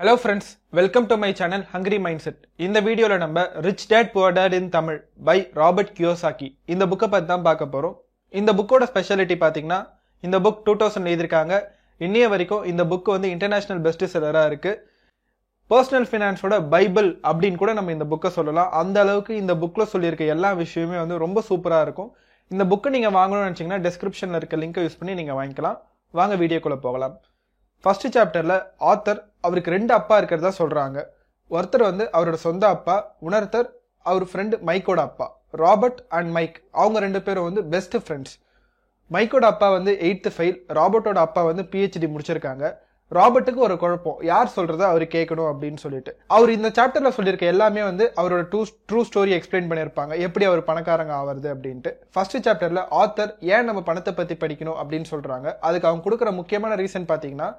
Hello friends welcome to my channel hungry mindset இந்த வீடியோவில் நம்ம rich dad poor dad in Tamil by Robert Kiyosaki இந்த புக்கை பற்றி தான் பார்க்க போகிறோம் இந்த புக்கோட ஸ்பெஷாலிட்டி பார்த்தீங்கன்னா இந்த புக் டூ தௌசண்ட் எழுதியிருக்காங்க. இன்னைய வரைக்கும் இந்த புக் வந்து இன்டர்நேஷ்னல் பெஸ்ட் செல்லராக இருக்குது பர்சனல் ஃபினான்ஸோட பைபிள் அப்படின்னு கூட நம்ம இந்த புக்கை சொல்லலாம். அந்த அளவுக்கு இந்த புக்கில் சொல்லியிருக்க எல்லா விஷயமே வந்து ரொம்ப சூப்பராக இருக்கும். இந்த புக்கை நீங்கள் வாங்கணும்னு நினச்சிங்கன்னா டிஸ்கிரிப்ஷனில் இருக்க லிங்க்கை யூஸ் பண்ணி நீங்கள் வாங்கிக்கலாம். வாங்க வீடியோக்குள்ளே போகலாம். ஃபர்ஸ்ட் சாப்டரில் ஆத்தர் அவருக்கு ரெண்டு அப்பா இருக்கிறதா சொல்கிறாங்க ஒருத்தர் வந்து அவரோட சொந்த அப்பா உணர்த்தர் அவர் ஃப்ரெண்டு மைக்கோட அப்பா. ராபர்ட் அண்ட் மைக் அவங்க ரெண்டு பேரும் வந்து பெஸ்ட் ஃப்ரெண்ட்ஸ் மைக்கோட அப்பா வந்து எயித்து ஃபைல் ராபர்ட்டோட அப்பா வந்து பிஹெச்டி முடிச்சிருக்காங்க. ராபர்ட்டுக்கு ஒரு குழப்பம். யார் சொல்றத அவர் கேட்கணும் அப்படின்னு சொல்லிட்டு. அவர் இந்த சாப்டர்ல சொல்லியிருக்க எல்லாமே வந்து அவரோட டூ ட்ரூ ஸ்டோரி எக்ஸ்பிளைன் பண்ணியிருப்பாங்க. எப்படி அவர் பணக்காரங்க ஆவறது அப்படின்ட்டு. ஃபர்ஸ்ட் சாப்டர்ல ஆத்தர் ஏன் நம்ம பணத்தை பத்தி படிக்கணும் அப்படின்னு சொல்றாங்க. அதுக்கு அவங்க கொடுக்குற முக்கியமான ரீசன் பாத்தீங்கன்னா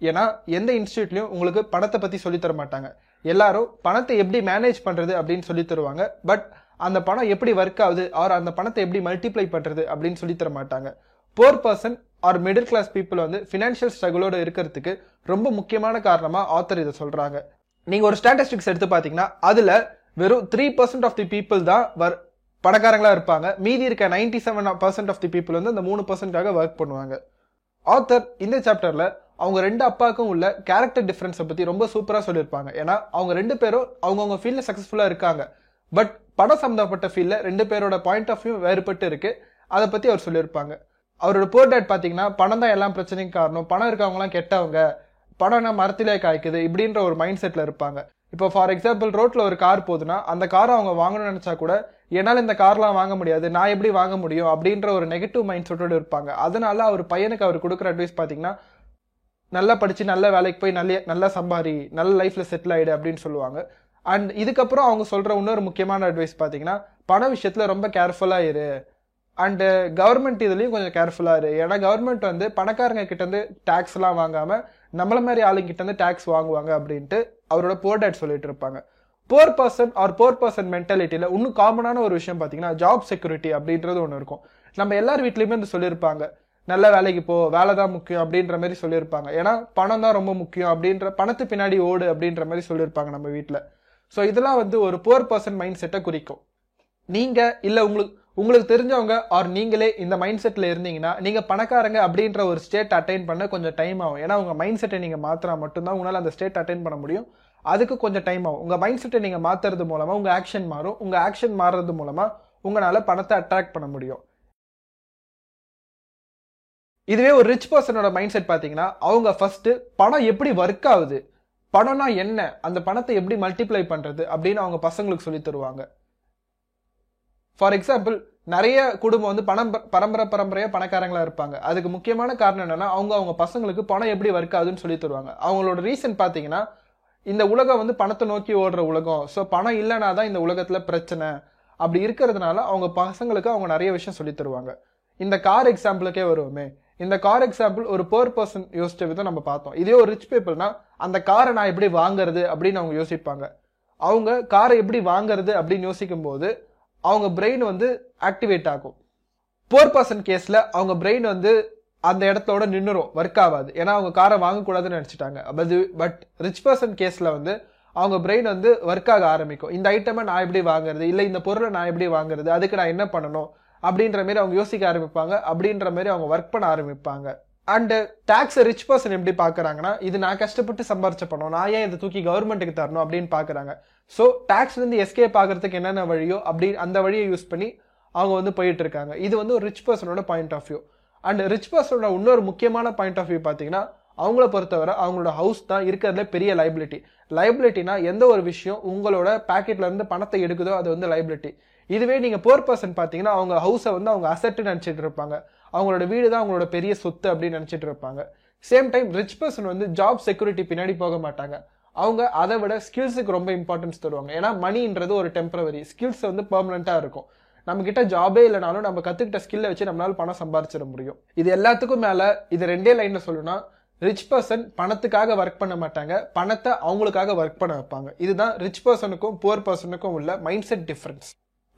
ஏன்னா எந்த இன்ஸ்டியூட்லையும் உங்களுக்கு பணத்தை பற்றி சொல்லித்தர மாட்டாங்க. எல்லாரும் பணத்தை எப்படி மேனேஜ் பண்ணுறது அப்படின்னு சொல்லி தருவாங்க. பட் அந்த பணம் எப்படி ஒர்க் ஆகுது ஆர் அந்த பணத்தை எப்படி மல்டிப்ளை பண்ணுறது அப்படின்னு சொல்லி தர மாட்டாங்க. Poor person or middle class people வந்து ஃபினான்ஷியல் ஸ்ட்ரகிளோட இருக்கிறதுக்கு ரொம்ப முக்கியமான காரணமாக ஆத்தர் இதை சொல்கிறாங்க நீங்கள் ஒரு ஸ்டாட்டிஸ்டிக்ஸ் எடுத்து பார்த்தீங்கன்னா அதில் வெறும் three percent of the people தான் வர் பணக்காரங்களாக இருப்பாங்க. மீதி இருக்க ninety seven percent of the people வந்து அந்த மூணு பர்சன்டாக ஒர்க் பண்ணுவாங்க. ஆத்தர் இந்த சாப்டரில் அவங்க ரெண்டு அப்பாவுக்கும் உள்ள கேரக்டர் டிஃப்ரென்ஸை பற்றி ரொம்ப சூப்பராக சொல்லியிருப்பாங்க. ஏன்னா அவங்க ரெண்டு பேரும் அவங்கவுங்க ஃபீல்டில் சக்ஸஸ்ஃபுல்லாக இருக்காங்க. பட் பணம் சம்மந்தப்பட்ட ஃபீல்டில் ரெண்டு பேரோட பாயிண்ட் ஆஃப் வியூ வேறுபட்டு இருக்குது அதை பற்றி அவர் சொல்லியிருப்பாங்க. அவரோட போர் டேட் பார்த்தீங்கன்னா பணம் தான் எல்லா பிரச்சனைக்கும் காரணம். பணம் இருக்கவங்களாம் கெட்டவங்க. பணம்னா மரத்திலே காய்க்குது இப்படின்ற ஒரு மைண்ட் செட்டில் இருப்பாங்க. இப்போ ஃபார் எக்ஸாம்பிள் ரோட்டில் ஒரு கார் போகுதுன்னா அந்த காரை அவங்க வாங்கணும்னு நினச்சா கூட என்னால் இந்த கார்லாம் வாங்க முடியாது. நான் எப்படி வாங்க முடியும்? அப்படின்ற ஒரு நெகட்டிவ் மைண்ட் செட்டோட இருப்பாங்க. அதனால அவர் பையனுக்கு அவர் கொடுக்குற அட்வைஸ் பார்த்தீங்கன்னா நல்லா படித்து நல்ல வேலைக்கு போய் நல்ல நல்லா சம்பாரி நல்ல லைஃப்பில் செட்டில் ஆகிடு அப்படின்னு சொல்லுவாங்க. அண்ட் இதுக்கப்புறம் அவங்க சொல்கிற இன்னொரு முக்கியமான அட்வைஸ் பார்த்தீங்கன்னா பண விஷயத்தில் ரொம்ப கேர்ஃபுல்லாக இரு. அண்டு கவர்மெண்ட் இதுலேயும் கொஞ்சம் கேர்ஃபுல்லாக இரு. ஏன்னா கவர்மெண்ட் வந்து பணக்காரங்க கிட்டேருந்து டேக்ஸ்லாம் வாங்காமல் நம்மள மாதிரி ஆளுங்க டேக்ஸ் வாங்குவாங்க அப்படின்ட்டு அவரோட போர் டேட் சொல்லிட்டு இருப்பாங்க. Poor person or poor person மென்டாலிட்டியில் இன்னும் காமனான ஒரு விஷயம் பார்த்தீங்கன்னா ஜாப் செக்யூரிட்டி அப்படின்றது ஒன்று இருக்கும். நம்ம எல்லார் வீட்லேயுமே வந்து சொல்லியிருப்பாங்க. நல்ல வேலைக்கு போ வேலை தான் முக்கியம் அப்படின்ற மாதிரி சொல்லியிருப்பாங்க. ஏன்னா பணம் தான் ரொம்ப முக்கியம் அப்படின்ற பணத்து பின்னாடி ஓடு அப்படின்ற மாதிரி சொல்லியிருப்பாங்க நம்ம வீட்டில் ஸோ இதெல்லாம் வந்து ஒரு புவர் பர்சன் மைண்ட் செட்டை குறிக்கும். நீங்கள் இல்லை உங்களுக்கு உங்களுக்கு தெரிஞ்சவங்க ஆர் நீங்களே இந்த மைண்ட் செட்டில் இருந்தீங்கன்னா நீங்கள் பணக்காரங்க அப்படின்ற ஒரு ஸ்டேட் அட்டைன் பண்ண கொஞ்சம் டைம் ஆகும். ஏன்னா உங்கள் மைண்ட் செட்டை நீங்கள் மாற்றினா மட்டும்தான் உங்களால் அந்த ஸ்டேட் அட்டைன் பண்ண முடியும். அதுக்கு கொஞ்சம் டைம் ஆகும். உங்கள் மைண்ட் செட்டை நீங்கள் மாற்றுறது மூலமாக உங்கள் ஆக்ஷன் மாறும். உங்கள் ஆக்ஷன் மாறுறது மூலமாக உங்களால் பணத்தை அட்ராக்ட் பண்ண முடியும். இதுவே ஒரு ரிச் பர்சனோட மைண்ட் செட் பார்த்தீங்கன்னா அவங்க ஃபர்ஸ்ட் பணம் எப்படி ஒர்க் ஆகுது? பணம்னா என்ன? அந்த பணத்தை எப்படி மல்டிப்ளை பண்றது? அப்படின்னு அவங்க பசங்களுக்கு சொல்லி தருவாங்க. ஃபார் எக்ஸாம்பிள் நிறைய குடும்பம் வந்து பணம் பரம்பரை பரம்பரையா பணக்காரங்களா இருப்பாங்க. அதுக்கு முக்கியமான காரணம் என்னன்னா அவங்க அவங்க பசங்களுக்கு பணம் எப்படி ஒர்க் ஆகுதுன்னு சொல்லி தருவாங்க. அவங்களோட ரீசன் பாத்தீங்கன்னா இந்த உலகம் வந்து பணத்தை நோக்கி ஓடுற உலகம். ஸோ பணம் இல்லைனா தான் இந்த உலகத்துல பிரச்சனை. அப்படி இருக்கிறதுனால அவங்க பசங்களுக்கு அவங்க நிறைய விஷயம் சொல்லி தருவாங்க. இந்த கார் எக்ஸாம்பிளுக்கே வருவோமே. இந்த கார் எக்ஸாம்பிள் ஒரு போர் பர்சன் யோசிச்ச விதம் நம்ம பார்த்தோம். இதே ஒரு ரிச் பீப்புள்னா அந்த காரை நான் எப்படி வாங்குறது அப்படின்னு அவங்க யோசிப்பாங்க. அவங்க காரை எப்படி வாங்குறது அப்படின்னு யோசிக்கும் போது அவங்க பிரெயின் வந்து ஆக்டிவேட் ஆகும். போர் பர்சன் கேஸில் அவங்க பிரெயின் வந்து அந்த இடத்தோட நின்றுரும் ஒர்க் ஆகாது. ஏன்னா அவங்க காரை வாங்கக்கூடாதுன்னு நினச்சிட்டாங்க. அது பட் ரிச் பர்சன் கேஸில் வந்து அவங்க பிரெயின் வந்து ஒர்க் ஆக ஆரம்பிக்கும். இந்த ஐட்டமை நான் எப்படி வாங்குறது? இல்லை இந்த பொருளை நான் எப்படி வாங்குறது? அதுக்கு நான் என்ன பண்ணணும்? அப்படின்ற மாதிரி அவங்க யோசிக்க ஆரம்பிப்பாங்க. அப்படின்ற மாதிரி அவங்க ஒர்க் பண்ண ஆரம்பிப்பாங்க. அண்டு டாக்ஸ் ரிச் பர்சன் எப்படி பார்க்குறாங்கன்னா இது நான் கஷ்டப்பட்டு சம்பாரிச்ச பணம் நான் ஏன் இதை தூக்கி கவர்மெண்ட்டுக்கு தரணும் அப்படின்னு பார்க்குறாங்க ஸோ டேக்ஸ்லேருந்து எஸ்கேப் ஆகிறதுக்கு என்னென்ன வழியோ அப்படி அந்த வழியை யூஸ் பண்ணி அவங்க வந்து போயிட்டு இருக்காங்க. இது வந்து ஒரு rich பர்சனோட point of view and rich பர்சனோட இன்னொரு முக்கியமான பாயிண்ட் ஆஃப் வியூ பார்த்தீங்கன்னா அவங்கள பொறுத்தவரை அவங்களோட ஹவுஸ் தான் இருக்கிறதுல பெரிய லைபிலிட்டி லைபிலிட்டினா எந்த ஒரு விஷயம் உங்களோட பேக்கெட்லேருந்து பணத்தை எடுக்குதோ அது வந்து லைபிலிட்டி இதுவே நீங்கள் போர் பர்சன் பார்த்தீங்கன்னா அவங்க ஹவுஸை வந்து அவங்க அசட்டு நினச்சிட்டு இருப்பாங்க. அவங்களோட வீடு தான் அவங்களோட பெரிய சொத்து அப்படின்னு நினச்சிட்டு இருப்பாங்க. சேம் டைம் ரிச் பர்சன் வந்து ஜாப் செக்யூரிட்டி பின்னாடி போக மாட்டாங்க. அவங்க அதை விட ஸ்கில்ஸுக்கு ரொம்ப இம்பார்ட்டன்ஸ் தருவாங்க. ஏன்னா மணின்றது ஒரு டெம்பரவரி ஸ்கில்ஸ் வந்து பெர்மனண்ட்டாக இருக்கும். நம்ம கிட்ட ஜாபே இல்லைனாலும் நம்ம கத்துக்கிட்ட ஸ்கில்லை வச்சு நம்மளால பணம் சம்பாரிச்சிட முடியும். இது எல்லாத்துக்கும் மேல இது ரெண்டே லைன்ல சொல்லணும்னா ரிச் பர்சன் பணத்துக்காக ஒர்க் பண்ண மாட்டாங்க. பணத்தை அவங்களுக்காக ஒர்க் பண்ண வைப்பாங்க. இதுதான் ரிச் பர்சனுக்கும் புவர் பர்சனுக்கும் உள்ள மைண்ட் செட் டிஃபரன்ஸ்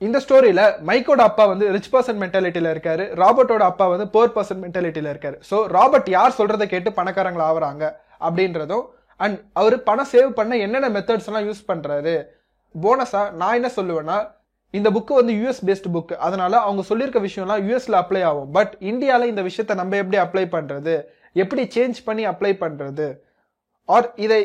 இந்த ஸ்டோரியில மைக்கோட அப்பா வந்து ரிச் பர்சன் மென்டாலிட்டியில இருக்காரு. ராபர்ட்டோட அப்பா வந்து போர் பர்சன் மென்டாலிட்டியில இருக்காரு. ஸோ ராபர்ட் யார் சொல்றதை கேட்டு பணக்காரங்களா ஆவறாங்க அப்படின்றதும் அண்ட் அவர் பணம் சேவ் பண்ண என்னென்ன மெத்தட்ஸ் எல்லாம் யூஸ் பண்றாரு? போனஸா நான் என்ன சொல்லுவேன்னா இந்த புக்கு வந்து யூஎஸ் பேஸ்ட் புக் அதனால அவங்க சொல்லியிருக்க விஷயம்லாம் யூஎஸ்ல அப்ளை ஆகும். பட் இந்தியால இந்த விஷயத்த நம்ம எப்படி அப்ளை பண்றது? எப்படி சேஞ்ச் பண்ணி அப்ளை பண்றது? ஆர் இதை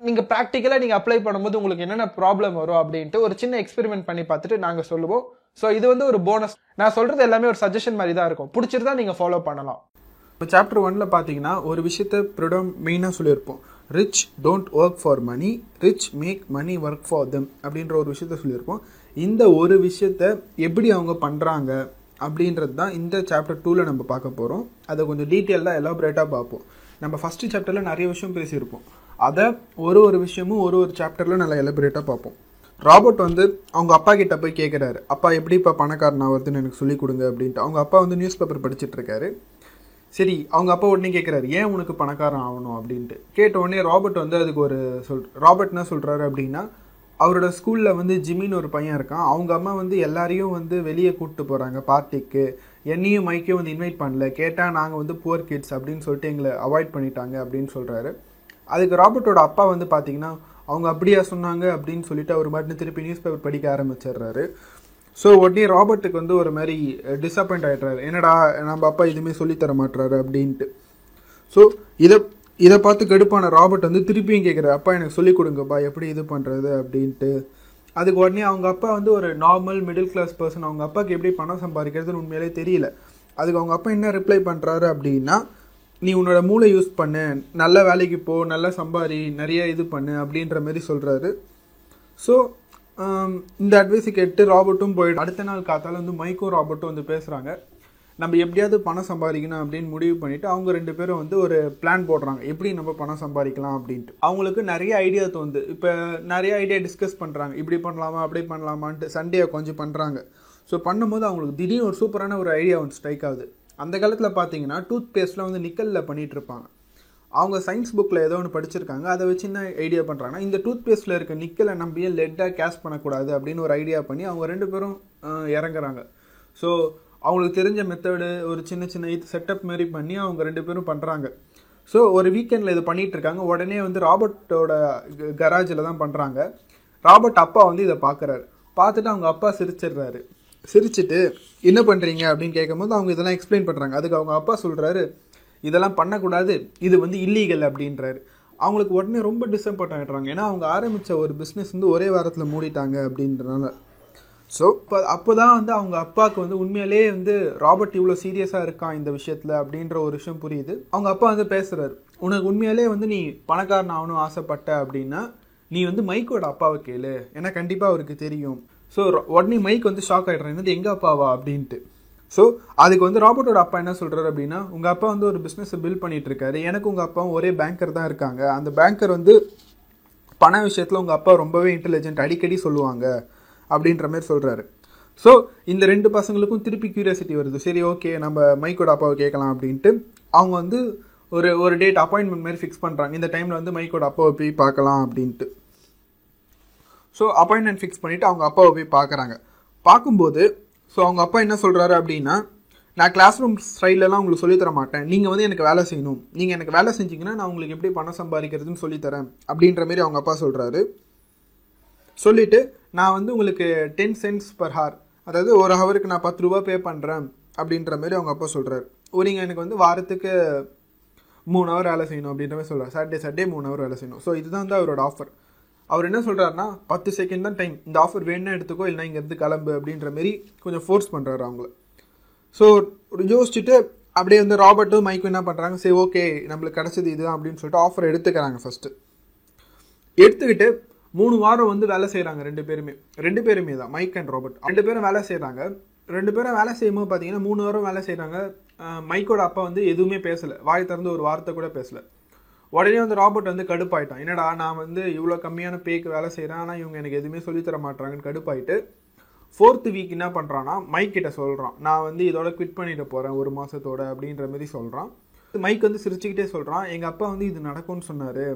நீங்கள் ப்ராக்டிக்கலாக நீங்கள் அப்ளை பண்ணும்போது உங்களுக்கு என்னென்ன ப்ராப்ளம் வரும் அப்படின்ட்டு ஒரு சின்ன எக்ஸ்பெரிமெண்ட் பண்ணி பார்த்துட்டு நாங்கள் சொல்லுவோம். ஸோ இது வந்து ஒரு போனஸ் நான் சொல்கிறது எல்லாமே ஒரு சஜஷன் மாதிரி தான் இருக்கும். பிடிச்சிருந்தா நீங்கள் ஃபாலோ பண்ணலாம். இப்போ சாப்டர் ஒன்ல பார்த்தீங்கன்னா ஒரு விஷயத்த ப்ரிடம் மெயினாக சொல்லியிருப்போம். Rich don't work for money rich make money work for them அப்படின்ற ஒரு விஷயத்த சொல்லியிருப்போம். இந்த ஒரு விஷயத்த எப்படி அவங்க பண்ணுறாங்க அப்படின்றது தான் இந்த சாப்டர் டூவில் நம்ம பார்க்க போகிறோம் அதை கொஞ்சம் டீட்டெயிலாக எலாபரேட்டாக பார்ப்போம். நம்ம ஃபஸ்ட்டு சாப்டரில் நிறைய விஷயம் பேசியிருப்போம். அதை ஒரு ஒரு விஷயமும் ஒரு ஒரு சாப்டரில் நல்லா எலாபரேட்டாக பார்ப்போம். ராபர்ட் வந்து அவங்க அப்பா கிட்ட போய் கேட்குறாரு அப்பா எப்படி இப்போ பணக்காரன் ஆகிறதுன்னு எனக்கு சொல்லிக் கொடுங்க அப்படின்ட்டு. அவங்க அப்பா வந்து நியூஸ் பேப்பர் படிச்சுட்டு இருக்காரு. சரி அவங்க அப்பா உடனே கேட்குறாரு ஏன் உனக்கு பணக்காரன் ஆகணும் அப்படின்ட்டு. கேட்ட உடனே ராபர்ட் வந்து அதுக்கு ஒரு சொல் ராபர்ட் என்ன சொல்கிறாரு அப்படின்னா அவரோட ஸ்கூலில் வந்து ஜிம்மின்னு ஒரு பையன் இருக்கான். அவங்க அம்மா வந்து எல்லாரையும் வந்து வெளியே கூப்பிட்டு போகிறாங்க பார்ட்டிக்கு என்னையும் மைக்கையும் வந்து இன்வைட் பண்ணல. கேட்டால் நாங்கள் வந்து புவர் கிட்ஸ் அப்படின்னு சொல்லிட்டு எங்களை அவாய்ட் பண்ணிட்டாங்க அப்படின்னு சொல்கிறாரு அதுக்கு ராபர்ட்டோட அப்பா வந்து பார்த்தீங்கன்னா அவங்க அப்படியா சொன்னாங்க? அப்படின்னு சொல்லிட்டு அவர் மட்டும் திருப்பி நியூஸ் பேப்பர் படிக்க ஆரம்பிச்சிடுறாரு. ஸோ உடனே ராபர்ட்டுக்கு வந்து ஒரு மாதிரி டிசப்பாயிண்ட் ஆகிடுறாரு என்னடா நம்ம அப்பா எதுவுமே சொல்லித்தர மாட்டுறாரு அப்படின்ட்டு. ஸோ இதை இதை பார்த்து கடுப்பான ராபர்ட் வந்து திருப்பியும் கேட்குறாரு அப்பா எனக்கு சொல்லிக் கொடுங்கப்பா எப்படி இது பண்ணுறது அப்படின்ட்டு. அதுக்கு உடனே அவங்க அப்பா வந்து ஒரு நார்மல் மிடில் கிளாஸ் பர்சன் அவங்க அப்பாவுக்கு எப்படி பணம் சம்பாதிக்கிறதுன்னு உண்மையிலே தெரியல. அதுக்கு அவங்க அப்பா என்ன ரிப்ளை பண்ணுறாரு அப்படின்னா நீ உன்னோட மூளை யூஸ் பண்ணு நல்ல வேலைக்கு போ நல்லா சம்பாரி நிறைய இது பண்ணு அப்படின்ற மாதிரி சொல்கிறாரு ஸோ um, இந்த அட்வைஸை கேட்டு ராபர்ட்டும் போயிட்டு அடுத்த நாள் காத்தால வந்து மைக்கும் ராபர்ட்டும் வந்து பேசுகிறாங்க நம்ம எப்படியாவது பணம் சம்பாதிக்கணும் அப்படின்னு முடிவு பண்ணிட்டு அவங்க ரெண்டு பேரும் வந்து ஒரு பிளான் போடுறாங்க. எப்படி நம்ம பணம் சம்பாதிக்கலாம் அப்படின்ட்டு. அவங்களுக்கு நிறைய ஐடியா தோணுது. இப்போ நிறைய ஐடியா டிஸ்கஸ் பண்ணுறாங்க இப்படி பண்ணலாமா அப்படி பண்ணலாமான்ட்டு சண்டே கொஞ்சம் பண்ணுறாங்க ஸோ பண்ணும்போது அவங்களுக்கு திடீர்னு ஒரு சூப்பரான ஒரு ஐடியா வந்து ஸ்ட்ரைக் ஆகுது. அந்த காலத்தில் பார்த்தீங்கன்னா டூத் பேஸ்ட்லாம் வந்து நிக்கலில் பண்ணிகிட்டு இருப்பாங்க அவங்க சயின்ஸ் புக்கில் ஏதோ ஒன்று படிச்சிருக்காங்க. அதை வச்சு என்ன ஐடியா பண்ணுறாங்கன்னா இந்த டூத் பேஸ்ட்டில் இருக்க நிக்கலை நம்ம ஏன் லெட்டாக கேஷ் பண்ணக்கூடாது அப்படின்னு ஒரு ஐடியா பண்ணி அவங்க ரெண்டு பேரும் இறங்குறாங்க. ஸோ அவங்களுக்கு தெரிஞ்ச மெத்தடு ஒரு சின்ன சின்ன இது செட்டப் மாரி பண்ணி அவங்க ரெண்டு பேரும் பண்ணுறாங்க ஸோ ஒரு வீக்கெண்டில் இது பண்ணிகிட்டு இருக்காங்க உடனே வந்து ராபர்ட்டோட கராஜில் தான் பண்ணுறாங்க ராபர்ட் அப்பா வந்து இதை பார்க்குறாரு பார்த்துட்டு அவங்க அப்பா சிரிச்சிடுறாரு. சிரிச்சிட்டு என்ன பண்ணுறீங்க அப்படின்னு கேட்கும்போது அவங்க இதெல்லாம் எக்ஸ்பிளைன் பண்ணுறாங்க அதுக்கு அவங்க அப்பா சொல்கிறாரு இதெல்லாம் பண்ணக்கூடாது. இது வந்து இல்லீகல் அப்படின்றாரு. அவங்களுக்கு உடனே ரொம்ப டிசப்பாயிண்ட் ஆகிடுறாங்க ஏன்னா அவங்க ஆரம்பித்த ஒரு பிஸ்னஸ் வந்து ஒரே வாரத்தில் மூடிட்டாங்க அப்படின்றனால. ஸோ இப்போ அப்போ தான் வந்து அவங்க அப்பாவுக்கு வந்து உண்மையிலே வந்து ராபர்ட் இவ்வளோ சீரியஸாக இருக்கான் இந்த விஷயத்தில் அப்படின்ற ஒரு விஷயம் புரியுது. அவங்க அப்பா வந்து பேசுகிறாரு உனக்கு உண்மையிலே வந்து நீ பணக்காரன் ஆகணும் ஆசைப்பட்ட அப்படின்னா நீ வந்து மைக்கோட அப்பாவை கேளு. ஏன்னா கண்டிப்பாக அவருக்கு தெரியும். ஸோ உடனே மைக் வந்து ஷாக் ஆகிடுறான் என்னது எங்கள் அப்பாவா? அப்படின்ட்டு. ஸோ அதுக்கு வந்து ராபர்ட்டோட அப்பா என்ன சொல்கிறாரு அப்படின்னா உங்கள் அப்பா வந்து ஒரு பிஸ்னஸை பில்ட் பண்ணிட்டு இருக்காரு எனக்கு உங்கள் அப்பாவும் ஒரே பேங்கர் தான் இருக்காங்க. அந்த பேங்கர் வந்து பண விஷயத்தில் உங்கள் அப்பா ரொம்பவே இன்டெலிஜென்ட் அடிக்கடி சொல்லுவாங்க அப்படின்ற மாதிரி சொல்கிறாரு ஸோ இந்த ரெண்டு பசங்களுக்கும் திருப்பி கியூரியாசிட்டி வருது. சரி ஓகே நம்ம மைக்கோட அப்பாவை கேட்கலாம் அப்படின்ட்டு. அவங்க வந்து ஒரு ஒரு டேட் அப்பாயின்மெண்ட் மாதிரி ஃபிக்ஸ் பண்ணுறாங்க இந்த டைமில் வந்து மைக்கோட அப்பாவை போய் பார்க்கலாம் அப்படின்ட்டு. ஸோ அப்பாயின்மெண்ட் ஃபிக்ஸ் பண்ணிவிட்டு அவங்க அப்பாவை போய் பார்க்குறாங்க. பார்க்கும்போது ஸோ அவங்க அப்பா என்ன சொல்கிறாரு அப்படின்னா நான் கிளாஸ் ரூம் ஸ்டைலெலாம் உங்களுக்கு சொல்லித்தர மாட்டேன். நீங்கள் வந்து எனக்கு வேலை செய்யணும். நீங்கள் எனக்கு வேலை செஞ்சிங்கன்னா நான் உங்களுக்கு எப்படி பணம் சம்பாதிக்கிறதுன்னு சொல்லித்தரேன் அப்படின்ற மாதிரி அவங்க அப்பா சொல்கிறாரு சொல்லிவிட்டு நான் வந்து உங்களுக்கு டென் சென்ட்ஸ் பர் ஹார் அதாவது ஒரு ஹவருக்கு நான் பத்து ரூபா பே பண்ணுறேன் அப்படின்ற மாதிரி அவங்க அப்பா சொல்கிறாரு நீங்கள் எனக்கு வந்து வாரத்துக்கு மூணு ஹவர் வேலை செய்யணும். அப்படின்ற மாதிரி சொல்கிறார் சாட்டர்டே சாட்டர்டே மூணு ஹவர் வேலை செய்யணும். ஸோ இதுதான் வந்து அவரோட ஆஃபர் அவர் என்ன சொல்கிறாருன்னா பத்து செகண்ட் தான் டைம் இந்த ஆஃபர் வேணும்னா எடுத்துக்கோ இல்லைனா இங்கேருந்து கிளம்பு அப்படின்ற மாரி கொஞ்சம் ஃபோர்ஸ் பண்ணுறாரு அவங்கள. ஸோ யோசிச்சுட்டு அப்படியே வந்து ராபர்ட்டும் மைக்கும் என்ன பண்ணுறாங்க சரி ஓகே நம்மளுக்கு கிடச்சது இதுதான் அப்படின்னு சொல்லிட்டு ஆஃபர் எடுத்துக்கிறாங்க ஃபஸ்ட்டு எடுத்துக்கிட்டு மூணு வாரம் வந்து வேலை செய்கிறாங்க ரெண்டு பேருமே. ரெண்டு பேருமே தான் மைக் அண்ட் ராபர்ட். ரெண்டு பேரும் வேலை செய்கிறாங்க ரெண்டு பேரும் வேலை செய்யும்போது பார்த்தீங்கன்னா மூணு வாரம் வேலை செய்கிறாங்க மைக்கோட அப்பா வந்து எதுவுமே பேசலை. வாய் திறந்து ஒரு வார்த்தை கூட பேசலை. உடனே வந்து ராபர்ட் வந்து கடுப்பாயிட்டான். என்னடா நான் வந்து இவ்வளோ கம்மியான பேக்கு வேலை செய்கிறேன் ஆனால் இவங்க எனக்கு எதுவுமே சொல்லித் தர மாட்டாங்கன்னு கடுப்பாயிட்டு ஃபோர்த்து வீக் என்ன பண்ணுறான்னா மைக் கிட்ட சொல்கிறான் நான் வந்து இதோட குவிட் பண்ணிட்டு போகிறேன் ஒரு மாதத்தோட அப்படின்ற மாதிரி சொல்கிறான் மைக் வந்து சிரிச்சுக்கிட்டே சொல்கிறான் எங்கள் அப்பா வந்து இது நடக்கும்னு சொன்னார்.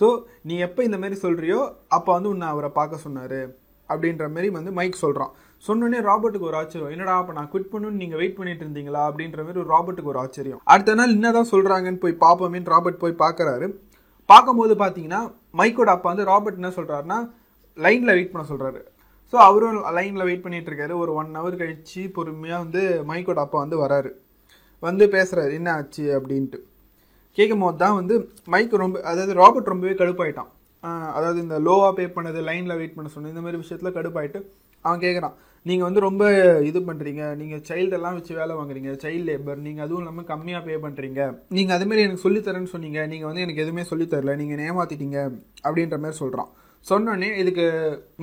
ஸோ நீ எப்போ இந்த மாதிரி சொல்கிறியோ அப்போ வந்து உன்னை அவரை பார்க்க சொன்னார். அப்படின்ற மாதிரி வந்து மைக் சொல்கிறான் சொன்னோடனே ராபர்ட்டுக்கு ஒரு ஆச்சரியம். என்னடா அப்போ நான் குவிட் பண்ணணும்னு நீங்கள் வெயிட் பண்ணிட்டு இருந்தீங்களா? அப்படின்ற மாதிரி ஒரு ராபர்ட்டுக்கு ஒரு ஆச்சரியம். அடுத்த நாள் என்னதான் சொல்கிறாங்கன்னு போய் பார்ப்போமேன்னு ராபர்ட் போய் பார்க்குறாரு பார்க்கும்போது பார்த்தீங்கன்னா மைக்கோட அப்பா வந்து ராபர்ட் என்ன சொல்றாருன்னா லைன்ல வெயிட் பண்ண சொல்றாரு. ஸோ அவரும் லைனில் வெயிட் பண்ணிட்டு இருக்காரு. ஒரு ஒன் ஹவர் கழிச்சு பொறுமையாக வந்து மைக்கோட அப்பா வந்து வராரு. வந்து பேசுகிறாரு என்ன ஆச்சு? அப்படின்ட்டு. கேட்கும் போது தான் வந்து மைக் ரொம்ப அதாவது ராபர்ட் ரொம்பவே கடுப்பாயிட்டான். அதாவது இந்த லோவாக பே பண்ணது லைனில் வெயிட் பண்ண சொன்னது இந்த மாதிரி விஷயத்தில் கடுப்பாயிட்டு அவன் கேட்குறான் நீங்கள் வந்து ரொம்ப இது பண்ணுறீங்க நீங்கள் சைல்டெல்லாம் எல்லாம் வச்சு வேலை வாங்குறீங்க. சைல்ட் லேபர் நீங்கள் அதுவும் இல்லாமல் கம்மியாக பே பண்ணுறீங்க நீங்கள் அதுமாரி எனக்கு சொல்லித்தரேன்னு சொன்னீங்க. நீங்கள் வந்து எனக்கு எதுவுமே சொல்லித் நீங்கள் நீங்க ஏமாத்திட்டீங்க அப்படின்ற மாதிரி சொல்கிறான் சொன்னோடனே இதுக்கு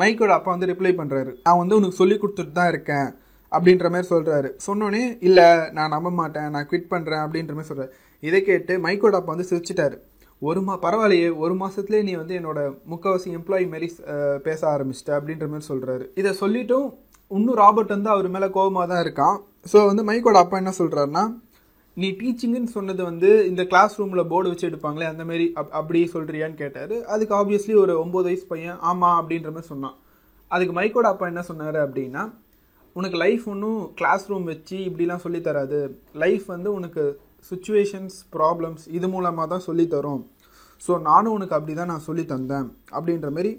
மைக்கோட அப்பா வந்து ரிப்ளை பண்ணுறாரு நான் வந்து உனக்கு சொல்லி கொடுத்துட்டு தான் இருக்கேன் அப்படின்ற மாதிரி சொல்கிறாரு சொன்னோடனே இல்லை நான் நம்ப மாட்டேன். நான் குவிட் பண்ணுறேன் அப்படின்ற மாதிரி சொல்றாரு. இதை கேட்டு மைக்கோட அப்பா வந்து சிரிச்சிட்டாரு. ஒரு மா பரவாயில்லையே ஒரு மாதத்துலேயே நீ வந்து என்னோட முக்கவாசி எம்ப்ளாயி மாரி பேச ஆரம்பிச்சிட்ட அப்படின்ற மாதிரி சொல்கிறாரு இதை சொல்லிட்டும் இன்னும் ராபர்ட் வந்து அவர் மேலே கோபமாக தான் இருக்கான். ஸோ வந்து மைக்கோட அப்பா என்ன சொல்கிறாருன்னா நீ டீச்சிங்குன்னு சொன்னது வந்து இந்த கிளாஸ் ரூமில் போர்டு வச்சு எடுப்பாங்களே அந்த மாதிரி அப்- அப்படி சொல்கிறியான்னு கேட்டார். அதுக்கு ஆப்வியஸ்லி ஒரு ஒம்பது வயசு பையன் ஆமாம் அப்படின்ற மாதிரி சொன்னான். அதுக்கு மைக்கோட அப்பா என்ன சொன்னார் அப்படின்னா உனக்கு லைஃப் ஒன்றும் கிளாஸ் ரூம் வச்சு இப்படிலாம் சொல்லித்தராது லைஃப் வந்து உனக்கு சுச்சுவேஷன்ஸ் ப்ராப்ளம்ஸ் இது மூலமாக தான் சொல்லித்தரும் ஸோ நானும் உனக்கு அப்படி தான் நான் சொல்லி தந்தேன். அப்படின்ற மாதிரி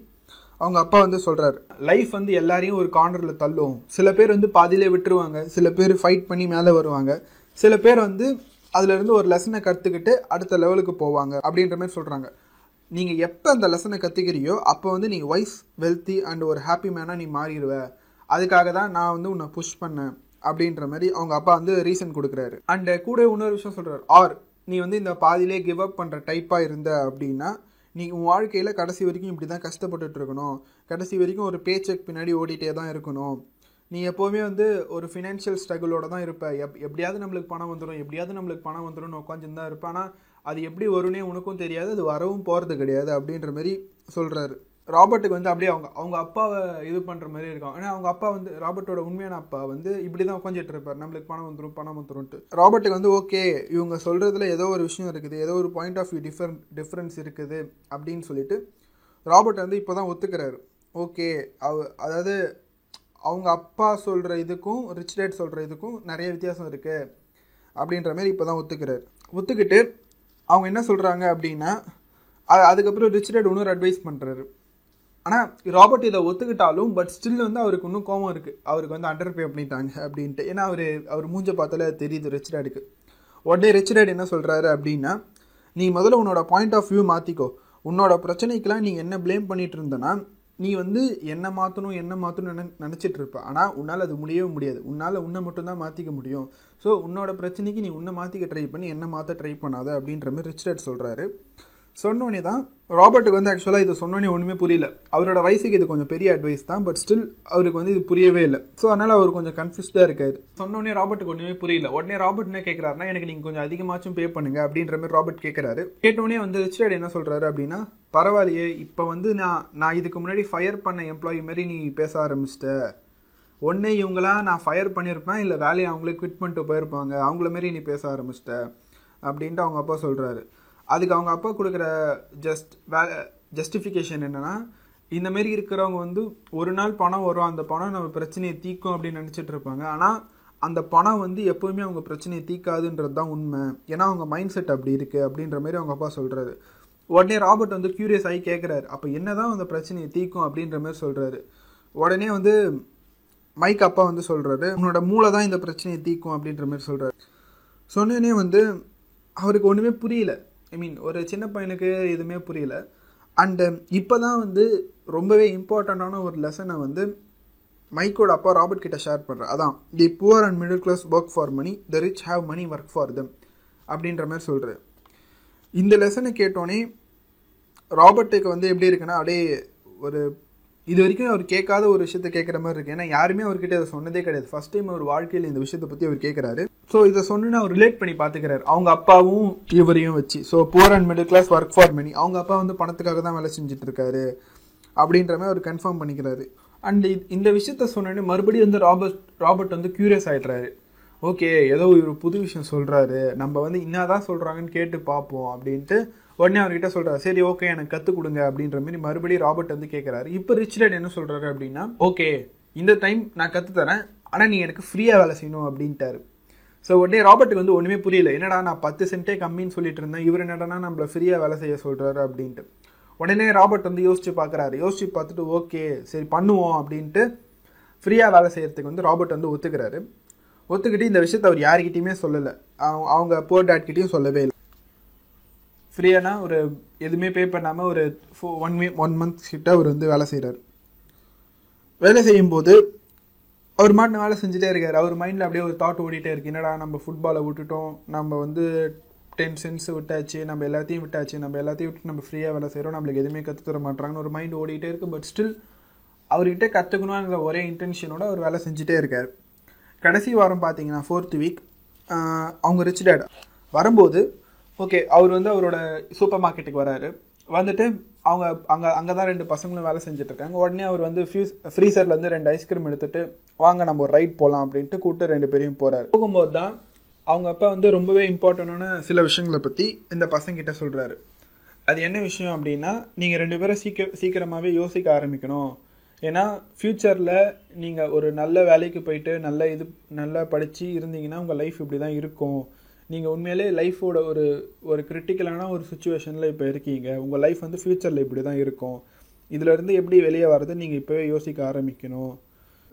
அவங்க அப்பா வந்து சொல்கிறாரு லைஃப் வந்து எல்லாரையும் ஒரு கார்னரில் தள்ளும். சில பேர் வந்து பாதியிலே விட்டுருவாங்க. சில பேர் ஃபைட் பண்ணி மேலே வருவாங்க. சில பேர் வந்து அதுலேருந்து ஒரு லெசனை கற்றுக்கிட்டு அடுத்த லெவலுக்கு போவாங்க அப்படின்ற மாதிரி சொல்கிறாங்க நீங்கள் எப்போ அந்த லெசனை கற்றுக்கிறியோ அப்போ வந்து நீ வைஸ் வெல்த்தி அண்ட் ஒரு ஹாப்பி மேனாக நீ மாறிடுவ. அதுக்காக தான் நான் வந்து உன்னை புஷ் பண்ணேன் அப்படின்ற மாதிரி அவங்க அப்பா வந்து ரீசன் கொடுக்குறாரு. அண்ட் கூட இன்னொரு விஷயம் சொல்கிறார் ஆர் நீ வந்து இந்த பாதியிலே கிவ் அப் பண்ணுற டைப்பாக இருந்த அப்படின்னா நீ உன் வாழ்க்கையில் கடைசி வரைக்கும் இப்படி தான் கஷ்டப்பட்டுட்டு இருக்கணும் கடைசி வரைக்கும் ஒரு பே செக் பின்னாடி ஓடிட்டே தான் இருக்கணும். நீ எப்போவுமே வந்து ஒரு ஃபினான்ஷியல் ஸ்ட்ரகிளோட தான் இருப்ப. எப் எப்படியாவது நம்மளுக்கு பணம் வந்துடும் எப்படியாவது நம்மளுக்கு பணம் வந்துடும் உட்காந்துன்னு தான் இருப்பேன் ஆனால் அது எப்படி வரும்னே உனக்கும் தெரியாது. அது வரவும் போகிறது கிடையாது அப்படின்ற மாதிரி சொல்கிறாரு ராபர்ட்டுக்கு வந்து அப்படியே அவங்க அவங்க அப்பாவை இது பண்ணுற மாதிரி இருக்கும் ஆனால் அவங்க அப்பா வந்து ராபர்ட்டோட உண்மையான அப்பா வந்து இப்படி தான் உட்காந்துட்டு இருப்பார். நம்மளுக்கு பணம் வந்துடும் பணம் வந்துடும்ட்டு ராபர்ட்டுக்கு வந்து ஓகே இவங்க சொல்கிறதுல ஏதோ ஒரு விஷயம் இருக்குது ஏதோ ஒரு point of view different difference இருக்குது அப்படின்னு சொல்லிட்டு ராபர்ட் வந்து இப்போ தான் ஒத்துக்கிறாரு. ஓகே அவ அதாவது அவங்க அப்பா சொல்கிற இதுக்கும் ரிச் டேட் சொல்கிற இதுக்கும் நிறைய வித்தியாசம் இருக்குது அப்படின்ற மாதிரி இப்போ தான் ஒத்துக்கிறாரு. ஒத்துக்கிட்டு அவங்க என்ன சொல்கிறாங்க அப்படின்னா அதுக்கப்புறம் ரிச் டேட் இன்னொரு அட்வைஸ் பண்ணுறாரு ஆனால் ராபர்ட் இதை ஒத்துக்கிட்டாலும் பட் ஸ்டில் வந்து அவருக்கு இன்னும் கோவம் இருக்குது அவருக்கு வந்து அண்டர் பே பண்ணிட்டாங்க அப்படின்ட்டு. ஏன்னா அவர் அவர் மூஞ்ச பார்த்தாலே தெரியுது ரிச் டேடுக்கு உடனே ரிச் டேட் என்ன சொல்கிறாரு அப்படின்னா நீ முதல்ல உன்னோட பாயிண்ட் ஆஃப் வியூ மாற்றிக்கோ உன்னோட பிரச்சனைக்கெலாம் நீ என்ன ப்ளேம் பண்ணிட்டு இருந்தனா நீ வந்து என்ன மாற்றணும் என்ன மாற்றணும் நினை நினச்சிட்டு இருப்ப. ஆனால் உன்னால் அது முடியவே முடியாது. உன்னால் உன்னை மட்டும்தான் மாற்றிக்க முடியும். ஸோ உன்னோட பிரச்சனைக்கு நீ உன்னை மாற்றிக்க ட்ரை பண்ணி என்ன மாற்ற ட்ரை பண்ணாத. அப்படின்ற மாதிரி ரிச் டேட் சொல்கிறாரு சொன்னோடனே தான் ராபர்ட்டுக்கு வந்து ஆக்சுவலாக இது சொன்னோடனே ஒன்றுமே புரியல. அவரோட வயசுக்கு இது கொஞ்சம் பெரிய அட்வைஸ் தான் பட் ஸ்டில் அவருக்கு வந்து இது புரியவே இல்லை. ஸோ அதனால் அவர் கொஞ்சம் கன்ஃபியூஸ்டாக இருக்காரு. சொன்னோடனே ராபர்ட்டுக்கு ஒன்றுமே புரியல. உடனே ராபர்ட் என்ன கேட்குறாருன்னா எனக்கு நீங்கள் கொஞ்சம் அதிகமாச்சும் பே பண்ணுங்க அப்படின்ற மாதிரி ராபர்ட் கேட்குறாரு கேட்டோடனே வந்து ரிச்சர்ட் என்ன சொல்கிறாரு அப்படின்னா பரவாயில்லையே இப்போ வந்து நான் நான் இதுக்கு முன்னாடி ஃபயர் பண்ண எம்ப்ளாயி மாதிரி நீ பேச ஆரம்பிச்சிட்ட. ஒன்றே இவங்களாம் நான் ஃபயர் பண்ணியிருப்பேன் இல்லை வேலையை அவங்களே குவிட் பண்ணிட்டு போயிருப்பாங்க. அவங்கள மாரி நீ பேச ஆரம்பிச்சிட்ட. அப்படின்ட்டு அவங்க அப்பா சொல்கிறாரு அதுக்கு அவங்க அப்பா கொடுக்குற ஜஸ்ட் வே ஜஸ்டிஃபிகேஷன் என்னென்னா இந்த மாரி இருக்கிறவங்க வந்து ஒரு நாள் பணம் வரும் அந்த பணம் நம்ம பிரச்சனையை தீக்கும் அப்படின்னு நினச்சிட்டு இருப்பாங்க. ஆனால் அந்த பணம் வந்து எப்போவுமே அவங்க பிரச்சனையை தீக்காதுன்றது தான் உண்மை. ஏன்னா அவங்க மைண்ட் செட் அப்படி இருக்குது அப்படின்ற மாதிரி அவங்க அப்பா சொல்கிறாரு உடனே ராபர்ட் வந்து கியூரியஸ் ஆகி கேட்குறாரு அப்போ என்னதான் அந்த பிரச்சனையை தீக்கும் அப்படின்ற மாதிரி சொல்கிறாரு உடனே வந்து மைக் அப்பா வந்து சொல்கிறாரு உன்னோட மூளை தான் இந்த பிரச்சனையை தீக்கும் அப்படின்ற மாதிரி சொல்கிறாரு சொன்னோடனே வந்து அவருக்கு ஒன்றுமே புரியல. ஐ மீன் ஒரு சின்ன பையனுக்கு எதுவுமே புரியல. அண்டு இப்போ தான் வந்து ரொம்பவே இம்பார்ட்டண்ட்டான ஒரு லெசனை வந்து மைக்கோட அப்பா ராபர்ட் கிட்ட ஷேர் பண்ணுறேன் அதான் the poor and middle class work for money the rich have money work for them. அப்படின்ற மாதிரி சொல்கிறேன் இந்த லெசனை கேட்டோன்னே ராபர்ட்டுக்கு வந்து எப்படி இருக்குன்னா அப்படியே ஒரு இது வரைக்கும் அவர் கேட்காத ஒரு விஷயத்த கேட்குற மாதிரி இருக்கு. ஏன்னா யாருமே அவர்கிட்ட அதை சொன்னதே கிடையாது. ஃபர்ஸ்ட் டைம் அவர் வாழ்க்கையில் இந்த விஷயத்தை பற்றி அவர் கேட்குறாரு. ஸோ இதை சொன்னு அவர் ரிலேட் பண்ணி பார்த்துக்கிறாரு. அவங்க அப்பாவும் இவரையும் வச்சு. So poor and middle class work for money அவங்க அப்பா வந்து பணத்துக்காக தான் வேலை செஞ்சுட்டு இருக்காரு. அப்படின்ற மாதிரி அவர் கன்ஃபார்ம் பண்ணிக்கிறாரு. அண்ட் இந்த விஷயத்த சொன்னோடனே மறுபடியும் வந்து ராபர்ட் ராபர்ட் வந்து க்யூரியஸ் ஆகிடுறாரு ஓகே ஏதோ ஒரு புது விஷயம் சொல்கிறாரு நம்ம வந்து என்னதான் சொல்கிறாங்கன்னு கேட்டு பார்ப்போம் அப்படின்ட்டு உடனே அவர்கிட்ட சொல்றாரு சரி ஓகே எனக்கு கற்றுக் கொடுங்க அப்படின்ற மாதிரி மறுபடியும் ராபர்ட் வந்து கேட்குறாரு இப்போ ரிச்சர்ட் என்ன சொல்றாரு அப்படின்னா ஓகே இந்த டைம் நான் கற்று தரேன் ஆனால் நீ எனக்கு ஃப்ரீயாக வேலை செய்யணும் அப்படின்ட்டாரு. ஸோ உடனே ராபர்ட்டுக்கு வந்து ஒன்றுமே புரியல. என்னடா நான் பத்து சென்ட்டே கம்மின்னு சொல்லிட்டு இருந்தேன். இவர் என்னடனா நம்மள ஃப்ரீயாக வேலை செய்ய சொல்கிறாரு அப்படின்ட்டு. உடனே ராபர்ட் வந்து யோசிச்சு பார்க்குறாரு யோசிச்சு பார்த்துட்டு ஓகே சரி பண்ணுவோம் அப்படின்ட்டு ஃப்ரீயாக வேலை செய்கிறதுக்கு வந்து ராபர்ட் வந்து ஒத்துக்கிறாரு. ஒத்துக்கிட்டு இந்த விஷயத்த அவர் யார்கிட்டையுமே சொல்லலை. அவங்க அவங்க போர் டேட்கிட்டையும் சொல்லவே இல்லை. ஃப்ரீயானா ஒரு எதுவுமே பே பண்ணாமல் ஒரு ஃபோ ஒன் வீ ஒன் மந்த் கிட்ட அவர் வந்து வேலை செய்கிறார் வேலை செய்யும்போது அவர் மாட்டு வேலை செஞ்சுட்டே இருக்கார். அவர் மைண்டில் அப்படியே ஒரு தாட் ஓடிட்டே இருக்கு. என்னடா நம்ம ஃபுட்பாலை விட்டுட்டோம். நம்ம வந்து டென் சென்ஸ் விட்டாச்சு. நம்ம எல்லாத்தையும் விட்டாச்சு. நம்ம எல்லாத்தையும் விட்டு நம்ம ஃப்ரீயாக வேலை செய்கிறோம் நம்மளுக்கு எதுவுமே கற்றுத் தர மாட்டாங்கன்னு ஒரு மைண்ட் ஓடிட்டே இருக்குது பட் ஸ்டில் அவர்கிட்ட கற்றுக்கணுங்கிற ஒரே இன்டென்ஷனோட அவர் வேலை செஞ்சுட்டே இருக்கார். கடைசி வாரம் பார்த்தீங்கன்னா ஃபோர்த் வீக் அவங்க ரிச் டேட் வரும்போது ஓகே அவர் வந்து அவரோட சூப்பர் மார்க்கெட்டுக்கு வராரு. வந்துட்டு அவங்க அங்கே அங்கே தான் ரெண்டு பசங்களும் வேலை செஞ்சுட்டு இருக்காங்க உடனே அவர் வந்து ஃபியூஸ் ஃப்ரீசர்லேருந்து ரெண்டு ஐஸ்கிரீம் எடுத்துட்டு வாங்க நம்ம ஒரு ரைட் போகலாம் அப்படின்ட்டு கூப்பிட்டு ரெண்டு பேரையும் போகிறாரு போகும்போது தான் அவங்க அப்பா வந்து ரொம்பவே இம்பார்ட்டண்டான சில விஷயங்களை பற்றி இந்த பசங்கிட்ட சொல்கிறாரு அது என்ன விஷயம் அப்படின்னா நீங்கள் ரெண்டு பேரும் சீக்கிர சீக்கிரமாகவே யோசிக்க ஆரம்பிக்கணும். ஏன்னா ஃப்யூச்சரில் நீங்கள் ஒரு நல்ல வேலைக்கு போயிட்டு நல்ல இது நல்லா படித்து இருந்தீங்கன்னா உங்கள் லைஃப் இப்படி தான் இருக்கும். நீங்கள் உண்மையிலே லைஃபோட ஒரு ஒரு கிரிட்டிக்கலான ஒரு சுச்சுவேஷனில் இப்போ இருக்கீங்க. உங்கள் லைஃப் வந்து ஃப்யூச்சரில் இப்படி தான் இருக்கும். இதிலேருந்து எப்படி வெளியே வர்றது நீங்கள் இப்போவே யோசிக்க ஆரம்பிக்கணும்.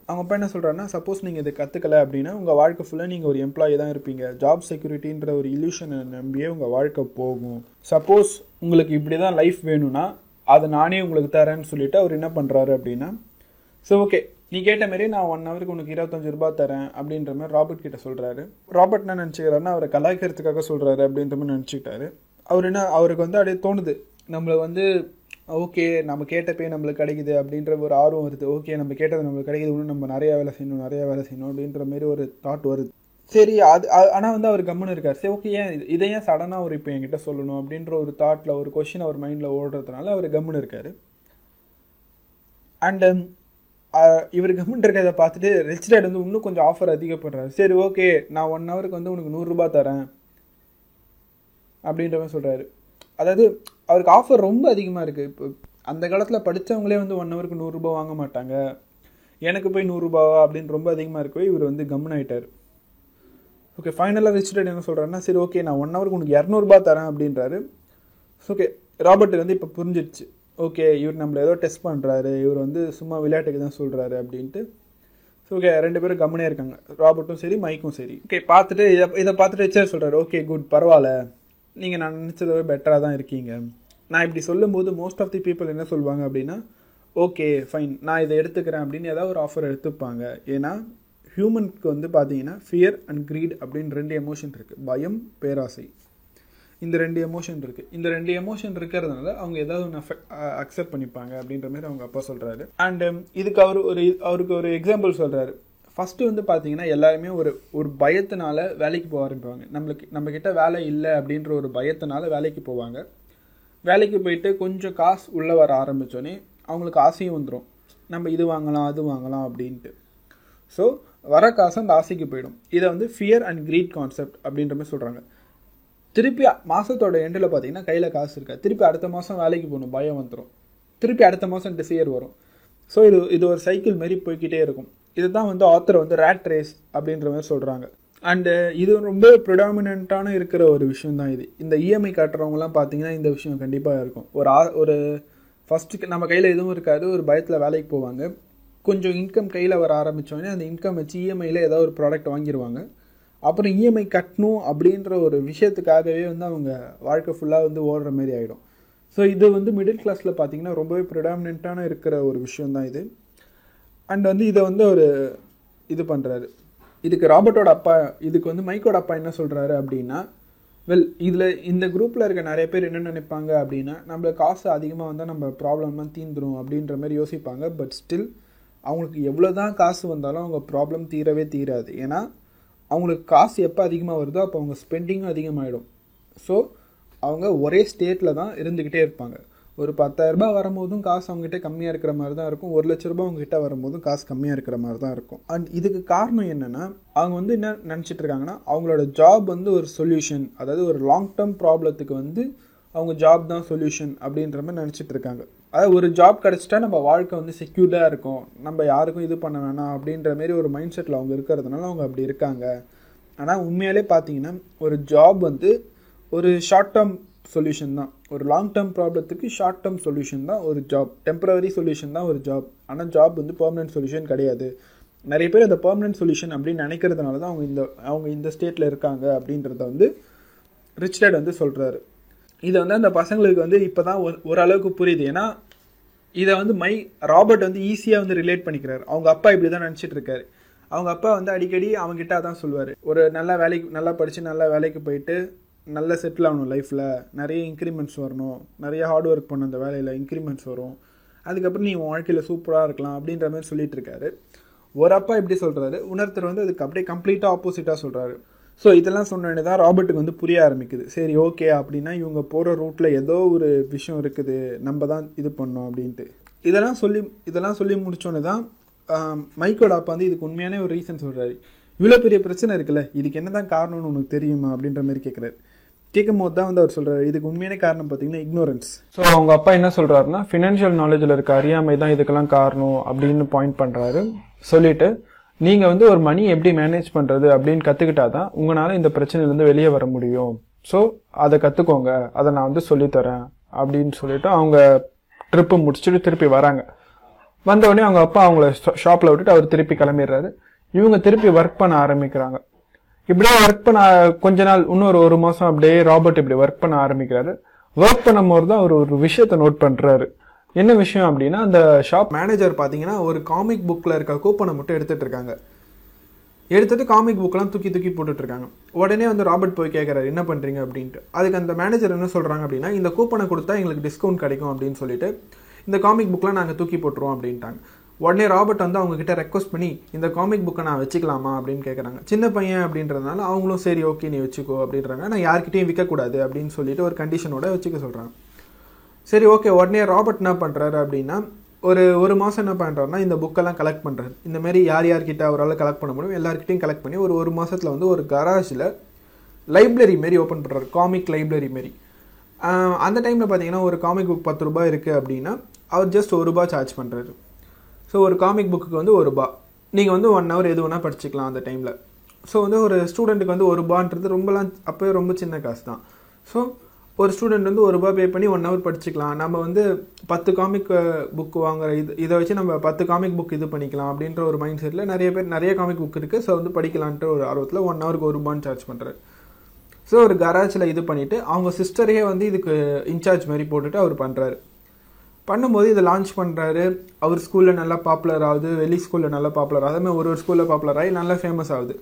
அவங்க அப்பா என்ன சொல்கிறாருன்னா சப்போஸ் நீங்கள் இதை கற்றுக்கலை அப்படின்னா உங்கள் வாழ்க்கை ஃபுல்லாக நீங்கள் ஒரு எம்ப்ளாயி தான் இருப்பீங்க. ஜாப் செக்யூரிட்டின்ற ஒரு இல்யூஷனை நம்பியே உங்கள் வாழ்க்கை போகும். சப்போஸ் உங்களுக்கு இப்படி தான் லைஃப் வேணும்னா அதை நானே உங்களுக்கு தரேன்னு சொல்லிவிட்டு அவர் என்ன பண்ணுறாரு அப்படின்னா ஸோ ஓகே நீ கேட்ட மாரி நான் ஒன் ஹவருக்கு உனக்கு இருபத்தஞ்சு ரூபா தரேன் அப்படின்ற மாதிரி ராபர்ட் கிட்ட சொல்கிறாரு ராபர்ட் என்ன நினச்சிக்கிறாருன்னா அவரை கலாய்க்கிறதுக்காக சொல்கிறாரு அப்படின்ற மாதிரி நினச்சிக்கிட்டாரு. அவர் என்ன அவருக்கு வந்து அப்படியே தோணுது. நம்மளை வந்து ஓகே நம்ம கேட்டப்பே நம்மளுக்கு கிடைக்குது அப்படின்ற ஒரு ஆர்வம் வருது. ஓகே நம்ம கேட்டது நம்மளுக்கு கிடைக்குது. இன்னும் நம்ம நிறையா வேலை செய்யணும் நிறையா வேலை செய்யணும் அப்படின்ற மாதிரி ஒரு தாட் வருது. சரி அது ஆனால் வந்து அவர் கம்முன்னு இருக்கார். சரி ஓகே ஏன் இது- இதை ஏன் சடனாக அவர் இப்போ என்கிட்ட சொல்லணும் அப்படின்ற ஒரு தாட்டில் ஒரு கொஷின் அவர் மைண்டில் ஓடுறதுனால அவர் கம்முன்னு இருக்கார். அண்ட் இவர் கவர்மெண்ட் இருக்கிறத பார்த்துட்டு ரிச் டேட் வந்து இன்னும் கொஞ்சம் ஆஃபர் அதிகப்படுறாரு. சரி ஓகே நான் ஒன் ஹவருக்கு வந்து உனக்கு நூறுரூபா தரேன் அப்படின்ற மாதிரி சொல்கிறாரு அதாவது அவருக்கு ஆஃபர் ரொம்ப அதிகமாக இருக்குது இப்போ அந்த காலத்தில் படித்தவங்களே வந்து ஒன் ஹவருக்கு நூறுரூபா வாங்க மாட்டாங்க. எனக்கு போய் நூறுரூபாவா அப்படின்னு ரொம்ப அதிகமாக இருக்கவே இவர் வந்து கம்முன்னு ஆகிட்டார் ஓகே ஃபைனலாக ரிச் டேட் என்ன சொல்கிறாருன்னா சரி ஓகே நான் ஒன் ஹவருக்கு உனக்கு இரநூறுபா தரேன் அப்படின்றாரு. ஓகே ராபர்ட் வந்து இப்போ புரிஞ்சிடுச்சு ஓகே இவர் நம்மளை ஏதோ டெஸ்ட் பண்ணுறாரு இவர் வந்து சும்மா விளையாட்டுக்கு தான் சொல்கிறாரு அப்படின்ட்டு. ஸோ ஓகே ரெண்டு பேரும் கம்முனே இருக்காங்க. ராபர்ட்டும் சரி மைக்கும் சரி. ஓகே பார்த்துட்டு இதை இதை பார்த்துட்டு ரிச்சர் சொல்கிறாரு ஓகே குட் பரவாயில்ல. நீங்கள் நான் நினச்சதை விட பெட்டராக தான் இருக்கீங்க. நான் இப்படி சொல்லும்போது மோஸ்ட் ஆஃப் தி பீப்புள் என்ன சொல்லுவாங்க அப்படின்னா ஓகே ஃபைன் நான் இதை எடுத்துக்கிறேன் அப்படின்னு ஏதாவது ஒரு ஆஃபர் எடுத்துப்பாங்க. ஏன்னா ஹியூமனுக்கு வந்து பார்த்தீங்கன்னா ஃபியர் அண்ட் க்ரீட் அப்படின்னு ரெண்டு எமோஷன் இருக்குது பயம் பேராசை. இந்த ரெண்டு எமோஷன் இருக்குது இந்த ரெண்டு எமோஷன் இருக்கிறதுனால அவங்க ஏதாவது ஒன்று அக்செப்ட் பண்ணிப்பாங்க அப்படின்ற மாதிரி அவங்க அப்பா சொல்கிறாரு அண்ட் um, இதுக்கு அவர் ஒரு அவருக்கு ஒரு எக்ஸாம்பிள் சொல்கிறாரு ஃபஸ்ட்டு வந்து பார்த்தீங்கன்னா எல்லாருமே ஒரு ஒரு பயத்தினால வேலைக்கு போக ஆரம்பிப்பாங்க. நம்மளுக்கு நம்மக்கிட்ட வேலை இல்லை அப்படின்ற ஒரு பயத்தினால வேலைக்கு போவாங்க. வேலைக்கு போயிட்டு கொஞ்சம் காசு உள்ளே வர ஆரம்பித்தோடனே அவங்களுக்கு ஆசையும் வந்துடும் நம்ம இது வாங்கலாம் அது வாங்கலாம் அப்படின்ட்டு. ஸோ வர காசு அந்த ஆசைக்கு போயிடும். இதை வந்து ஃபியர் அண்ட் கிரீட் கான்செப்ட் அப்படின்ற மாதிரி சொல்கிறாங்க திருப்பி மாதத்தோட எண்டில் பார்த்தீங்கன்னா கையில் காசு இருக்கா? திருப்பி அடுத்த மாதம் வேலைக்கு போகணும் பயம் வந்துடும் திருப்பி அடுத்த மாதம் டிசையர் வரும். ஸோ இது இது ஒரு சைக்கிள் மாரி போய்கிட்டே இருக்கும். இதுதான் வந்து ஆத்தர் வந்து ரேட் ரேஸ் அப்படின்ற மாதிரி சொல்கிறாங்க அண்டு இது ரொம்ப ப்ரிடாமினண்ட்டான இருக்கிற ஒரு விஷயம் தான் இது. இந்த இஎம்ஐ கட்டுறவங்கலாம் பார்த்தீங்கன்னா இந்த விஷயம் கண்டிப்பாக இருக்கும். ஒரு ஆ ஒரு ஃபஸ்ட்டு நம்ம கையில் எதுவும் இருக்காது ஒரு பயத்தில் வேலைக்கு போவாங்க. கொஞ்சம் இன்கம் கையில் வர ஆரம்பித்தோடனே அந்த இன்கம் வச்சு இஎம்ஐயில் ஏதாவது ஒரு ப்ராடக்ட் வாங்கிடுவாங்க அப்புறம் இஎம்ஐ கட்டணும் அப்படின்ற ஒரு விஷயத்துக்காகவே வந்து அவங்க வாழ்க்கை ஃபுல்லாக வந்து ஓடுற மாதிரி ஆகிடும் ஸோ இது வந்து மிடில் கிளாஸில் பார்த்தீங்கன்னா ரொம்பவே ப்ரிடாமினண்ட்டான இருக்கிற ஒரு விஷயம் தான் இது. அண்ட் வந்து இதை வந்து ஒரு இது பண்ணுறாரு இதுக்கு ராபர்ட்டோட அப்பா இதுக்கு வந்து மைக்கோட அப்பா என்ன சொல்கிறாரு அப்படின்னா வெல் இதில் இந்த குரூப்பில் இருக்க நிறைய பேர் என்ன நினைப்பாங்க அப்படின்னா நம்மள காசு அதிகமாக வந்தால் நம்ம ப்ராப்ளம்லாம் தீந்துடும் அப்படின்ற மாதிரி யோசிப்பாங்க. பட் ஸ்டில் அவங்களுக்கு எவ்வளோ தான் காசு வந்தாலும் அவங்க ப்ராப்ளம் தீரவே தீராது. ஏன்னா அவங்களுக்கு காசு எப்போ அதிகமாக வருதோ அப்போ அவங்க ஸ்பெண்டிங்கும் அதிகமாகிடும் ஸோ அவங்க ஒரே ஸ்டேட்டில் தான் இருந்துக்கிட்டே இருப்பாங்க. ஒரு பத்தாயிரரூபா வரும்போதும் காசு அவங்ககிட்ட கம்மியாக இருக்கிற மாதிரி தான் இருக்கும். ஒரு லட்ச ரூபா அவங்ககிட்ட வரும்போதும் காசு கம்மியாக இருக்கிற மாதிரி தான் இருக்கும். அண்ட் இதுக்கு காரணம் என்னென்னா அவங்க வந்து என்ன நினச்சிட்டு இருக்காங்கன்னா அவங்களோட ஜாப் வந்து ஒரு சொல்யூஷன் அதாவது ஒரு லாங் டேர்ம் ப்ராப்ளத்துக்கு வந்து அவங்க ஜாப் தான் சொல்யூஷன் அப்படின்ற மாதிரி நினச்சிட்டு இருக்காங்க. அதாவது ஒரு ஜாப் கிடச்சிட்டா நம்ம வாழ்க்கை வந்து செக்யூர்டாக இருக்கும். நம்ம யாருக்கும் இது பண்ண வேணாம் அப்படின்ற மாரி ஒரு மைண்ட் செட்டில் அவங்க இருக்கிறதுனால அவங்க அப்படி இருக்காங்க. ஆனால் உண்மையாலே பார்த்தீங்கன்னா ஒரு ஜாப் வந்து ஒரு ஷார்ட் டேர்ம் சொல்யூஷன் தான். ஒரு லாங் டேர்ம் ப்ராப்ளத்துக்கு ஷார்ட் டேர்ம் சொல்யூஷன் தான் ஒரு ஜாப் டெம்பரவரி சொல்யூஷன் தான் ஒரு ஜாப் ஆனால் ஜாப் வந்து பர்மனெண்ட் சொல்யூஷன் கிடையாது. நிறைய பேர் அந்த பெர்மனன்ட் சொல்யூஷன் அப்படின்னு நினைக்கிறதுனால தான் அவங்க இந்த அவங்க இந்த ஸ்டேட்டில் இருக்காங்க அப்படின்றத வந்து ரிச் டேட் வந்து சொல்கிறாரு இதை வந்து அந்த பசங்களுக்கு வந்து இப்போ தான் ஓரளவுக்கு புரியுது. ஏன்னா இதை வந்து மை ராபர்ட் வந்து ஈஸியாக வந்து ரிலேட் பண்ணிக்கிறாரு. அவங்க அப்பா இப்படி தான் நினச்சிட்டு இருக்காரு. அவங்க அப்பா வந்து அடிக்கடி அவங்ககிட்ட அதான் சொல்லுவார். ஒரு நல்ல வேலைக்கு நல்லா படித்து நல்ல வேலைக்கு போயிட்டு நல்ல செட்டில் ஆகணும் லைஃப்பில் நிறைய இன்க்ரிமெண்ட்ஸ் வரணும். நிறைய ஹார்ட் ஒர்க் பண்ண அந்த வேலையில் இன்க்ரிமெண்ட்ஸ் வரும். அதுக்கப்புறம் நீ உன் வாழ்க்கையில் சூப்பராக இருக்கலாம் அப்படின்ற மாதிரி சொல்லிட்டு இருக்காரு. ஒரு அப்பா இப்படி சொல்கிறாரு இன்னொருத்தர் வந்து அதுக்கு அப்படியே கம்ப்ளீட்டாக ஆப்போசிட்டாக சொல்கிறாரு ஸோ இதெல்லாம் சொன்னோடனே தான் ராபர்ட்டுக்கு வந்து புரிய ஆரம்பிக்குது. சரி ஓகே அப்படின்னா இவங்க போகிற ரூட்டில் ஏதோ ஒரு விஷயம் இருக்குது. நம்ம தான் இது பண்ணோம் அப்படின்ட்டு. இதெல்லாம் சொல்லி இதெல்லாம் சொல்லி முடிச்சோன்னே தான் மைக்கோட அப்பா வந்து இதுக்கு உண்மையான ஒரு ரீசன் சொல்கிறாரு இவ்வளோ பெரிய பிரச்சனை இருக்குல்ல இதுக்கு என்ன தான் காரணம்னு உனக்கு தெரியுமா அப்படின்ற மாதிரி கேட்குறாரு கேட்கும் போது தான் வந்து அவர் சொல்கிறாரு இதுக்கு உண்மையான காரணம் பார்த்தீங்கன்னா இக்னோரன்ஸ் ஸோ அவங்க அப்பா என்ன சொல்கிறாருன்னா ஃபினான்ஷியல் நாலேஜில் இருக்க அறியாமை தான் இதுக்கெல்லாம் காரணம் அப்படின்னு பாயிண்ட் பண்ணுறாரு சொல்லிட்டு நீங்கள் வந்து ஒரு மணி எப்படி மேனேஜ் பண்ணுறது அப்படின்னு கற்றுக்கிட்டா தான் உங்களால் இந்த பிரச்சனையிலேருந்து வெளியே வர முடியும். ஸோ அதை கற்றுக்கோங்க அதை நான் வந்து சொல்லித்தரேன் அப்படின்னு சொல்லிட்டு அவங்க ட்ரிப்பு முடிச்சுட்டு திருப்பி வராங்க. வந்தவுடனே அவங்க அப்பா அவங்கள ஷாப்பில் விட்டுட்டு அவர் திருப்பி கிளம்பிடுறாரு. இவங்க திருப்பி ஒர்க் பண்ண ஆரம்பிக்கிறாங்க. இப்படியே ஒர்க் பண்ண கொஞ்ச நாள் இன்னொரு ஒரு மாதம் அப்படியே ராபர்ட் இப்படி ஒர்க் பண்ண ஆரம்பிக்கிறாரு. ஒர்க் பண்ணும்போது தான் அவர் ஒரு விஷயத்த நோட் பண்ணுறாரு என்ன விஷயம் அப்படின்னா அந்த ஷாப் மேனேஜர் பார்த்தீங்கன்னா ஒரு காமிக் புக்கில் இருக்க கூப்பனை மட்டும் எடுத்துகிட்டு இருக்காங்க. எடுத்துட்டு காமிக் புக்கெலாம் தூக்கி தூக்கி போட்டுட்ருக்காங்க உடனே வந்து ராபர்ட் போய் கேட்குறாரு என்ன பண்ணுறீங்க அப்படின்ட்டு. அதுக்கு அந்த மேனேஜர் என்ன சொல்கிறாங்க அப்படின்னா இந்த கூப்பனை கொடுத்தா எங்களுக்கு டிஸ்கவுண்ட் கிடைக்கும் அப்படின்னு சொல்லிட்டு இந்த காமிக் புக்கெலாம் நாங்கள் தூக்கி போட்டுருவோம் அப்படின்ட்டாங்க. உடனே ராபர்ட் வந்து அவங்கக்கிட்ட ரெக்வஸ்ட் பண்ணி இந்த காமிக் புக்கை நான் வச்சுக்கலாமா? அப்படின்னு கேட்குறாங்க சின்ன பையன் அப்படின்றதுனால அவங்களும் சரி ஓகே நீ வச்சுக்கோ அப்படின்றாங்க. நான் யார்கிட்டையும் விற்கக்கூடாது அப்படின்னு சொல்லிட்டு ஒரு கண்டிஷனோட வச்சுக்க சொல்கிறாங்க சரி ஓகே உடனே ராபர்ட் என்ன பண்ணுறாரு அப்படின்னா ஒரு ஒரு மாதம் என்ன பண்ணுறாருன்னா இந்த புக்கெல்லாம் கலெக்ட் பண்ணுறாரு இந்த மாதிரி யார் யார்கிட்ட அவரால் கலெக்ட் பண்ண முடியும் எல்லாருக்கிட்டையும் கலெக்ட் பண்ணி ஒரு ஒரு மாதத்தில் வந்து ஒரு கராஜில் லைப்ரரி மாரி ஓப்பன் பண்ணுறாரு காமிக் லைப்ரரி மாரி. அந்த டைமில் பார்த்தீங்கன்னா ஒரு காமிக் புக் பத்து ரூபாய் இருக்குது அப்படின்னா அவர் ஜஸ்ட் ஒரு ரூபா சார்ஜ் பண்ணுறாரு ஸோ ஒரு காமிக் புக்குக்கு வந்து ஒரு ரூபா நீங்கள் வந்து ஒன் ஹவர் எது வேணால் படிச்சுக்கலாம் அந்த டைமில் ஸோ வந்து ஒரு ஸ்டூடெண்ட்டுக்கு வந்து ஒரு ரூபான்றது ரொம்பலாம் அப்போயே ரொம்ப சின்ன காசு தான். ஸோ ஒரு ஸ்டூடெண்ட் வந்து ஒரு ரூபா பே பண்ணி ஒன் ஹவர் படிச்சுக்கலாம். நம்ம வந்து பத்து காமிக் புக் வாங்குற இது இதை வச்சு நம்ம பத்து காமிக் புக் இது பண்ணிக்கலாம் அப்படின்ற ஒரு மைண்ட் செட்டில் நிறைய பேர் நிறைய காமிக் புக் இருக்குது ஸோ வந்து படிக்கலான்ட்டு ஒரு ஆர்வத்தில் ஒன் ஹவருக்கு ஒரு ரூபான்னு சார்ஜ் பண்ணுறாரு ஸோ ஒரு கராஜில் இது பண்ணிவிட்டு அவங்க சிஸ்டரையே வந்து இதுக்கு இன்சார்ஜ் மாதிரி போட்டுட்டு அவர் பண்ணுறாரு பண்ணும்போது இதை லான்ச் பண்ணுறாரு அவர் ஸ்கூலில் நல்லா பாப்புலர் ஆகுது. வெளி ஸ்கூலில் நல்லா பாப்புலர் ஆகுது. அதே மாதிரி ஒரு ஒரு ஸ்கூலில் பாப்புலர் ஆகி நல்லா ஃபேமஸ் ஆகுது.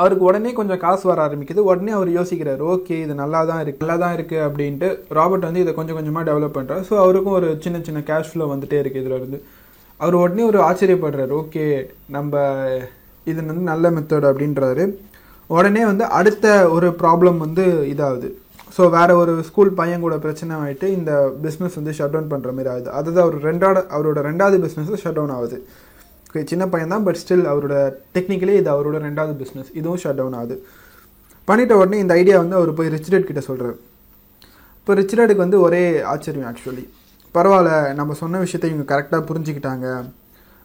அவருக்கு உடனே கொஞ்சம் காசு வர ஆரம்பிக்குது. உடனே அவர் யோசிக்கிறார் ஓகே இது நல்லா தான் இருக்கு நல்லா தான் இருக்கு அப்படின்ட்டு ராபர்ட் வந்து இதை கொஞ்சம் கொஞ்சமாக டெவலப் பண்ணுறாரு ஸோ அவருக்கும் ஒரு சின்ன சின்ன கேஷ் ஃப்ளோ வந்துட்டே இருக்கு இதில் இருந்து. அவர் உடனே ஒரு ஆச்சரியப்படுறாரு. ஓகே நம்ம இது வந்து நல்ல மெத்தட் அப்படின்றாரு. உடனே வந்து அடுத்த ஒரு ப்ராப்ளம் வந்து இதாகுது. ஸோ வேற ஒரு ஸ்கூல் பையன் கூட பிரச்சனை ஆகிட்டு இந்த பிஸ்னஸ் வந்து ஷட் டவுன் பண்ணுற மாதிரி ஆகுது. அதுதான் அவர் ரெண்டாவது அவரோட ரெண்டாவது பிஸ்னஸ் ஷட் டவுன் ஆகுது. சின்ன பையன் தான் பட் ஸ்டில் அவரோட டெக்னிக்கலி இது அவரோட ரெண்டாவது பிஸ்னஸ் இதுவும் ஷட் டவுன் ஆகுது. பண்ணிட்ட உடனே இந்த ஐடியா வந்து அவர் போய் ரிச்சர்ட் கிட்ட சொல்கிறார் இப்போ ரிச்சர்டுக்கு வந்து ஒரே ஆச்சரியம் ஆக்சுவலி பரவாயில்ல நம்ம சொன்ன விஷயத்தை இவங்க கரெக்டாக புரிஞ்சுக்கிட்டாங்க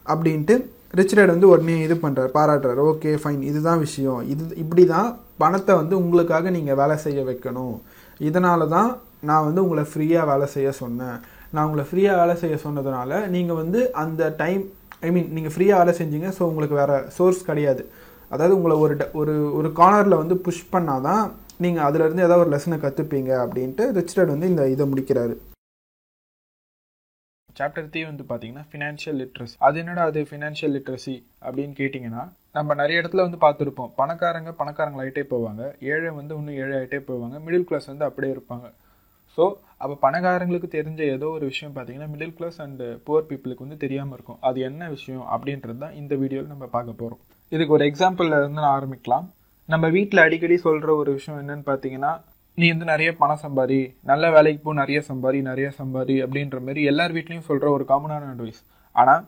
அப்படின்ட்டு ரிச்சர்டு வந்து உடனே இது பண்ணுறாரு பாராட்டுறார். ஓகே ஃபைன் இதுதான் விஷயம். இது இப்படி தான் பணத்தை வந்து உங்களுக்காக நீங்கள் வேலை செய்ய வைக்கணும். இதனால தான் நான் வந்து உங்களை ஃப்ரீயாக வேலை செய்ய சொன்னேன். நான் உங்களை ஃப்ரீயாக வேலை செய்ய சொன்னதுனால நீங்கள் வந்து அந்த டைம் ஐ மீன் நீங்கள் ஃப்ரீயாக வேலை செஞ்சீங்க ஸோ உங்களுக்கு வேறு சோர்ஸ் கிடையாது. அதாவது உங்களை ஒரு ட- ஒரு ஒரு கார்னரில் வந்து புஷ் பண்ணால் தான் நீங்கள் அதுலேருந்து ஏதாவது ஒரு லெசனை கற்றுப்பீங்க அப்படின்ட்டு ரிச்சர்ட் வந்து இந்த இதை முடிக்கிறாரு. சாப்டர் த்ரீ வந்து பார்த்தீங்கன்னா ஃபினான்ஷியல் லிட்ரஸி அது என்னடா அது ஃபினான்ஷியல் லிட்ரஸி அப்படின்னு கேட்டிங்கன்னா நம்ம நிறைய இடத்துல வந்து பார்த்துருப்போம். பணக்காரங்க பணக்காரங்களாயிட்டே போவாங்க. ஏழை வந்து இன்னும் ஏழை ஆகிட்டே போவாங்க. மிடில் கிளாஸ் வந்து அப்படியே இருப்பாங்க. ஸோ அப்போ பணக்காரங்களுக்கு தெரிஞ்ச ஏதோ ஒரு விஷயம் பார்த்தீங்கன்னா மிடில் கிளாஸ் அண்ட் புவர் பீப்புளுக்கு வந்து தெரியாமல் இருக்கும். அது என்ன விஷயம் அப்படின்றது தான் இந்த வீடியோவில் நம்ம பார்க்க போகிறோம் இதுக்கு ஒரு எக்ஸாம்பிளில் இருந்து நான் ஆரம்பிக்கலாம். நம்ம வீட்டில் அடிக்கடி சொல்கிற ஒரு விஷயம் என்னன்னு பார்த்தீங்கன்னா நீ வந்து நிறைய பணம் சம்பாரி நல்ல வேலைக்கு போ நிறைய சம்பாரி நிறைய சம்பாரி அப்படின்ற மாதிரி எல்லார் வீட்லேயும் சொல்கிற ஒரு காமனான அட்வைஸ் ஆனால்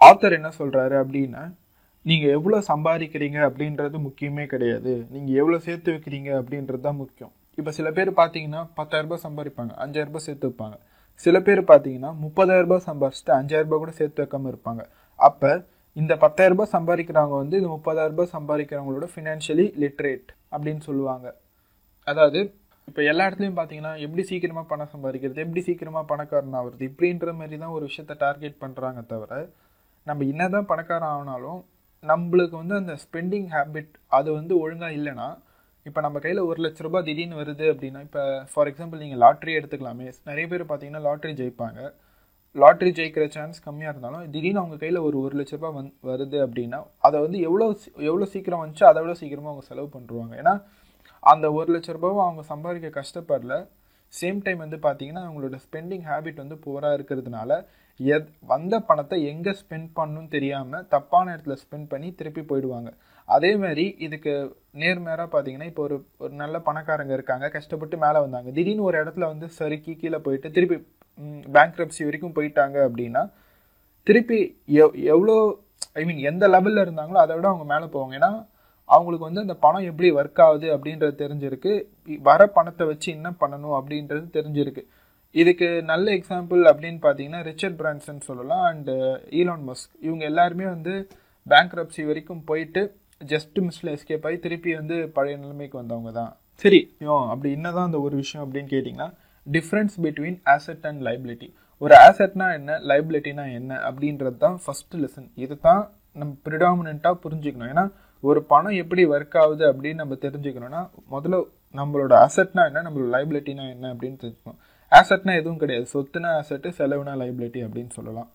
ஆத்தர் என்ன சொல்கிறாரு அப்படின்னா நீங்கள் எவ்வளோ சம்பாதிக்கிறீங்க அப்படின்றது முக்கியமே கிடையாது. நீங்கள் எவ்வளோ சேர்த்து வைக்கிறீங்க அப்படின்றது தான் முக்கியம். இப்போ சில பேர் பார்த்தீங்கன்னா பத்தாயிரரூபா ரூபாய் சம்பாதிப்பாங்க அஞ்சாயிரம் ரூபாய் சேர்த்து வைப்பாங்க. சில பேர் பார்த்தீங்கன்னா முப்பதாயிரரூபா சம்பாரிச்சிட்டு அஞ்சாயிரரூபா அஞ்சாயிரம் ரூபாய் கூட சேர்த்து வைக்காம இருப்பாங்க. அப்போ இந்த பத்தாயிரரூபா சம்பாதிக்கிறவங்க வந்து இந்த முப்பதாயிரரூபா சம்பாதிக்கிறவங்களோட ஃபினான்ஷியலி லிட்ரேட் அப்படின்னு சொல்லுவாங்க. அதாவது இப்போ எல்லா இடத்துலையும் பார்த்தீங்கன்னா எப்படி சீக்கிரமாக பணம் சம்பாதிக்கிறது எப்படி சீக்கிரமாக பணக்காரன் ஆகுறது இப்படின்ற மாதிரி தான் ஒரு விஷயத்த டார்கெட் பண்ணுறாங்க தவிர நம்ம என்ன தான் பணக்காரன் ஆகினாலும் நம்மளுக்கு வந்து அந்த ஸ்பெண்டிங் ஹேபிட் அது வந்து ஒழுங்காக இல்லைன்னா இப்போ நம்ம கையில் ஒரு லட்ச ரூபாய் திடீர்னு வருது அப்படின்னா இப்போ ஃபார் எக்ஸாம்பிள் நீங்கள் லாட்ரி எடுத்துக்கலாமே. நிறைய பேர் பார்த்தீங்கன்னா லாட்ரி ஜெயிப்பாங்க. லாட்ரி ஜெயிக்கிற சான்ஸ் கம்மியாக இருந்தாலும் திடீர்னு அவங்க கையில் ஒரு ஒரு லட்ச ரூபாய் வந் வருது அப்படின்னா அதை வந்து எவ்வளோ எவ்வளோ சீக்கிரம் வந்துச்சு அதை விட சீக்கிரமாக அவங்க செலவு பண்ணுருவாங்க ஏன்னா அந்த ஒரு லட்ச ரூபாவும் அவங்க சம்பாதிக்க கஷ்டப்படல. சேம் டைம் வந்து பார்த்தீங்கன்னா அவங்களோட ஸ்பெண்டிங் ஹேபிட் வந்து புவராக இருக்கிறதுனால எத் வந்த பணத்தை எங்கே ஸ்பெண்ட் பண்ணணும்னு தெரியாமல் தப்பான இடத்துல ஸ்பெண்ட் பண்ணி திருப்பி போயிடுவாங்க. அதே மாதிரி இதுக்கு நேர்மேராக பார்த்தீங்கன்னா இப்போ ஒரு ஒரு நல்ல பணக்காரங்க இருக்காங்க கஷ்டப்பட்டு மேலே வந்தாங்க. திடீர்னு ஒரு இடத்துல வந்து சறுக்கி கீழே போயிட்டு திருப்பி பேங்க் வரைக்கும் போயிட்டாங்க அப்படின்னா திருப்பி எவ் எவ்வளோ ஐ மீன் எந்த லெவலில் இருந்தாங்களோ அதை விட அவங்க மேலே போவாங்க. ஏன்னா அவங்களுக்கு வந்து அந்த பணம் எப்படி ஒர்க் ஆகுது அப்படின்றது தெரிஞ்சிருக்கு. வர பணத்தை வச்சு என்ன பண்ணணும் அப்படின்றது தெரிஞ்சிருக்கு. இதுக்கு நல்ல எக்ஸாம்பிள் அப்படின்னு பார்த்தீங்கன்னா ரிச்சர்ட் பிரான்சன் சொல்லலாம் அண்டு ஈலான் மஸ்க் இவங்க எல்லாருமே வந்து பேங்க் வரைக்கும் போயிட்டு ஜஸ்ட் மிஸ்ல எஸ்கேப் ஆகி திருப்பி வந்து பழைய நிலைமைக்கு வந்தவங்க தான். சரி. யோ அப்படி என்னதான் அந்த ஒரு விஷயம் அப்படின்னு கேட்டிங்கன்னா difference between asset and liability. ஒரு ஆசெட்னா என்ன லைபிலிட்டினா என்ன அப்படின்றது தான் ஃபர்ஸ்ட் லெசன் இது தான் நம்ம ப்ரிடாமினண்ட்டாக புரிஞ்சுக்கணும். ஏன்னா ஒரு பணம் எப்படி ஒர்க் ஆகுது அப்படின்னு நம்ம தெரிஞ்சுக்கணும்னா முதல்ல நம்மளோட அசெட்னா என்ன நம்மளோட லைபிலிட்டினா என்ன அப்படின்னு தெரிஞ்சுக்கணும். ஆசெட்னா எதுவும் கிடையாது. சொத்துனா அசெட்டு செலவுனா லைபிலிட்டி அப்படின்னு சொல்லலாம்.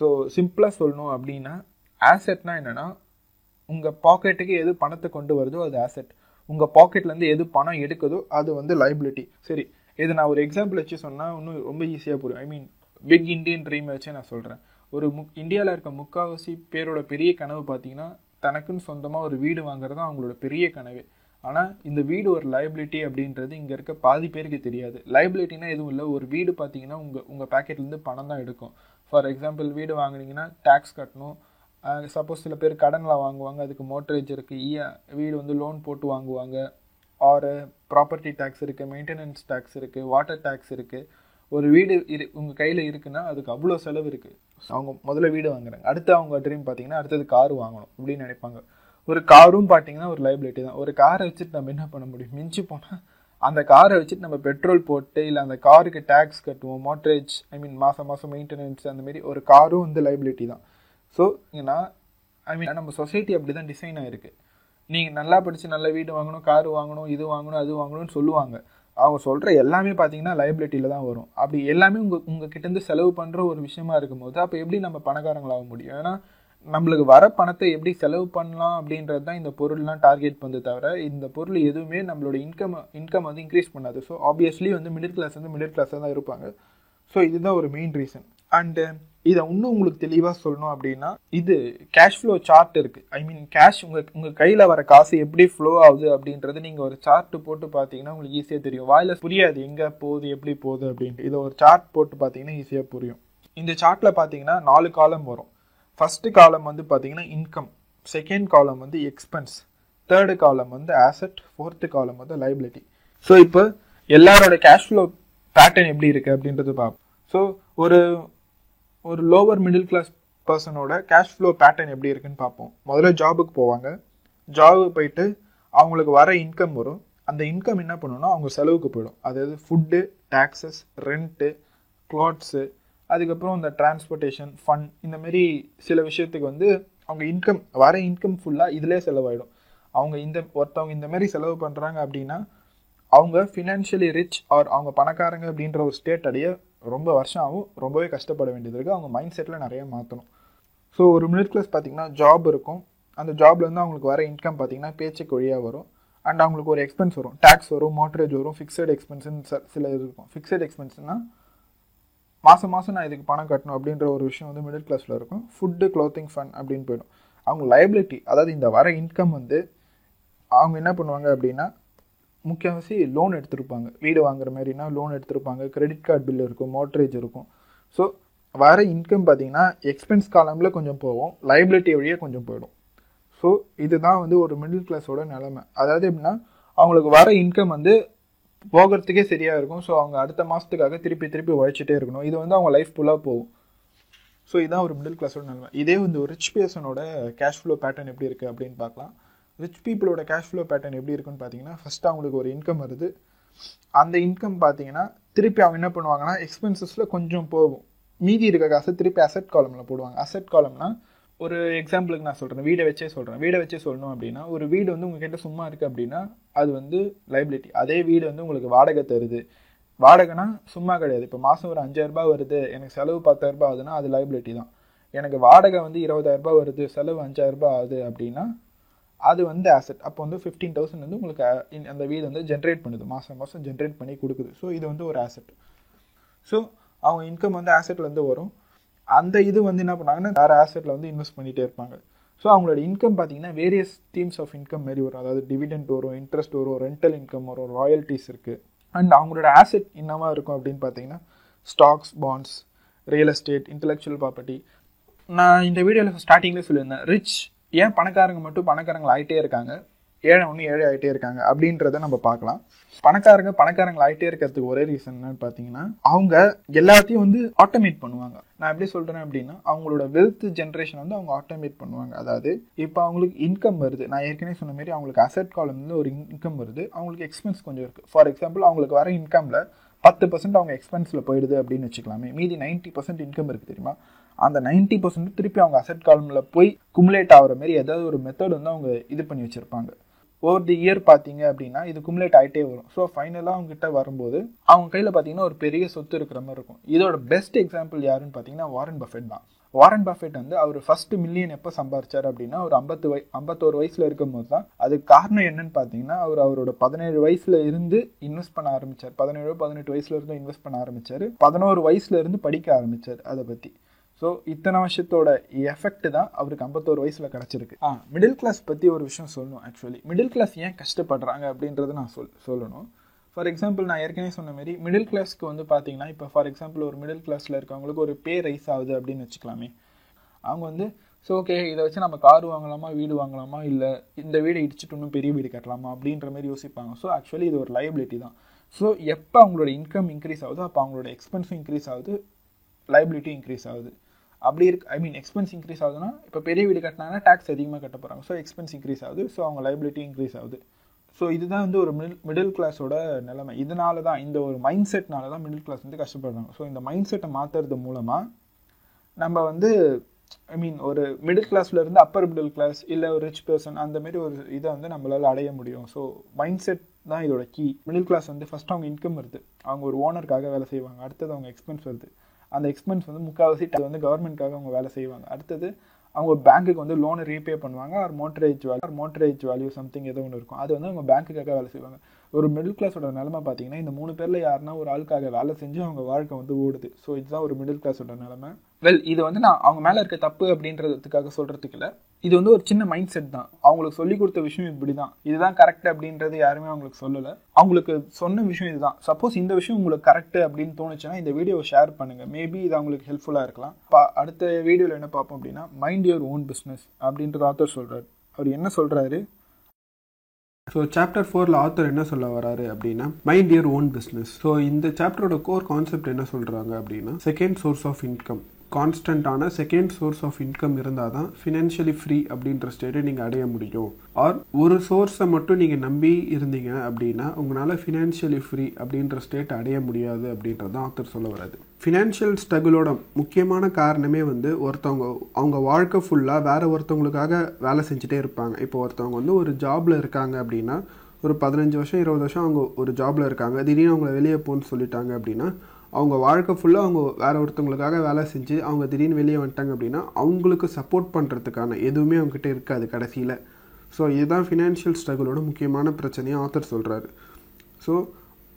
ஸோ சிம்பிளாக சொல்லணும் அப்படின்னா ஆசெட்னா என்னன்னா உங்கள் பாக்கெட்டுக்கு எது பணத்தை கொண்டு வருதோ அது ஆசெட் உங்கள் பாக்கெட்லேருந்து எது பணம் எடுக்குதோ அது வந்து லைபிலிட்டி சரி இது நான் ஒரு எக்ஸாம்பிள் வச்சு சொன்னால் இன்னும் ரொம்ப ஈஸியாக புரியும். I mean big Indian dream வச்சே நான் சொல்கிறேன் ஒரு முக் இந்தியாவில் இருக்க முக்காவாசி பேரோட பெரிய கனவு பார்த்தீங்கன்னா தனக்குன்னு சொந்தமாக ஒரு வீடு வாங்குறது தான் அவங்களோட பெரிய கனவு. ஆனால் இந்த வீடு ஒரு லைபிலிட்டி அப்படின்றது இங்கே இருக்க பாதி பேருக்கு தெரியாது. லைபிலிட்டினா எதுவும் இல்லை. ஒரு வீடு பார்த்தீங்கன்னா உங்கள் உங்கள் பாக்கெட்லேருந்து பணம் தான் எடுக்கும். ஃபார் எக்ஸாம்பிள் வீடு வாங்குனீங்கன்னா டேக்ஸ் கட்டணும். சப்போஸ் சில பேர் கடனில் வாங்குவாங்க அதுக்கு மோட்டரேஜ் இருக்குது இ வீடு வந்து லோன் போட்டு வாங்குவாங்க. ஆறு ப்ராப்பர்ட்டி டேக்ஸ் இருக்குது மெயின்டெனன்ஸ் டேக்ஸ் இருக்குது வாட்டர் டேக்ஸ் இருக்குது ஒரு வீடு இரு உங்கள் கையில் இருக்குன்னா அதுக்கு அவ்வளோ செலவு இருக்குது அவங்க முதல்ல வீடு வாங்குறாங்க. அடுத்து அவங்க ட்ரீம் பார்த்தீங்கன்னா அடுத்தது கார் வாங்கணும் அப்படின்னு நினைப்பாங்க. ஒரு காரும் பார்த்தீங்கன்னா ஒரு லைபிலிட்டி தான். ஒரு காரை வச்சுட்டு நம்ம என்ன பண்ண முடியும்? மிஞ்சி போனால் அந்த காரை வச்சுட்டு நம்ம பெட்ரோல் போட்டு இல்லை அந்த காருக்கு டேக்ஸ் கட்டுவோம் மோட்டரேஜ் ஐ மீன் மாதம் மாதம் மெயின்டெனன்ஸ் அந்த மாதிரி ஒரு காரும் வந்து லைபிலிட்டி தான். ஸோ ஏன்னா ஐ மீன் நம்ம சொசைட்டி அப்படி தான் டிசைன் ஆகிருக்கு நீங்கள் நல்லா படித்து நல்ல வீடு வாங்கணும் கார் வாங்கணும் இது வாங்கணும் அது வாங்கணும்னு சொல்லுவாங்க. அவங்க சொல்கிற எல்லாமே பார்த்தீங்கன்னா லைபிலிட்டியில் தான் வரும். அப்படி எல்லாமே உங்கள் உங்கள் கிட்டேருந்து செலவு பண்ணுற ஒரு விஷயமா இருக்கும்போது அப்போ எப்படி நம்ம பணக்காரங்களாக முடியும்? ஏன்னா நம்மளுக்கு வர பணத்தை எப்படி செலவு பண்ணலாம் அப்படின்றது தான் இந்த பொருள்லாம் டார்கெட் பண்ணுது தவிர இந்த பொருள் எதுவுமே நம்மளோட இன்கம் இன்கம் வந்து இன்க்ரீஸ் பண்ணாது. ஸோ ஆப்வியஸ்லி வந்து மிடில் கிளாஸ் வந்து மிடில் கிளாஸாக தான் இருப்பாங்க. ஸோ இதுதான் ஒரு மெயின் ரீசன் அண்டு um, இதை இன்னும் உங்களுக்கு தெளிவாக சொல்லணும் அப்படின்னா இது கேஷ் ஃப்ளோ சார்ட் இருக்குது ஐ மீன் கேஷ் உங்கள் உங்கள் கையில் வர காசு எப்படி ஃப்ளோ ஆகுது அப்படின்றது நீங்கள் ஒரு சார்ட் போட்டு பார்த்தீங்கன்னா உங்களுக்கு ஈஸியாக தெரியும். வாயில் புரியாது எங்கே போகுது எப்படி போகுது அப்படின்ட்டு இதை ஒரு சார்ட் போட்டு பார்த்தீங்கன்னா ஈஸியாக புரியும். இந்த சார்ட்டில் பார்த்தீங்கன்னா நாலு காலம் வரும். ஃபஸ்ட்டு காலம் வந்து பார்த்தீங்கன்னா இன்கம் செகண்ட் காலம் வந்து எக்ஸ்பென்ஸ் தேர்டு காலம் வந்து ஆசட் ஃபோர்த்து காலம் வந்து லைபிலிட்டி ஸோ இப்போ எல்லாரோட கேஷ் ஃப்ளோ பேட்டர்ன் எப்படி இருக்குது அப்படின்றது பார்ப்போம். ஸோ ஒரு ஒரு லோவர் மிடில் கிளாஸ் பர்சனோட கேஷ் ஃப்ளோ பேட்டர்ன் எப்படி இருக்குன்னு பார்ப்போம். முதல்ல ஜாபுக்கு போவாங்க. ஜாபுக்கு போயிட்டு அவங்களுக்கு வர இன்கம் வரும். அந்த இன்கம் என்ன பண்ணணும்னா அவங்க செலவுக்கு போயிடும். அதாவது ஃபுட்டு டேக்ஸஸ் ரெண்ட்டு க்ளாத்ஸு அதுக்கப்புறம் இந்த டிரான்ஸ்போர்ட்டேஷன் ஃபன் இந்தமாரி சில விஷயத்துக்கு வந்து அவங்க இன்கம் வர இன்கம் ஃபுல்லாக இதிலே செலவாயிடும். அவங்க இந்த ஒருத்தவங்க இந்தமாரி செலவு பண்ணுறாங்க அப்படின்னா அவங்க ஃபினான்ஷியலி ரிச் ஆர் அவங்க பணக்காரங்க அப்படின்ற ஒரு ஸ்டேட் அடைய ரொம்ப வருஷம் ஆகும் ரொம்பவே கஷ்டப்பட வேண்டியது இருக்குது அவங்க மைண்ட் செட்டில் நிறைய மாற்றணும் ஸோ ஒரு மிடில் கிளாஸ் பார்த்தீங்கன்னா ஜாப் இருக்கும். அந்த ஜாப்லேருந்து அவங்களுக்கு வர இன்கம் பார்த்தீங்கன்னா பேச்சுக்கு வழியாக வரும். அண்ட் அவங்களுக்கு ஒரு எக்ஸ்பென்ஸ் வரும். டேக்ஸ் வரும் மோட்டரேஜ் வரும் ஃபிக்ஸட் எக்ஸ்பென்ஸ்னு சில இது இருக்கும். ஃபிக்ஸட் எக்ஸ்பென்ஸ்னால் மாதம் மாதம் நான் இதுக்கு பணம் கட்டணும் அப்படின்ற ஒரு விஷயம் வந்து மிடில் கிளாஸில் இருக்கும். ஃபுட்டு க்ளோத்திங் ஃபண்ட் அப்படின்னு போயிடும். அவங்க லைபிலிட்டி அதாவது இந்த வர இன்கம் வந்து அவங்க என்ன பண்ணுவாங்க அப்படின்னா முக்கியவாசி லோன் எடுத்திருப்பாங்க. வீடு வாங்குற மாதிரினா லோன் எடுத்திருப்பாங்க. கிரெடிட் கார்டு பில் இருக்கும் மோட்டரேஜ் இருக்கும். ஸோ வர இன்கம் பார்த்தீங்கன்னா எக்ஸ்பென்ஸ் காலமில் கொஞ்சம் போகும். லைபிலிட்டி வழியாக கொஞ்சம் போயிடும். ஸோ இதுதான் வந்து ஒரு மிடில் கிளாஸோட நிலைமை. அதாவது எப்படின்னா அவங்களுக்கு வர இன்கம் வந்து போகிறதுக்கே சரியாக இருக்கும். ஸோ அவங்க அடுத்த மாதத்துக்காக திருப்பி திருப்பி உழைச்சிட்டே இருக்கணும். இது வந்து அவங்க லைஃப் ஃபுல்லாக போகும். ஸோ இதுதான் ஒரு மிடில் கிளாஸோட நிலைமை. இதே வந்து ஒரு ரிச் பர்சனோட கேஷ் ஃப்ளோ பேட்டர்ன் எப்படி இருக்குது அப்படின்னு பார்க்கலாம். ரிச் பீப்புளோட கேஷ் ஃப்ளோ பேட்டர்ன் எப்படி இருக்குன்னு பார்த்தீங்கன்னா ஃபஸ்ட்டு அவங்களுக்கு ஒரு இன்கம் வருது. அந்த இன்கம் பார்த்தீங்கன்னா திருப்பி அவங்க என்ன பண்ணுவாங்கன்னா எக்ஸ்பென்சஸில் கொஞ்சம் போகும். மீதி இருக்க காசை திருப்பி அசெட் காலமில் போடுவாங்க. அசெட் காலம்னா ஒரு எக்ஸாம்பிளுக்கு நான் சொல்கிறேன் வீடை வச்சே சொல்கிறேன் வீடை வச்சே சொல்லணும் அப்படின்னா ஒரு வீடு வந்து உங்ககிட்ட சும்மா இருக்குது அப்படின்னா அது வந்து லைபிலிட்டி அதே வீடு வந்து உங்களுக்கு வாடகை தருது. வாடகைனா சும்மா கிடையாது. இப்போ மாதம் ஒரு அஞ்சாயிரரூபா வருது. எனக்கு செலவு பத்தாயிரரூபா ஆகுதுன்னா அது லைபிலிட்டி தான். எனக்கு வாடகை வந்து இருபதாயிரரூபா வருது. செலவு அஞ்சாயிரரூபா ஆகுது அப்படின்னா அது வந்து ஆசெட் அப்போ வந்து ஃபிஃப்டீன் தௌசண்ட் வந்து உங்களுக்கு uh, அந்த வீடு வந்து ஜென்ரேட் பண்ணுது. மாதம் மாதம் ஜென்ரேட் பண்ணி கொடுக்குது. ஸோ இது வந்து ஒரு ஆசெட் ஸோ அவங்க இன்கம் வந்து ஆசெட்லேருந்து வரும். அந்த இது வந்து என்ன பண்ணாங்கன்னா வேறு ஆசட்டில் வந்து இன்வெஸ்ட் பண்ணிகிட்டே இருப்பாங்க. ஸோ அவங்களோட இன்கம் பார்த்தீங்கன்னா வேரியஸ் டீம்ஸ் ஆஃப் இன்கம் மாரி வரும். அதாவது டிவிடெண்ட் வரும் இன்ட்ரெஸ்ட் வரும் ரெண்டல் இன்கம் வரும் ராயல்ட்டிஸ் இருக்குது அண்ட் அவங்களோட ஆசெட் என்னவாக இருக்கும் அப்படின்னு பார்த்தீங்கன்னா stocks bonds real estate intellectual property நான் இந்த வீடியோவில் ஸ்டார்டிங்லேயே சொல்லியிருந்தேன். ரிச் ஏன் பணக்காரங்க மட்டும் பணக்காரங்கள் ஆகிட்டே இருக்காங்க? ஏழை ஒன்று ஏழை ஆகிட்டே இருக்காங்க. அப்படின்றத நம்ம பார்க்கலாம். பணக்காரங்க பணக்காரங்கள் ஆகிட்டே இருக்கிறதுக்கு ஒரே ரீசன் என்னன்னு பார்த்தீங்கன்னா அவங்க எல்லாத்தையும் வந்து ஆட்டோமேட் பண்ணுவாங்க. நான் எப்படி சொல்கிறேன் அப்படின்னா அவங்களோட வெல்த் ஜென்ரேஷன் வந்து அவங்க ஆட்டோமேட் பண்ணுவாங்க. அதாவது இப்போ அவங்களுக்கு இன்கம் வருது. நான் ஏற்கனவே சொன்ன மாதிரி அவங்களுக்கு அசெட் வந்து ஒரு இன்கம் வருது. அவங்களுக்கு எக்ஸ்பென்ஸ் கொஞ்சம் இருக்குது ஃபார் எக்ஸாம்பிள் அவங்களுக்கு வர இன்கமில் பத்து பர்சன்ட் அவங்க எக்ஸ்பென்ஸில் போயிடுது அப்படின்னு வச்சுக்கலாமே. மீதி நைன்ட்டி பர்சன்ட் இன்கம் இருக்குது தெரியுமா? அந்த நைன்ட்டி பர்சன்ட் திருப்பி அவங்க அசெட் காலமில் போய் குமுலேட் ஆகிற மாதிரி ஏதாவது ஒரு மெத்தட் வந்து அவங்க இது பண்ணி வச்சுருப்பாங்க. ஓவர் தி இயர் பார்த்தீங்க அப்படின்னா இது குமுலேட் ஆகிட்டே வரும். ஸோ ஃபைனலாக அவங்க கிட்ட வரும்போது அவங்க கையில் பார்த்தீங்கன்னா ஒரு பெரிய சொத்து இருக்கிற மாதிரி இருக்கும். இதோட பெஸ்ட் எக்ஸாம்பிள் யாருன்னு பார்த்தீங்கன்னா வாரன் பஃபெட் தான். வாரன் பஃபெட் வந்து அவர் ஃபர்ஸ்ட் மில்லியன் எப்போ சம்பாரிச்சார் அப்படின்னா ஒரு ஐம்பத்து வய ஐம்பத்தோரு வயசுல இருக்கும்போது தான். அதுக்கு காரணம் என்னன்னு பார்த்தீங்கன்னா அவர் அவரோட பதினேழு வயசுல இருந்து இன்வெஸ்ட் பண்ண ஆரம்பிச்சார். பதினேழு பதினெட்டு வயசுல இருந்து இன்வெஸ்ட் பண்ண ஆரம்பிச்சார். பதினோரு வயசுல இருந்து படிக்க ஆரம்பிச்சார் அதை பற்றி ஸோ இத்தனை வருஷத்தோட எஃபெக்ட் தான் அவருக்கு ஐம்பத்தோரு வயசில் கிடச்சிருக்கு. ஆ மிடில் கிளாஸ் பற்றி ஒரு விஷயம் சொல்லணும் ஆக்சுவலி மிடில் கிளாஸ் ஏன் கஷ்டப்படுறாங்க அப்படின்றத நான் சொல் சொல்லணும். ஃபார் எக்ஸாம்பிள் நான் ஏற்கனவே சொன்ன மாதிரி மிடில் கிளாஸ்க்கு வந்து பார்த்தீங்கன்னா இப்போ ஃபார் எக்ஸாம்பிள் ஒரு மிடில் கிளாஸில் இருக்கவங்களுக்கு ஒரு பே ரைஸ் ஆகுது அப்படின்னு வச்சுக்கலாமே. அவங்க வந்து ஸோ ஓகே இதை வச்சு நம்ம கார் வாங்கலாமா வீடு வாங்கலாமா இல்லை இந்த வீடை இடிச்சுட்டு இன்னும் பெரிய வீடு கட்டலாமா அப்படின்ற மாதிரி யோசிப்பாங்க. ஸோ ஆக்சுவலி இது ஒரு லைபிலிட்டி தான். ஸோ எப்போ அவங்களோட இன்கம் இன்க்ரீஸ் ஆகுதோ அப்போ அவங்களோட எக்ஸ்பென்ஸும் இன்க்ரீஸ் ஆகுது லைபிலிட்டியும் இன்க்ரீஸ் ஆகுது. அப்படி இருக்கு ஐ மீன் எக்ஸ்பென்ஸ் இன்க்ரீஸ் ஆகுதுன்னா இப்போ பெரிய வீடு கட்டினாங்கன்னா டேக்ஸ் அதிகமாக கட்ட போகிறாங்க ஸோ எக்ஸ்பென்ஸ் இன்க்ரீஸ் ஆகுது. ஸோ அவங்க லைபிலிட்டி இன்க்ரீஸ் ஆகுது. ஸோ இதுதான் வந்து ஒரு மிடில் மிடில் கிளாஸோட நிலைமை. இதனால தான் இந்த ஒரு மைண்ட் செட்னால தான் மிடில் கிளாஸ் வந்து கஷ்டப்படுறாங்க. ஸோ இந்த மைண்ட் செட்டை மாற்றுறது மூலமாக நம்ம வந்து ஐ மீன் ஒரு மிடில் கிளாஸில் இருந்து அப்பர் மிடில் கிளாஸ் இல்லை ஒரு ரிச் பர்சன் அந்த மாதிரி ஒரு இதை வந்து நம்மளால் அடைய முடியும். ஸோ மைண்ட் செட் தான் இதோட கீ மிடில் கிளாஸ் வந்து ஃபஸ்ட்டு அவங்க இன்கம் வருது. அவங்க ஒரு ஓனருக்காக வேலை செய்வாங்க. அடுத்தது அவங்க எக்ஸ்பென்ஸ் வருது. அந்த எக்ஸ்பென்ஸ் வந்து முக்கால்வாசி அது வந்து கவர்மெண்ட்காக அவங்க வேலை செய்வாங்க. அடுத்தது அவங்க பேங்க்குக்கு வந்து லோனை ரீபே பண்ணுவாங்க. ஒரு mortgage value mortgage value something ஏதோ ஒன்று இருக்கும். அது வந்து அவங்க பேங்க்குக்காக வேலை செய்வாங்க. ஒரு மிடில் கிளாஸோட நிலமை பார்த்தீங்கன்னா இந்த மூணு பேரில் யாருன்னா ஒரு ஆளுக்காக வேலை செஞ்சு அவங்க வாழ்க்கை வந்து ஓடுது. ஸோ இதுதான் ஒரு மிடில் கிளாஸோட நிலமை. வெல் இது வந்து நான் அவங்க மேலே இருக்க தப்பு அப்படின்றதுக்காக சொல்கிறதுக்கு இல்லை. இது வந்து ஒரு சின்ன மைண்ட் செட் தான். அவங்களுக்கு சொல்லி கொடுத்த விஷயம் இப்படி தான் இதுதான் கரெக்ட் அப்படின்றது யாருமே அவங்களுக்கு சொல்லலை. அவங்களுக்கு சொன்ன விஷயம் இதுதான். சப்போஸ் இந்த விஷயம் உங்களுக்கு கரெக்ட் அப்படின்னு தோணுச்சுன்னா இந்த வீடியோவை ஷேர் பண்ணுங்கள் மேபி இது அவங்களுக்கு ஹெல்ப்ஃபுல்லாக இருக்கலாம். பா அடுத்த வீடியோவில் என்ன பார்ப்போம் அப்படின்னா மைண்ட் யுவர் ஓன் பிஸ்னஸ் அப்படின்றது ஆத்தர் சொல்கிறார் அவர் என்ன சொல்கிறாரு ஸோ சாப்டர் ஃபோரில் ஆத்தர் என்ன சொல்ல வராரு அப்படின்னா mind your own business so இந்த சாப்டரோட கோர் கான்செப்ட் என்ன சொல்கிறாங்க அப்படின்னா செகண்ட் சோர்ஸ் ஆஃப் இன்கம் கான்ஸ்டண்ட்டான செகண்ட் சோர்ஸ் ஆஃப் இன்கம் இருந்தால் தான் ஃபினான்ஷியலி ஃப்ரீ அப்படின்ற ஸ்டேட்டை நீங்கள் அடைய முடியும். ஆர் ஒரு சோர்ஸை மட்டும் நீங்கள் நம்பி இருந்தீங்க அப்படின்னா உங்களால் ஃபினான்ஷியலி ஃப்ரீ அப்படின்ற ஸ்டேட் அடைய முடியாது அப்படின்றது தான் ஆத்தர் சொல்ல வராது ஃபினான்ஷியல் ஸ்ட்ரகிளோட முக்கியமான காரணமே வந்து ஒருத்தவங்க அவங்க வாழ்க்கை ஃபுல்லாக வேறு ஒருத்தவங்களுக்காக வேலை செஞ்சுட்டே இருப்பாங்க. இப்போ ஒருத்தவங்க வந்து ஒரு ஜாபில் இருக்காங்க அப்படின்னா ஒரு பதினஞ்சு வருஷம் இருபது வருஷம் அவங்க ஒரு ஜாபில் இருக்காங்க. திடீர்னு அவங்கள வெளியே போன்னு சொல்லிட்டாங்க அப்படின்னா அவங்க வாழ்க்கை ஃபுல்லாக அவங்க வேறு ஒருத்தவங்களுக்காக வேலை செஞ்சு அவங்க திடீர்னு வெளியே வந்துட்டாங்க அப்படின்னா அவங்களுக்கு சப்போர்ட் பண்ணுறதுக்கான எதுவுமே அவங்ககிட்ட இருக்காது கடைசியில். ஸோ இதுதான் ஃபினான்ஷியல் ஸ்ட்ரகிளோட முக்கியமான பிரச்சனையை ஆத்தர் சொல்கிறாரு ஸோ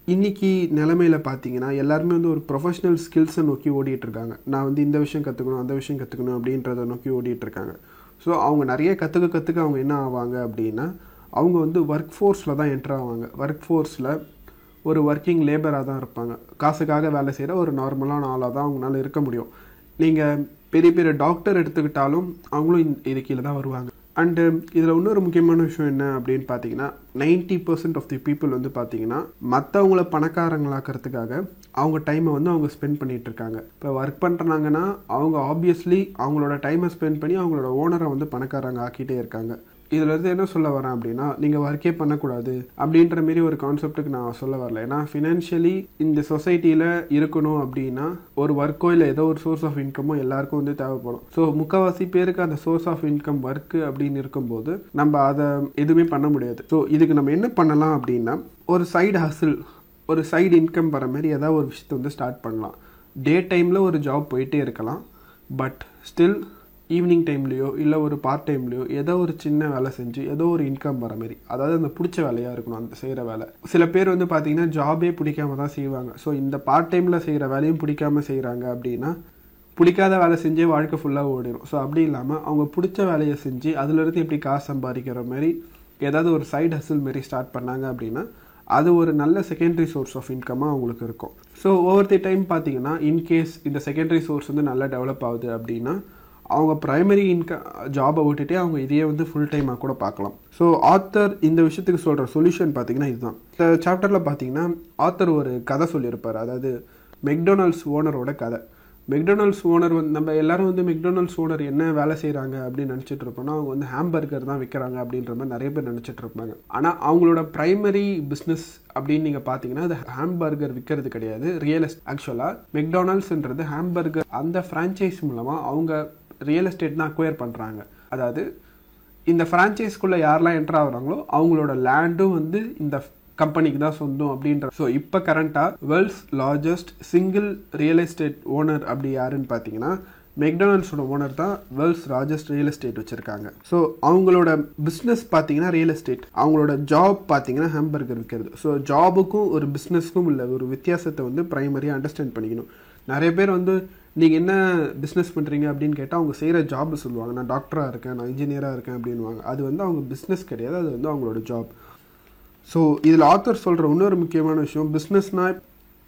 இன்றைக்கி நிலமையில பார்த்தீங்கன்னா எல்லாருமே வந்து ஒரு ப்ரொஃபஷனல் ஸ்கில்ஸை நோக்கி ஓடிட்டுருக்காங்க நான் வந்து இந்த விஷயம் கற்றுக்கணும் அந்த விஷயம் கற்றுக்கணும் அப்படின்றத நோக்கி ஓடிட்டுருக்காங்க ஸோ அவங்க நிறைய கற்றுக்க கற்றுக்க அவங்க என்ன ஆவாங்க அப்படின்னா அவங்க வந்து ஒர்க் ஃபோர்ஸில் தான் என்டர் ஆவாங்க. ஒர்க் ஃபோர்ஸில் ஒரு ஒர்க்கிங் லேபராக தான் இருப்பாங்க. காசுக்காக வேலை செய்கிற ஒரு நார்மலான ஆளாக தான் அவங்களால இருக்க முடியும். நீங்கள் பெரிய பெரிய டாக்டர் எடுத்துக்கிட்டாலும் அவங்களும் இது கீழே தான் வருவாங்க. அண்டு இதில் இன்னொரு முக்கியமான விஷயம் என்ன அப்படின்னு பார்த்தீங்கன்னா ninety percent of the people வந்து பார்த்தீங்கன்னா மற்றவங்கள பணக்காரங்களாக்கிறதுக்காக அவங்க டைமை வந்து அவங்க ஸ்பெண்ட் பண்ணிகிட்டு இருக்காங்க. இப்போ ஒர்க் பண்ணுறாங்கன்னா அவங்க ஆப்வியஸ்லி அவங்களோட டைமை ஸ்பெண்ட் பண்ணி அவங்களோட ஓனரை வந்து பணக்காரங்க ஆக்கிட்டே இருக்காங்க. இதுலேருந்து என்ன சொல்ல வரேன் அப்படின்னா நீங்கள் ஒர்க்கே பண்ணக்கூடாது அப்படின்ற மாரி ஒரு கான்செப்ட்டுக்கு நான் சொல்ல வரல. ஏன்னா ஃபினான்ஷியலி இந்த சொசைட்டியில் இருக்கணும் அப்படின்னா ஒரு ஒர்க்கோ இல்லை ஏதோ ஒரு சோர்ஸ் ஆஃப் இன்கமோ எல்லாருக்கும் வந்து தேவைப்படும். ஸோ முக்கால்வாசி பேருக்கு அந்த சோர்ஸ் ஆஃப் இன்கம் ஒர்க்கு அப்படின்னு இருக்கும்போது நம்ம அதை எதுவுமே பண்ண முடியாது. ஸோ இதுக்கு நம்ம என்ன பண்ணலாம் அப்படின்னா ஒரு சைடு ஹசில் ஒரு சைடு இன்கம் வர மாதிரி ஏதாவது ஒரு விஷயத்தை வந்து ஸ்டார்ட் பண்ணலாம். டே டைமில் ஒரு ஜாப் போயிட்டே இருக்கலாம். பட் ஸ்டில் ஈவினிங் டைம்லேயோ இல்லை ஒரு பார்ட் டைம்லேயோ ஏதோ ஒரு சின்ன வேலை செஞ்சு ஏதோ ஒரு இன்கம் வர மாதிரி அதாவது அந்த பிடிச்ச வேலையாக இருக்கணும் அந்த செய்கிற வேலை. சில பேர் வந்து பார்த்தீங்கன்னா ஜாபே பிடிக்காம தான் செய்வாங்க. ஸோ இந்த பார்ட் டைமில் செய்கிற வேலையும் பிடிக்காம செய்கிறாங்க அப்படின்னா பிடிக்காத வேலை செஞ்சே வாழ்க்கை ஃபுல்லாக ஓடிடும் ஸோ அப்படி இல்லாமல் அவங்க பிடிச்ச வேலையை செஞ்சு அதுலேருந்து எப்படி காசு சம்பாதிக்கிற மாதிரி ஏதாவது ஒரு சைடு ஹசில் மாரி ஸ்டார்ட் பண்ணாங்க அப்படின்னா அது ஒரு நல்ல செகண்டரி சோர்ஸ் ஆஃப் இன்கமாக அவங்களுக்கு இருக்கும். ஸோ ஓவர் தி டைம் பார்த்தீங்கன்னா இன்கேஸ் இந்த செகண்டரி சோர்ஸ் வந்து நல்லா டெவலப் ஆகுது அப்படின்னா அவங்க ப்ரைமரி இன்கம் ஜாபை விட்டுட்டே அவங்க இதையே வந்து ஃபுல் டைமாக கூட பார்க்கலாம். ஸோ ஆத்தர் இந்த விஷயத்துக்கு சொல்கிற சொல்யூஷன் பார்த்தீங்கன்னா இதுதான். இந்த சாப்டரில் பார்த்தீங்கன்னா ஆத்தர் ஒரு கதை சொல்லியிருப்பார். அதாவது மெக்டொனால்ட்ஸ் ஓனரோட கதை. மெக்டொனால்ட்ஸ் ஓனர் வந்து நம்ம எல்லாரும் வந்து மெக்டொனால்ட்ஸ் ஓனர் என்ன வேலை செய்கிறாங்க அப்படின்னு நினச்சிட்டு இருப்போம்னா அவங்க வந்து ஹேம்பர்கர் தான் விற்கிறாங்க அப்படின்ற மாதிரி நிறைய பேர் நினச்சிட்டு இருப்பாங்க. ஆனால் அவங்களோட ப்ரைமரி பிஸ்னஸ் அப்படின்னு நீங்கள் பார்த்தீங்கன்னா அது ஹேம்பர்கர் விற்கிறது கிடையாது. ரியல் எஸ்ட் ஆக்சுவலாக மெக்டொனால்ட்ஸ்ன்றது ஹேம்பர்கர் அந்த ஃப்ரான்ச்சைஸ் மூலமாக அவங்க ரியல் எஸ்டேட் தான் அக்வயர் பண்ணுறாங்க அதாவது இந்த ஃப்ரான்ச்சைஸ்க்குள்ளே யாரெல்லாம் என்ட்ரு ஆகுறாங்களோ அவங்களோட லேண்டும் வந்து இந்த கம்பெனிக்கு தான் சொந்தம் அப்படின்ற ஸோ இப்போ கரண்ட்டாக world's largest single real estate owner அப்படி யாருன்னு பார்த்தீங்கன்னா மெக்டொனால்ட்ஸோட ஓனர் தான் வேர்ல்ட்ஸ் லார்ஜஸ்ட் ரியல் எஸ்டேட் வச்சுருக்காங்க. ஸோ அவங்களோட பிஸ்னஸ் பார்த்தீங்கன்னா ரியல் எஸ்டேட் அவங்களோட ஜாப் பார்த்தீங்கன்னா ஹேம்பர்கர் விற்கிறது ஸோ ஜாபுக்கும் ஒரு பிஸ்னஸ்க்கும் உள்ள ஒரு வித்தியாசத்தை வந்து ப்ரைமரியாக அண்டர்ஸ்டாண்ட் பண்ணிக்கணும். நிறைய பேர் வந்து நீங்கள் என்ன பிஸ்னஸ் பண்ணுறீங்க அப்படின்னு கேட்டால் அவங்க செய்கிற ஜாப் சொல்லுவாங்க. நான் டாக்டராக இருக்கேன் நான் இன்ஜினியராக இருக்கேன் அப்படின்வாங்க அது வந்து அவங்க பிஸ்னஸ் கிடையாது. அது வந்து அவங்களோட ஜாப் ஸோ இதில் ஆத்தர் சொல்கிற இன்னொரு முக்கியமான விஷயம் பிஸ்னஸ்னால்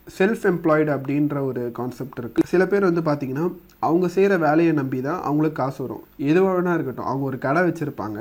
செல்ஃப் எம்ப்ளாய்டு அப்படின்ற ஒரு கான்செப்ட் இருக்குது சில பேர் வந்து பார்த்திங்கன்னா அவங்க செய்கிற வேலையை நம்பி தான் அவங்களுக்கு காசு வரும். எதுவாக வேணா இருக்கட்டும். அவங்க ஒரு கடை வச்சுருப்பாங்க.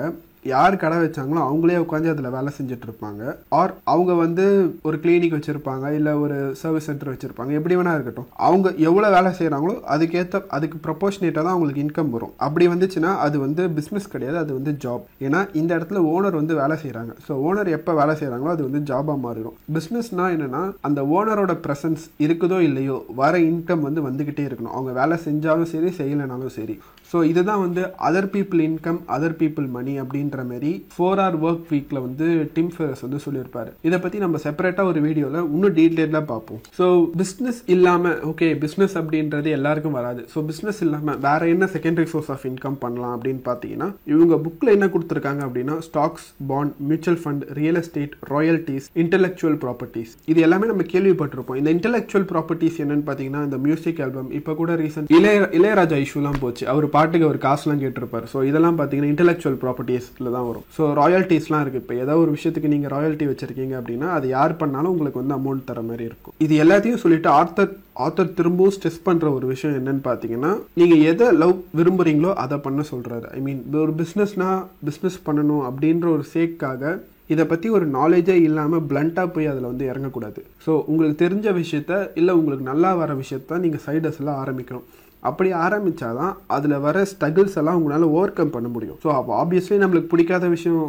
யார் கடை வச்சாங்களோ அவங்களே உட்காந்து அதில் வேலை செஞ்சுட்டு இருப்பாங்க. ஆர் அவங்க வந்து ஒரு கிளினிக் வச்சுருப்பாங்க இல்லை ஒரு சர்வீஸ் சென்டர் வச்சுருப்பாங்க எப்படி வேணா இருக்கட்டும். அவங்க எவ்வளோ வேலை செய்கிறாங்களோ அதுக்கேற்ற அதுக்கு ப்ரொபோஷனேட்டாக தான் அவங்களுக்கு இன்கம் வரும். அப்படி வந்துச்சுன்னா அது வந்து பிஸ்னஸ் கிடையாது அது வந்து ஜாப் ஏன்னா இந்த இடத்துல ஓனர் வந்து வேலை செய்கிறாங்க ஸோ ஓனர் எப்போ வேலை செய்கிறாங்களோ அது வந்து ஜாபாக மாறிடும். பிஸ்னஸ்னா என்னென்னா அந்த ஓனரோட ப்ரெசன்ஸ் இருக்குதோ இல்லையோ வர இன்கம் வந்து வந்துக்கிட்டே இருக்கணும். அவங்க வேலை செஞ்சாலும் சரி செய்யலைனாலும் சரி. ஸோ இதுதான் வந்து other people income other people money அப்படின்ற மாதிரி ஃபோர் ஆர் ஒர்க் வீக்கில் வந்து டிம் ஃபெரஸ் வந்து சொல்லியிருப்பார். இதை பற்றி நம்ம செப்பரேட்டாக ஒரு வீடியோவில் இன்னும் டீட்டெயிலாக பார்ப்போம். ஸோ பிஸ்னஸ் இல்லாமல் ஓகே பிஸ்னஸ் அப்படின்றது எல்லாருக்கும் வராது. ஸோ பிஸ்னஸ் இல்லாமல் வேற என்ன செகண்டரி சோர்ஸ் ஆஃப் இன்கம் பண்ணலாம் அப்படின்னு பார்த்தீங்கன்னா இவங்க புக்கில் என்ன கொடுத்துருக்காங்க அப்படின்னா stocks bond mutual fund real estate royalties intellectual properties இது எல்லாமே நம்ம கேள்விப்பட்டிருப்போம். இந்த இன்டெலெக்சுவல் ப்ராப்பர்ட்டிஸ் என்னன்னு பார்த்தீங்கன்னா இந்த மியூசிக் ஆல்பம் இப்போ கூட ரீசெண்ட் இளைய இளையராஜா இஷ்யூலாம் போச்சு. அவர் பாட்டுக்கு அவர் காசுலாம் கேட்டிருப்பார். ஸோ இதெல்லாம் பார்த்தீங்கன்னா இன்டெலெக்சுவல் ப்ராப்பர்ட்டிஸில் தான் வரும். ஸோ ராயல்ட்டிஸ்லாம் இருக்குது இப்போ ஏதோ ஒரு விஷயத்துக்கு நீங்கள் ராயல்ட்டி வச்சிருக்கீங்க அப்படின்னா அது யார் பண்ணாலும் உங்களுக்கு வந்து அமௌண்ட் தர மாதிரி இருக்கும். இது எல்லாத்தையும் சொல்லிட்டு ஆர்த்தர் ஆத்தர் திரும்பவும் ஸ்ட்ரெஸ் பண்ணுற ஒரு விஷயம் என்னன்னு பார்த்தீங்கன்னா நீங்கள் எதை லவ் விரும்புகிறீங்களோ அதை பண்ண சொல்கிறாரு ஐ மீன் ஒரு பிஸ்னஸ்னால் பிஸ்னஸ் பண்ணணும் அப்படின்ற ஒரு சேக்காக இதை பற்றி ஒரு நாலேஜே இல்லாமல் பிளண்ட்டாக போய் அதில் வந்து இறங்கக்கூடாது. ஸோ உங்களுக்கு தெரிஞ்ச விஷயத்த இல்லை உங்களுக்கு நல்லா வர விஷயத்த நீங்கள் சைடஸில் எல்லாம் ஆரம்பிக்கணும். அப்படி ஆரம்பித்தாதான் அதில் வர ஸ்ட்ரகிள்ஸ் எல்லாம் உங்களால் ஓவர் கம் பண்ண முடியும். ஸோ அப்போ ஆப்வியஸ்லி நம்மளுக்கு பிடிக்காத விஷயம்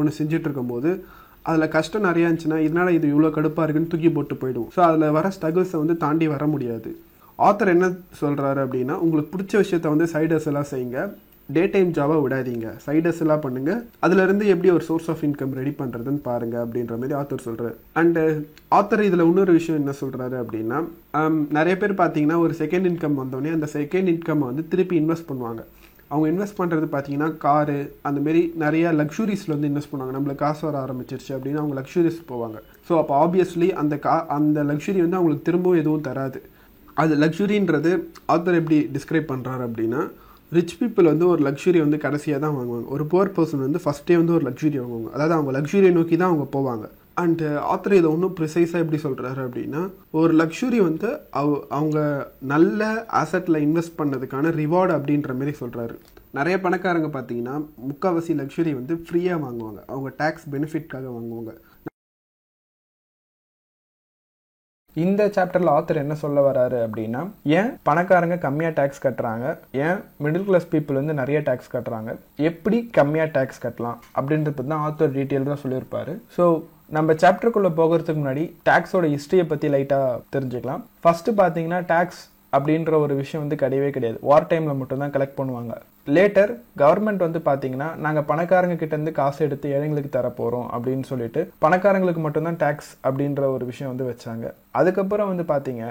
ஒன்று செஞ்சுட்டு இருக்கும்போது அதில் கஷ்டம் நிறையா இருந்துச்சுன்னா இதனால் இது இவ்வளோ கடுப்பாக இருக்குன்னு தூக்கி போட்டு போயிடும். ஸோ அதில் வர ஸ்ட்ரகிள்ஸை வந்து தாண்டி வர முடியாது. ஆத்தர் என்ன சொல்கிறாரு அப்படின்னா உங்களுக்கு பிடிச்ச விஷயத்த வந்து சைடர்ஸ் எல்லாம் செய்யுங்க. டே டைம் ஜாபாக விடாதீங்க. சைடஸ் எல்லாம் பண்ணுங்க. அதுலேருந்து எப்படி ஒரு சோர்ஸ் ஆஃப் இன்கம் ரெடி பண்ணுறதுன்னு பாருங்க அப்படின்ற மாதிரி ஆத்தர் சொல்கிறார் அண்டு ஆத்தர் இதில் இன்னொரு விஷயம் என்ன சொல்கிறாரு அப்படின்னா நிறைய பேர் பார்த்தீங்கன்னா ஒரு செகண்ட் இன்கம் வந்தோடனே அந்த செகண்ட் இன்கம் வந்து திருப்பி இன்வெஸ்ட் பண்ணுவாங்க. அவங்க இன்வெஸ்ட் பண்ணுறது பார்த்தீங்கன்னா காரு அந்தமாரி நிறைய லக்ஸுரிஸில் வந்து இன்வெஸ்ட் பண்ணுவாங்க. நம்மளுக்கு காசு வர ஆரம்பிச்சிருச்சு அப்படின்னு அவங்க லக்ஸுரிஸ் போவாங்க. ஸோ அப்போ ஆப்வியஸ்லி அந்த கா அந்த லக்ஸுரி வந்து அவங்களுக்கு திரும்பவும் எதுவும் தராது. அது லக்ஸுரின்றது ஆத்தர் எப்படி டிஸ்கிரைப் பண்ணுறாரு அப்படின்னா ரிச் பீப்புள் வந்து ஒரு லக்ஸுரி வந்து கடைசியாக தான் வாங்குவாங்க. ஒரு புவர் பர்சன் வந்து ஃபஸ்ட்டே வந்து ஒரு லக்ஸுரி வாங்குவாங்க. அதாவது அவங்க லக்ஸுரியை நோக்கி தான் அவங்க போவாங்க. அண்டு ஆத்தர் இதை ஒன்றும் ப்ரிசைஸாக எப்படி சொல்கிறாரு அப்படின்னா ஒரு லக்ஸுரி வந்து அவ அவங்க நல்ல ஆசட்டில் இன்வெஸ்ட் பண்ணதுக்கான ரிவார்டு அப்படின்ற மாதிரி சொல்கிறாரு நிறைய பணக்காரங்க பார்த்தீங்கன்னா முக்கால்வாசி லக்ஸுரி வந்து ஃப்ரீயாக வாங்குவாங்க. அவங்க டேக்ஸ் பெனிஃபிட்காக வாங்குவாங்க. இந்த சாப்டர்ல ஆத்தர் என்ன சொல்ல வராரு அப்படின்னா ஏன் பணக்காரங்க கம்மியாக டேக்ஸ் கட்டுறாங்க? ஏன் மிடில் கிளாஸ் பீப்புள் வந்து நிறைய டேக்ஸ் கட்டுறாங்க? எப்படி கம்மியாக டேக்ஸ் கட்டலாம்? அப்படின்றது தான் ஆத்தர் டீட்டெயில் தான் சொல்லியிருப்பாரு. ஸோ நம்ம சாப்டருக்குள்ளே போகிறதுக்கு முன்னாடி டேக்ஸோட ஹிஸ்டரியை பற்றி லைட்டாக தெரிஞ்சுக்கலாம். ஃபர்ஸ்ட் பார்த்தீங்கன்னா டேக்ஸ் அப்படின்ற ஒரு விஷயம் வந்து கிடையவே கிடையாது. வார் டைமில் மட்டும்தான் கலெக்ட் பண்ணுவாங்க. லேட்டர் கவர்மெண்ட் வந்து பார்த்தீங்கன்னா நாங்கள் பணக்காரங்க கிட்டேருந்து காசு எடுத்து ஏழைங்களுக்கு தரப்போகிறோம் அப்படின்னு சொல்லிட்டு பணக்காரங்களுக்கு மட்டும்தான் டேக்ஸ் அப்படின்ற ஒரு விஷயம் வந்து வச்சாங்க. அதுக்கப்புறம் வந்து பார்த்தீங்க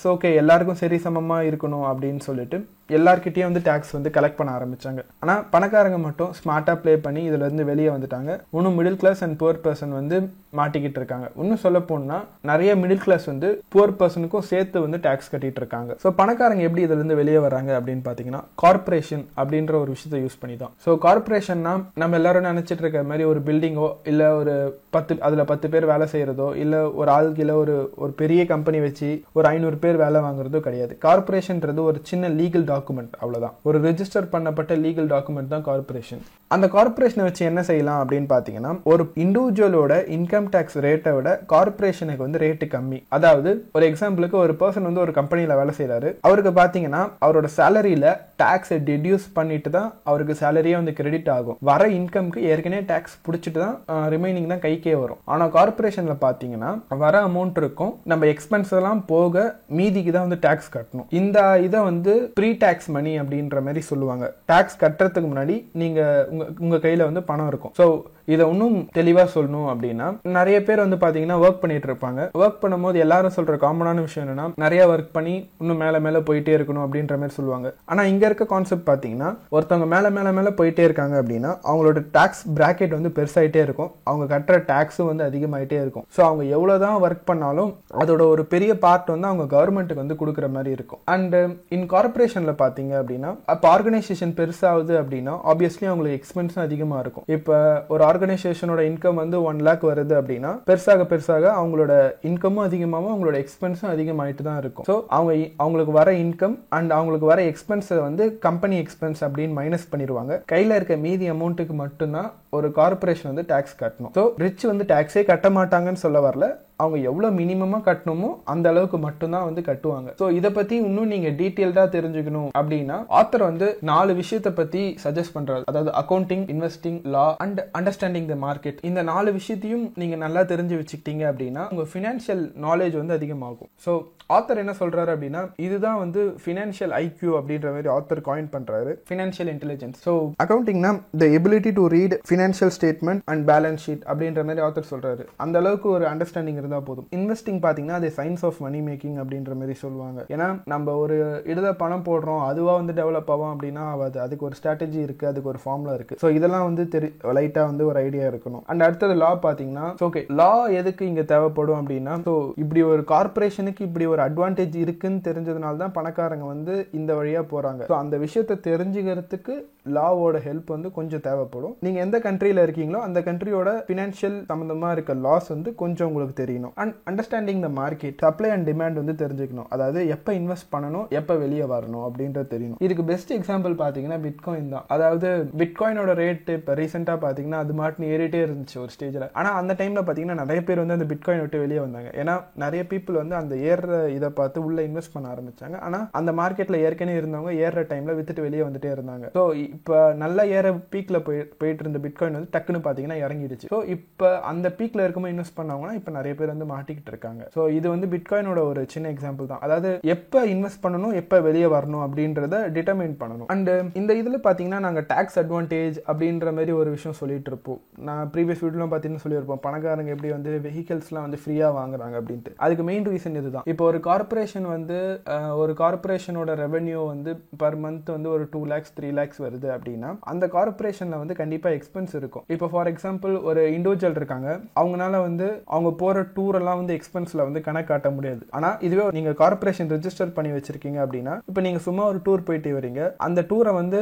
ஸோ ஓகே எல்லாருக்கும் சரி சமமாக இருக்கணும் அப்படின்னு சொல்லிட்டு எல்லார்கிட்டயும் வந்து டேக்ஸ் வந்து கலெக்ட் பண்ண ஆரம்பித்தாங்க ஆனால் பணக்காரங்க மட்டும் ஸ்மார்ட்டாக ப்ளே பண்ணி இதுலேருந்து வெளியே வந்துட்டாங்க. இன்னும் middle class and poor person வந்து மாட்டிக்கிட்டு இருக்காங்க. இன்னும் சொல்ல போனால் நிறைய மிடில் கிளாஸ் வந்து புவர் பர்சனுக்கும் சேர்த்து வந்து டேக்ஸ் கட்டிட்டு இருக்காங்க. ஸோ பணக்காரங்க எப்படி இதுலேருந்து வெளியே வராங்க அப்படின்னு பார்த்தீங்கன்னா கார்பரேஷன் அப்படின்ற ஒரு விஷயத்தை யூஸ் பண்ணி தான் ஸோ கார்பரேஷன்னா நம்ம எல்லாரும் நினைச்சிட்டு இருக்க மாதிரி ஒரு பில்டிங்கோ இல்லை ஒரு பத்து அதில் பத்து பேர் வேலை செய்யறதோ இல்லை ஒரு ஆளுக்கு இல்ல ஒரு ஒரு பெரிய கம்பெனி வச்சு ஒரு ஐநூறு பேர் வேலை வாங்குறதோ கிடையாது. கார்பரேஷன்ன்றது ஒரு சின்ன லீகல் டாக்குமெண்ட் அவ்வளோதான் ஒரு ரிஜிஸ்டர் பண்ணப்பட்ட லீகல் டாக்குமெண்ட் தான் கார்பரேஷன் அந்த கார்பரேஷனை வச்சு என்ன செய்யலாம் அப்படின்னு பார்த்தீங்கன்னா ஒரு இண்டிவிஜுவலோட இன்கம் டேக்ஸ் ரேட்டை விட கார்பரேஷனுக்கு வந்து ரேட்டு கம்மி. அதாவது ஒரு எக்ஸாம்பிளுக்கு ஒரு பர்சன் வந்து ஒரு கம்பெனியில் வேலை செய்கிறாரு அவருக்கு பார்த்தீங்கன்னா அவரோட சேலரியில் டேக்ஸை டிடியூஸ் பண்ணிட்டு தான் அவருக்கு சேலரியே வந்து கிரெடிட் ஆகும். வர இன்கம்க்கு ஏற்கனவே டேக்ஸ் பிடிச்சிட்டு தான் ரிமைனிங் தான் கைக்கே வரும். ஆனால் கார்பரேஷனில் பார்த்தீங்கன்னா வர அமௌண்ட் இருக்கும். நம்ம எக்ஸ்பென்ஸ் எல்லாம் போக மீதிக்கு தான் வந்து டேக்ஸ் கட்டணும். இந்த இதை வந்து ப்ரீ டேக்ஸ் மணி அப்படின்ற மாதிரி சொல்லுவாங்க. டேக்ஸ் கட்டுறதுக்கு முன்னாடி நீங்கள் உங்கள் உங்கள் கையில் வந்து பணம் இருக்கும். ஸோ இதை இன்னும் தெளிவாக சொல்லணும் அப்படின்னா நிறைய பேர் வந்து பார்த்தீங்கன்னா ஒர்க் பண்ணிட்டு இருப்பாங்க. ஒர்க் பண்ணும்போது எல்லாரும் சொல்கிற காமனான விஷயம் என்னன்னா நிறைய ஒர்க் பண்ணி இன்னும் மேலே மேலே போயிட்டே இருக்கணும் அப்படின்ற மாதிரி சொல்லுவாங்க. ஆனால் இங்கே இருக்க கான்செப்ட் பார்த்தீங்கன்னா ஒருத்தவங்க மேல மேல மேல போயிட்டே இருக்காங்க அப்படின்னா அவங்களோட டேக்ஸ் பிராக்கெட் வந்து பெருசாயிட்டே இருக்கும். அவங்க கட்டுற டேக்ஸும் வந்து அதிகமாயிட்டே இருக்கும். ஸோ அவங்க எவ்வளவுதான் ஒர்க் பண்ணாலும் அதோட ஒரு பெரிய பார்ட் வந்து அவங்க கவர்மெண்ட்டுக்கு வந்து கொடுக்குற மாதிரி இருக்கும். அண்ட் இன் கார்பரேஷன்ல பாத்தீங்க அப்படின்னா அப்போ ஆர்கனைசேஷன் பெருசாகுது அப்படின்னா ஆப்வியஸ்லி அவங்களுக்கு எக்ஸ்பென்ஸும் அதிகமா இருக்கும். இப்போ ஒரு ஆர்கனைசேஷனோட இன்கம் வந்து ஒன் லேக் வருது அப்படின்னா பெருசாக பெருசாக அவங்களோட இன்கமும் அதிகமாகவும் அவங்களோட எக்ஸ்பென்ஸும் அதிகமாயிட்டு தான் இருக்கும். ஸோ அவங்க அவங்களுக்கு வர இன்கம் அண்ட் அவங்களுக்கு வர எக்ஸ்பென்ஸை வந்து கம்பெனி எக்ஸ்பென்ஸ் அப்படின்னு மைனஸ் பண்ணிடுவாங்க கையில் இருக்க மீதி அமௌண்ட்டுக்கு மட்டும்தான் ஒரு கார்பரேஷன் வந்து டேக்ஸ் கட்டணும். ஸோ ரிச் வந்து டேக்ஸே கட்ட மாட்டாங்கன்னு சொல்ல வரல. அவங்க எவ்வளோ மினிமமாக கட்டணுமோ அந்த அளவுக்கு மட்டும்தான் வந்து கட்டுவாங்க. ஸோ இதை பற்றி இன்னும் நீங்கள் டீட்டெயில்டாக தெரிஞ்சுக்கணும் அப்படின்னா ஆத்தர் வந்து நாலு விஷயத்தை பற்றி சஜஸ்ட் பண்ணுறாரு அதாவது accounting investing law and understanding the market இந்த நாலு விஷயத்தையும் நீங்கள் நல்லா தெரிஞ்சு வச்சுக்கிட்டீங்க அப்படின்னா உங்கள் ஃபினான்ஷியல் நாலேஜ் வந்து அதிகமாகும். ஸோ ஆத்தர் என்ன சொல்கிறாரு அப்படின்னா இதுதான் வந்து ஃபினான்ஷியல் ஐக்யூ அப்படின்ற மாதிரி ஆத்தர் காயின் பண்ணுறாரு financial intelligence so அக்கௌண்டிங்னா the ability to read financial statement and balance sheet அப்படின்ற மாதிரி ஆத்தர் சொல்கிறாரு அந்த அளவுக்கு ஒரு அண்டர்ஸ்டாண்டிங் இருந்தால் போதும். இன்வெஸ்டிங் பார்த்தீங்கன்னா அது சயின்ஸ் ஆஃப் மணி மேக்கிங் அப்படின்ற மாதிரி சொல்லுவாங்க. ஏன்னா நம்ம ஒரு இடத பணம் போடுறோம் அதுவாக வந்து டெவலப் ஆகும் அப்படின்னா அது அதுக்கு ஒரு ஸ்ட்ராட்டஜி இருக்குது அதுக்கு ஒரு ஃபார்முலா இருக்குது ஸோ இதெல்லாம் வந்து தெரி லைட்டாக வந்து ஒரு ஐடியா இருக்கணும். அண்ட் அடுத்தது லா பார்த்தீங்கன்னா ஓகே லா எதுக்கு இங்கே தேவைப்படும் அப்படின்னா ஸோ இப்படி ஒரு கார்பரேஷனுக்கு இப்படி ஒரு அட்வான்டேஜ் இருக்குன்னு தெரிஞ்சதுனால தான் பணக்காரங்க வந்து இந்த வழியாக போகிறாங்க ஸோ அந்த விஷயத்தை தெரிஞ்சுக்கிறதுக்கு லாவோட ஹெல்ப் வந்து கொஞ்சம் தேவைப்படும். நீங்கள் எந்த கண்ட்ரியில் இருக்கீங்களோ அந்த கண்ட்ரியோட ஃபினான்ஷியல் சம்மந்தமாக இருக்க லாஸ் வந்து கொஞ்சம் உங்களுக்கு தெரியும். தெரியணும் and understanding the market supply and demand வந்து தெரிஞ்சுக்கணும். அதாவது எப்போ இன்வெஸ்ட் பண்ணணும் எப்போ வெளியே வரணும் அப்படின்றது தெரியணும். இதுக்கு பெஸ்ட் எக்ஸாம்பிள் பார்த்தீங்கன்னா பிட்காயின் தான். அதாவது பிட்காயினோட ரேட் இப்போ ரீசெண்டாக பார்த்தீங்கன்னா அது மாட்டுன்னு ஏறிட்டே இருந்துச்சு ஒரு ஸ்டேஜில் ஆனால் அந்த டைமில் பார்த்தீங்கன்னா நிறைய பேர் வந்து அந்த பிட்காயின் விட்டு வெளியே வந்தாங்க. ஏன்னா நிறைய பீப்புள் வந்து அந்த ஏறுற இதை பார்த்து உள்ளே இன்வெஸ்ட் பண்ண ஆரம்பித்தாங்க ஆனால் அந்த மார்க்கெட்டில் ஏற்கனவே இருந்தவங்க ஏறுற டைமில் வித்துட்டு வெளியே வந்துட்டே இருந்தாங்க. ஸோ இப்போ நல்லா ஏற பீக்கில் போய் போயிட்டு இருந்த பிட்காயின் வந்து டக்குன்னு பார்த்தீங்கன்னா இறங்கிடுச்சு. ஸோ இப்போ அந்த பீக்கில் இருக்கும்போது இன்வெஸ்ட் பண்ணவங்கன்னா இப்போ நிறைய பேர் வந்து மாட்டிக்கிட்டு இருக்காங்க. ஸோ இது வந்து பிட்காயினோட ஒரு சின்ன எக்ஸாம்பிள் தான். அதாவது எப்போ இன்வெஸ்ட் பண்ணணும் எப்போ வெளியே வரணும் அப்படின்றத டிட்டர்மைன் பண்ணணும். அண்டு இந்த இதில் பார்த்தீங்கன்னா நாங்கள் டேக்ஸ் அட்வான்டேஜ் அப்படின்ற மாதிரி ஒரு விஷயம் சொல்லிட்டு இருப்போம். நான் ப்ரீவியஸ் வீடியோலாம் பார்த்தீங்கன்னா சொல்லியிருப்போம். பணக்காரங்க எப்படி வந்து வெஹிக்கல்ஸ்லாம் வந்து ஃப்ரீயாக வாங்குறாங்க அப்படின்ட்டு. அதுக்கு மெயின் ரீசன் இதுதான். இப்போ ஒரு கார்பரேஷன் வந்து ஒரு கார்பரேஷனோட ரெவென்யூ வந்து பர் மந்த் வந்து ஒரு டூ லேக்ஸ் த்ரீ லேக்ஸ் வருது அப்படின்னா அந்த கார்பரேஷனில் வந்து கண்டிப்பாக எக்ஸ்பென்ஸ் இருக்கும். இப்போ ஃபார் எக்ஸாம்பிள் ஒரு இண்டிவிஜுவல் இருக்காங்க. அவங்கனால வந்து அவங்க போகிற டூரெல்லாம் வந்து எக்ஸ்பென்ஸில் வந்து கணக்கு காட்ட முடியாது. ஆனால் இதுவே நீங்கள் கார்பரேஷன் ரிஜிஸ்டர் பண்ணி வச்சிருக்கீங்க அப்படின்னா இப்போ நீங்கள் சும்மா ஒரு டூர் போயிட்டு வரீங்க. அந்த டூரை வந்து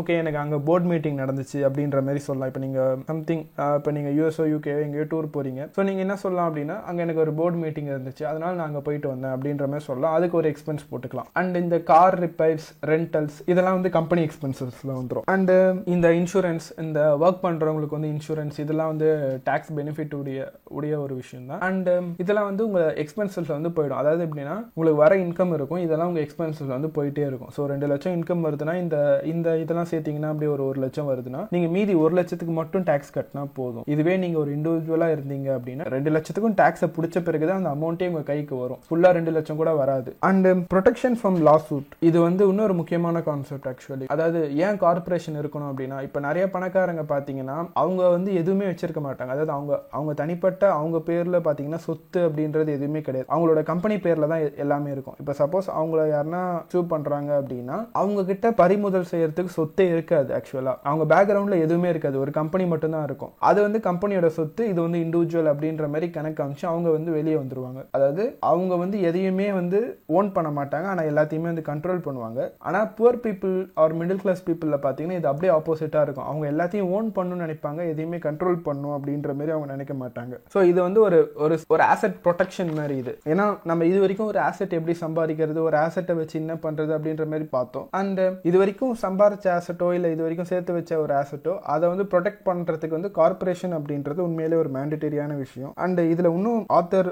ஓகே எனக்கு அங்கே போர்ட் மீட்டிங் நடந்துச்சு அப்படின்ற மாதிரி சொல்லலாம். இப்போ நீங்கள் சம்திங் இப்போ நீங்கள் யூஎஸ்ஓ யூகே எங்கேயோ டூர் போகிறீங்க ஸோ நீங்கள் என்ன சொல்லலாம் அப்படின்னா அங்கே எனக்கு ஒரு போர்ட் மீட்டிங் இருந்துச்சு. அதனால் நான் அங்கே போயிட்டு வந்தேன் அப்படின்ற மாதிரி சொல்லலாம். அதுக்கு ஒரு எக்ஸ்பென்ஸ் போட்டுக்கலாம். அண்ட் இந்த கார் ரிப்பேர்ஸ் ரெண்டல்ஸ் இதெல்லாம் வந்து கம்பெனி எக்ஸ்பென்சஸ்ல வந்துடும் அண்டு இந்த இன்சூரன்ஸ் இந்த ஒர்க் பண்ணுறவங்களுக்கு வந்து இன்சூரன்ஸ் இதெல்லாம் வந்து டேக்ஸ் பெனிஃபிட் உடைய உடைய ஒரு விஷயம் தான் அண்ட் um, இதெல்லாம் வந்து உங்கள் எக்ஸ்பென்சஸில் வந்து போயிடும். அதாவது எப்படின்னா உங்களுக்கு வர இன்கம் இருக்கும். இதெல்லாம் உங்கள் எக்ஸ்பென்சஸில் வந்து போயிட்டே இருக்கும். ஸோ ரெண்டு லட்சம் இன்கம் வருதுன்னா இந்த இந்த இதெல்லாம் சேர்த்தீங்கன்னா அப்படி ஒரு ஒரு லட்சம் வருதுன்னா நீங்கள் மீதி ஒரு லட்சத்துக்கு மட்டும் டேக்ஸ் கட்டினா போதும். இதுவே நீங்கள் ஒரு இண்டிவிஜுவலாக இருந்தீங்க அப்படின்னா ரெண்டு லட்சத்துக்கும் டேக்ஸை பிடிச்ச பிறகு தான் அந்த அமௌண்ட்டே உங்கள் கைக்கு வரும். ஃபுல்லாக ரெண்டு லட்சம் கூட வராது. And protection from lawsuit இது வந்து இன்னொரு முக்கியமான கான்செப்ட் ஆக்சுவலி அதாவது ஏன் கார்பரேஷன் இருக்கணும் அப்படின்னா இப்போ நிறைய பணக்காரங்க பார்த்தீங்கன்னா அவங்க வந்து எதுவுமே வச்சிருக்க மாட்டாங்க. அதாவது அவங்க அவங்க தனிப்பட்ட அவங்க பேரில் பார்த்தீங்கன்னா சொத்து அப்படின்றது எதுவுமே கிடையாது. அவங்களோட கம்பெனி பேரில் தான் எல்லாமே இருக்கும். இப்போ சப்போஸ் அவங்கள யாருன்னா சூ பண்ணுறாங்க அப்படின்னா அவங்க கிட்ட பறிமுதல் செய்யறதுக்கு சொத்தே இருக்காது ஆக்சுவலாக அவங்க பேக்ரவுண்டில் எதுவுமே இருக்காது. ஒரு கம்பெனி மட்டும்தான் இருக்கும். அது வந்து கம்பெனியோட சொத்து இது வந்து இண்டிவிஜுவல் அப்படின்ற மாதிரி கணக்கு காமிச்சு அவங்க வந்து வெளியே வந்துருவாங்க. அதாவது அவங்க வந்து எதையுமே வந்து ஓன் பண்ண மாட்டாங்க. ஆனால் எல்லாத்தையுமே வந்து கண்ட்ரோல் பண்ணுவாங்க. ஆனால் poor people or middle class பீப்புளில் பார்த்தீங்கன்னா இது அப்படியே ஆப்போசிட்டாக இருக்கும். அவங்க எல்லாத்தையும் ஓன் பண்ணணும்னு நினைப்பாங்க. எதையுமே கண்ட்ரோல் பண்ணும் அப்படின்ற மாதிரி அவங்க நினைக்க மாட்டாங்க. ஸோ இது வந்து ஒரு ஒரு ஒரு ஆசெட் ப்ரொடெக்ஷன் மாதிரி இது. ஏன்னா நம்ம இது வரைக்கும் ஒரு ஆசெட் எப்படி சம்பாதிக்கிறது ஒரு ஆசெட்டை வச்சு என்ன பண்றது அப்படின்ற மாதிரி பார்த்தோம். அண்ட் இது வரைக்கும் சம்பாரிச்ச ஆசெட்டோ இல்லை இது வரைக்கும் சேர்த்து வச்ச ஒரு ஆசட்டோ அதை வந்து ப்ரொடெக்ட் பண்றதுக்கு வந்து கார்பரேஷன் அப்படின்றது உண்மையிலே ஒரு மேண்டட்டரியான விஷயம். அண்ட் இதுல இன்னும் ஆத்தர்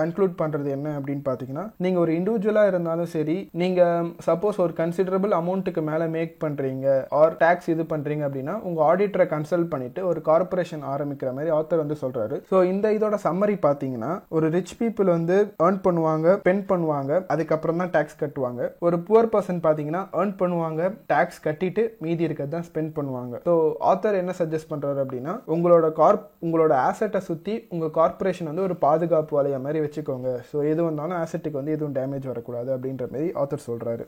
கன்க்ளூட் பண்றது என்ன அப்படின்னு பார்த்தீங்கன்னா நீங்க ஒரு இண்டிவிஜுவலா இருந்தாலும் சரி நீங்க சப்போஸ் ஒரு கன்சிடரபிள் அமௌண்ட்டுக்கு மேல மேக் பண்றீங்க ஆர் டாக்ஸ் இது பண்றீங்க அப்படின்னா உங்க ஆடிட்டரை கன்சல்ட் பண்ணிட்டு ஒரு கார்பரேஷன் ஆரம்பிக்கிற மாதிரி ஆத்தர் வந்து சொல்றாரு. ஸோ இந்த இதோட சம்மரி பார்த்தீங்கன்னா ஒரு ரிச் பீப்புள் வந்து ஏர்ன் பண்ணுவாங்க பென் பண்ணுவாங்க அதுக்கப்புறம் தான் டாக்ஸ் கட்டுவாங்க. ஒரு புவர் பர்சன் பார்த்தீங்கன்னா ஏர்ன் பண்ணுவாங்க டாக்ஸ் கட்டிட்டு மீதி இருக்கிறது தான் ஸ்பெண்ட் பண்ணுவாங்க. ஸோ ஆத்தர் என்ன சஜஸ்ட் பண்றாரு அப்படின்னா உங்களோட கார்ப் உங்களோட ஆசெட்டை சுற்றி உங்க கார்பரேஷன் வந்து ஒரு பாதுகாப்பு வலைய மாதிரி வச்சுக்கோங்க. ஸோ எது வந்தாலும் ஆசெட்டுக்கு வந்து எதுவும் டேமேஜ் வரக்கூடாது அப்படின்ற மாதிரி ஆத்தர் சொல்றாரு.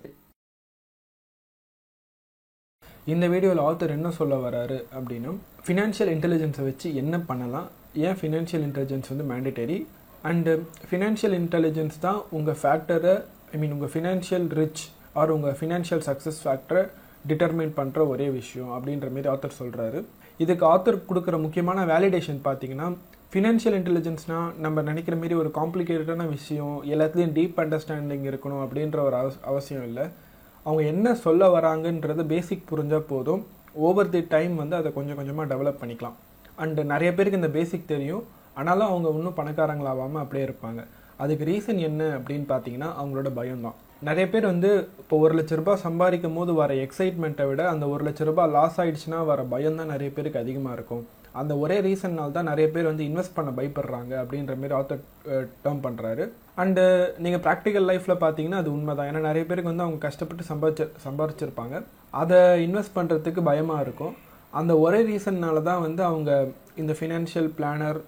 இந்த வீடியோவில் ஆத்தர் என்ன சொல்ல வராரு அப்படின்னா ஃபினான்ஷியல் இன்டெலிஜென்ஸை வச்சு என்ன பண்ணலாம்? ஏன் ஃபினான்ஷியல் இன்டெலிஜென்ஸ் வந்து மேண்டேட்டரி அண்டு ஃபினான்ஷியல் இன்டெலிஜென்ஸ் தான் உங்கள் ஃபேக்டரை ஐ மீன் உங்கள் ஃபினான்ஷியல் ரிச் ஆர் உங்கள் ஃபினான்ஷியல் சக்ஸஸ் ஃபேக்டரை டிட்டர்மைன் பண்ணுற ஒரே விஷயம் அப்படின்ற மாரி ஆத்தர் சொல்கிறாரு இதுக்கு ஆத்தர் கொடுக்குற முக்கியமான வேலிடேஷன் பார்த்தீங்கன்னா ஃபினான்ஷியல் இன்டெலிஜென்ஸ்னால் நம்ம நினைக்கிற மாரி ஒரு காம்ப்ளிகேட்டடான விஷயம் எல்லாத்துலேயும் டீப் அண்டர்ஸ்டாண்டிங் இருக்கணும் அப்படின்ற ஒரு அவசியம் இல்லை. அவங்க என்ன சொல்ல வராங்கன்றது பேசிக் புரிஞ்சால் போதும். ஓவர் தி டைம் வந்து அதை கொஞ்சம் கொஞ்சமாக டெவலப் பண்ணிக்கலாம். அண்டு நிறைய பேருக்கு இந்த பேசிக் தெரியும். ஆனாலும் அவங்க இன்னும் பணக்காரங்களாகாமல் அப்படியே இருப்பாங்க. அதுக்கு ரீசன் என்ன அப்படின்னு பார்த்தீங்கன்னா அவங்களோட பயம்தான். நிறைய பேர் வந்து இப்போ ஒரு லட்ச ரூபாய் சம்பாதிக்கும் போது வர எக்ஸைட்மெண்ட்டை விட அந்த ஒரு லட்ச ரூபாய் லாஸ் ஆயிடுச்சுன்னா வர பயம் தான் நிறைய பேருக்கு அதிகமாக இருக்கும். அந்த ஒரே ரீசன்னால் தான் நிறைய பேர் வந்து இன்வெஸ்ட் பண்ண பயப்படுறாங்க அப்படின்ற மாதிரி ஆத்தர் டேர்ம் பண்ணுறாரு அண்டு நீங்கள் ப்ராக்டிக்கல் லைஃப்பில் பார்த்தீங்கன்னா அது உண்மை தான் ஏன்னா நிறைய பேருக்கு வந்து அவங்க கஷ்டப்பட்டு சம்பாதிச்சு சம்பாதிச்சிருப்பாங்க. அதை இன்வெஸ்ட் பண்ணுறதுக்கு பயமாக இருக்கும். அந்த ஒரே ரீசன்னால தான் வந்து அவங்க இந்த ஃபினான்ஷியல் பிளானர்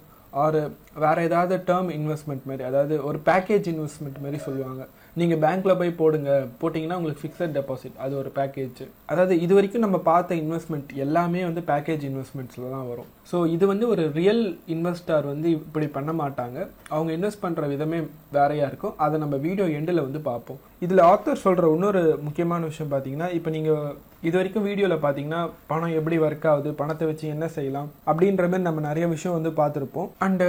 ஆர் வேறு ஏதாவது டேர்ம் இன்வெஸ்ட்மெண்ட் மாதிரி அதாவது ஒரு பேக்கேஜ் இன்வெஸ்ட்மெண்ட் மாதிரி சொல்லுவாங்க. நீங்கள் பேங்க்கில் போய் போடுங்க. போட்டிங்கன்னா உங்களுக்கு ஃபிக்ஸட் டெபாசிட் அது ஒரு பேக்கேஜ் அதாவது இது வரைக்கும் நம்ம பார்த்த இன்வெஸ்ட்மெண்ட் எல்லாமே வந்து பேக்கேஜ் இன்வெஸ்ட்மெண்ட்ஸில் தான் வரும். ஸோ இது வந்து ஒரு ரியல் இன்வெஸ்டர் வந்து இப்படி பண்ண மாட்டாங்க. அவங்க இன்வெஸ்ட் பண்ணுற விதமே வேறையாக இருக்கும். அதை நம்ம வீடியோ எண்டில் வந்து பார்ப்போம். இதில் ஆத்தர் சொல்கிற இன்னொரு முக்கியமான விஷயம் பார்த்தீங்கன்னா இப்போ நீங்கள் இது வரைக்கும் வீடியோவில் பார்த்தீங்கன்னா பணம் எப்படி ஒர்க் ஆகுது பணத்தை வச்சு என்ன செய்யலாம் அப்படின்ற மாதிரி நம்ம நிறைய விஷயம் வந்து பார்த்துருப்போம். அண்டு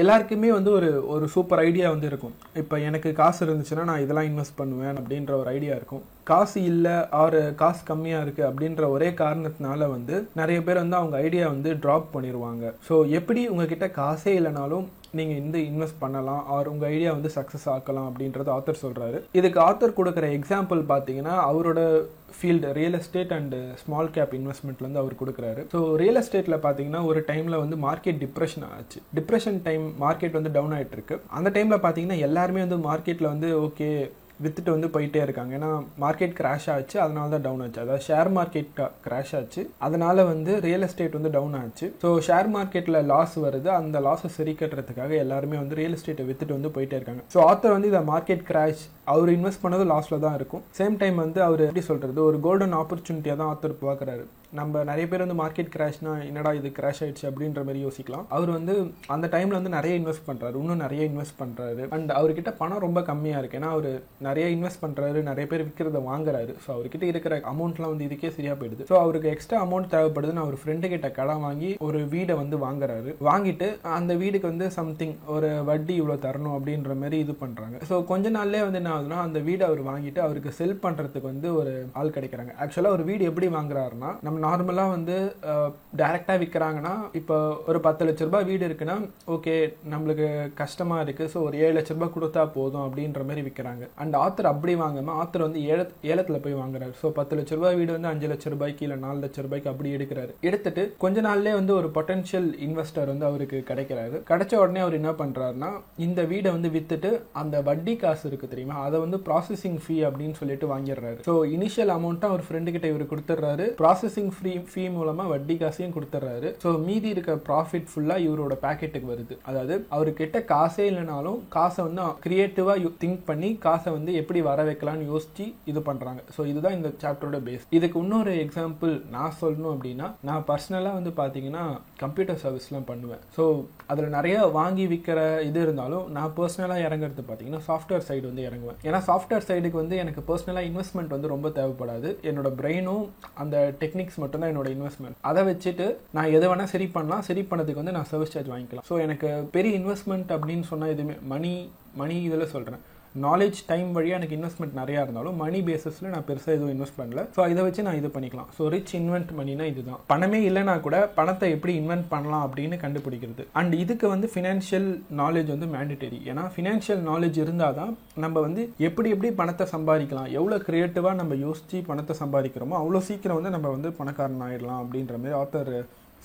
எல்லாருக்குமே வந்து ஒரு ஒரு சூப்பர் ஐடியா வந்து இருக்கும். இப்போ எனக்கு காசு இருந்துச்சுன்னா நான் இதெல்லாம் இன்வெஸ்ட் பண்ணுவேன் அப்படின்ற ஒரு ஐடியா இருக்கும். காசு இல்லை ஆறு காசு கம்மியாக இருக்குது அப்படின்ற ஒரே காரணத்தினால வந்து நிறைய பேர் வந்து அவங்க ஐடியா வந்து ட்ராப் பண்ணிடுவாங்க ஸோ எப்படி உங்ககிட்ட காசே இல்லைனாலும் நீங்கள் இந்த இன்வெஸ்ட் பண்ணலாம் ஆர் உங்கள் ஐடியா வந்து சக்ஸஸ் ஆக்கலாம் அப்படின்றது ஆத்தர் சொல்கிறாரு இதுக்கு ஆத்தர் கொடுக்குற எக்ஸாம்பிள் பார்த்தீங்கன்னா அவரோட field real estate and small cap இன்வெஸ்ட்மெண்ட்லேருந்து அவர் கொடுக்குறாரு. ஸோ ரியல் எஸ்டேட்டில் பார்த்தீங்கன்னா ஒரு டைமில் வந்து மார்க்கெட் டிப்ரெஷன் ஆச்சு. டிப்ரெஷன் டைம் மார்க்கெட் வந்து டவுன் ஆகிட்டு இருக்கு. அந்த டைமில் பார்த்தீங்கன்னா எல்லாருமே வந்து மார்க்கெட்டில் வந்து ஓகே விற்றுட்டு வந்து போயிட்டே இருக்காங்க. ஏன்னா மார்க்கெட் கிராஷ் ஆச்சு அதனால தான் டவுன் ஆச்சு. அதாவது ஷேர் மார்க்கெட் கிராஷ் ஆச்சு. அதனால வந்து ரியல் எஸ்டேட் வந்து டவுன் ஆச்சு. ஸோ ஷேர் மார்க்கெட்டில் லாஸ் வருது. அந்த லாஸை சரி கட்டுறதுக்காக எல்லாருமே வந்து ரியல் எஸ்டேட்டை வித்துட்டு வந்து போயிட்டே இருக்காங்க. ஸோ ஆத்தர் வந்து இதை மார்க்கெட் கிராஷ் அவர் இன்வெஸ்ட் பண்ணது லாஸில் தான் இருக்கும். சேம் டைம் வந்து அவர் எப்படி சொல்கிறது ஒரு கோல்டன் ஆப்பர்ச்சுனிட்டியாக தான் ஆத்தர் பார்க்குறாரு நம்ம நிறைய பேர் வந்து மார்க்கெட் கிராஷ்னா என்னடா இது கிராஷ் ஆயிடுச்சு? அப்படின்ற மாதிரி யோசிக்கலாம். அவர் வந்து அந்த டைமில் வந்து நிறைய இன்வெஸ்ட் பண்ணுறாரு இன்னும் நிறைய இன்வெஸ்ட் பண்ணுறாரு அண்ட் அவர்கிட்ட பணம் ரொம்ப கம்மியாக இருக்குது ஏன்னா அவர் நிறைய இன்வெஸ்ட் பண்ணுறாரு நிறைய பேர் விற்கிறத வாங்குறாரு. ஸோ அவர்கிட்ட இருக்கிற அமௌண்ட்லாம் வந்து இதுக்கே சரியாக போயிடுது. ஸோ அவருக்கு எக்ஸ்ட்ரா அமௌண்ட் தேவைப்படுதுன்னு அவர் ஃப்ரெண்டு கிட்ட கடன் வாங்கி ஒரு வீடை வந்து வாங்குறாரு. வாங்கிட்டு அந்த வீடுக்கு வந்து சம்திங் ஒரு வட்டி இவ்வளோ தரணும் அப்படின்ற மாதிரி இது பண்ணுறாங்க ஸோ கொஞ்ச நாள்லேயே வந்து என்ன ஆகுதுன்னா அந்த வீடை அவர் வாங்கிட்டு அவருக்கு செல் பண்ணுறதுக்கு வந்து ஒரு ஆள் கிடைக்கிறாங்க. ஆக்சுவலாக ஒரு வீடு எப்படி வாங்குறாருன்னா நம்ம நார்மலாக வந்து டைரெக்டாக விற்கிறாங்கன்னா இப்போ ஒரு பத்து லட்ச ரூபாய் வீடு இருக்குன்னா ஓகே நம்மளுக்கு கஷ்டமாக இருக்குது ஸோ ஒரு ஏழு லட்ச ரூபாய் கொடுத்தா போதும் அப்படின்ற மாதிரி விற்கிறாங்க அண்ட் ஆத்தர் அப்படி வாங்காமல் ஆத்தர் வந்து ஏல ஏலத்தில் போய் வாங்குறாரு. ஸோ பத்து லட்ச ரூபாய் வீடு வந்து அஞ்சு லட்ச ரூபாய்க்கு இல்லை நாலு லட்ச ரூபாய்க்கு அப்படி எடுக்கிறாரு. எடுத்துட்டு கொஞ்ச நாள்லேயே வந்து ஒரு பொட்டன்ஷியல் இன்வெஸ்டர் வந்து அவருக்கு கிடைக்கிறாரு. கிடைச்ச உடனே அவர் என்ன பண்ணுறாருன்னா இந்த வீடை வந்து வித்துட்டு அந்த வட்டி காசு இருக்கு தெரியுமா? அதை வந்து ப்ராசஸிங் ஃபீ அப்படின்னு சொல்லிட்டு வாங்கிடுறாரு. ஸோ இனிஷியல் அமௌண்ட்டை அவர் ஃப்ரெண்டு கிட்ட இவர் கொடுத்துட்றாரு. ப்ராசஸிங் ஃப்ரீ ஃபீ மூலமாக வட்டி காசையும் கொடுத்துட்றாரு. ஸோ மீதி இருக்க ப்ராஃபிட் ஃபுல்லாக இவரோட பேக்கெட்டுக்கு வருது. அதாவது அவர்கிட்ட காசே இல்லைனாலும் காசை வந்து கிரியேட்டிவாக திங்க் பண்ணி காசை வந்து வந்து எப்படி வர வைக்கலாம்னு யோசிச்சு இது பண்றாங்க. ஸோ இதுதான் இந்த சாப்டரோட பேஸ் இதுக்கு இன்னொரு எக்ஸாம்பிள் நான் சொல்லணும் அப்படின்னா நான் பர்சனலாக வந்து பார்த்தீங்கன்னா கம்ப்யூட்டர் சர்வீஸ்லாம் பண்ணுவேன். ஸோ அதில் நிறைய வாங்கி விற்கிற இது இருந்தாலும் நான் பர்சனலாக இறங்குறது பார்த்தீங்கன்னா சாஃப்ட்வேர் சைடு வந்து இறங்குவேன். ஏன்னா சாஃப்ட்வேர் சைடுக்கு வந்து எனக்கு பர்சனலாக இன்வெஸ்ட்மெண்ட் வந்து ரொம்ப தேவைப்படாது. என்னோட பிரெயினும் அந்த டெக்னிக்ஸ் மட்டும்தான் என்னோட இன்வெஸ்ட்மெண்ட் அதை வச்சுட்டு நான் எதை வேணால் சரி பண்ணலாம். சரி பண்ணதுக்கு வந்து நான் சர்வீஸ் சார்ஜ் வாங்கிக்கலாம். ஸோ எனக்கு பெரிய இன்வெஸ்ட்மெண்ட் அப்படின்னு சொன்னால் எதுவுமே மணி மணி இதில் சொல்கிறேன் நாலேஜ் டைம் வழியாக எனக்கு இன்வெஸ்ட்மெண்ட் நிறையா இருந்தாலும் மணி பேசிஸில் நான் பெருசாக எதுவும் இன்வெஸ்ட் பண்ணல. ஸோ இதை வச்சு நான் இது பண்ணிக்கலாம். ஸோ ரிச் இன்வென்ட் மணினா இதுதான். பணமே இல்லைனா கூட பணத்தை எப்படி இன்வென்ட் பண்ணலாம் அப்படின்னு கண்டுபிடிக்கிறது. அண்ட் இதுக்கு வந்து ஃபினான்ஷியல் நாலேஜ் வந்து மேண்டட்டரி ஏன்னா ஃபினான்ஷியல் நாலேஜ் இருந்தால் தான் நம்ம வந்து எப்படி எப்படி பணத்தை சம்பாதிக்கலாம் எவ்வளோ க்ரியேட்டிவாக நம்ம யோசித்து பணத்தை சம்பாதிக்கிறோமோ அவ்வளோ சீக்கிரம் வந்து நம்ம வந்து பணக்காரன் ஆயிடலாம் அப்படின்ற மாதிரி ஆத்தர்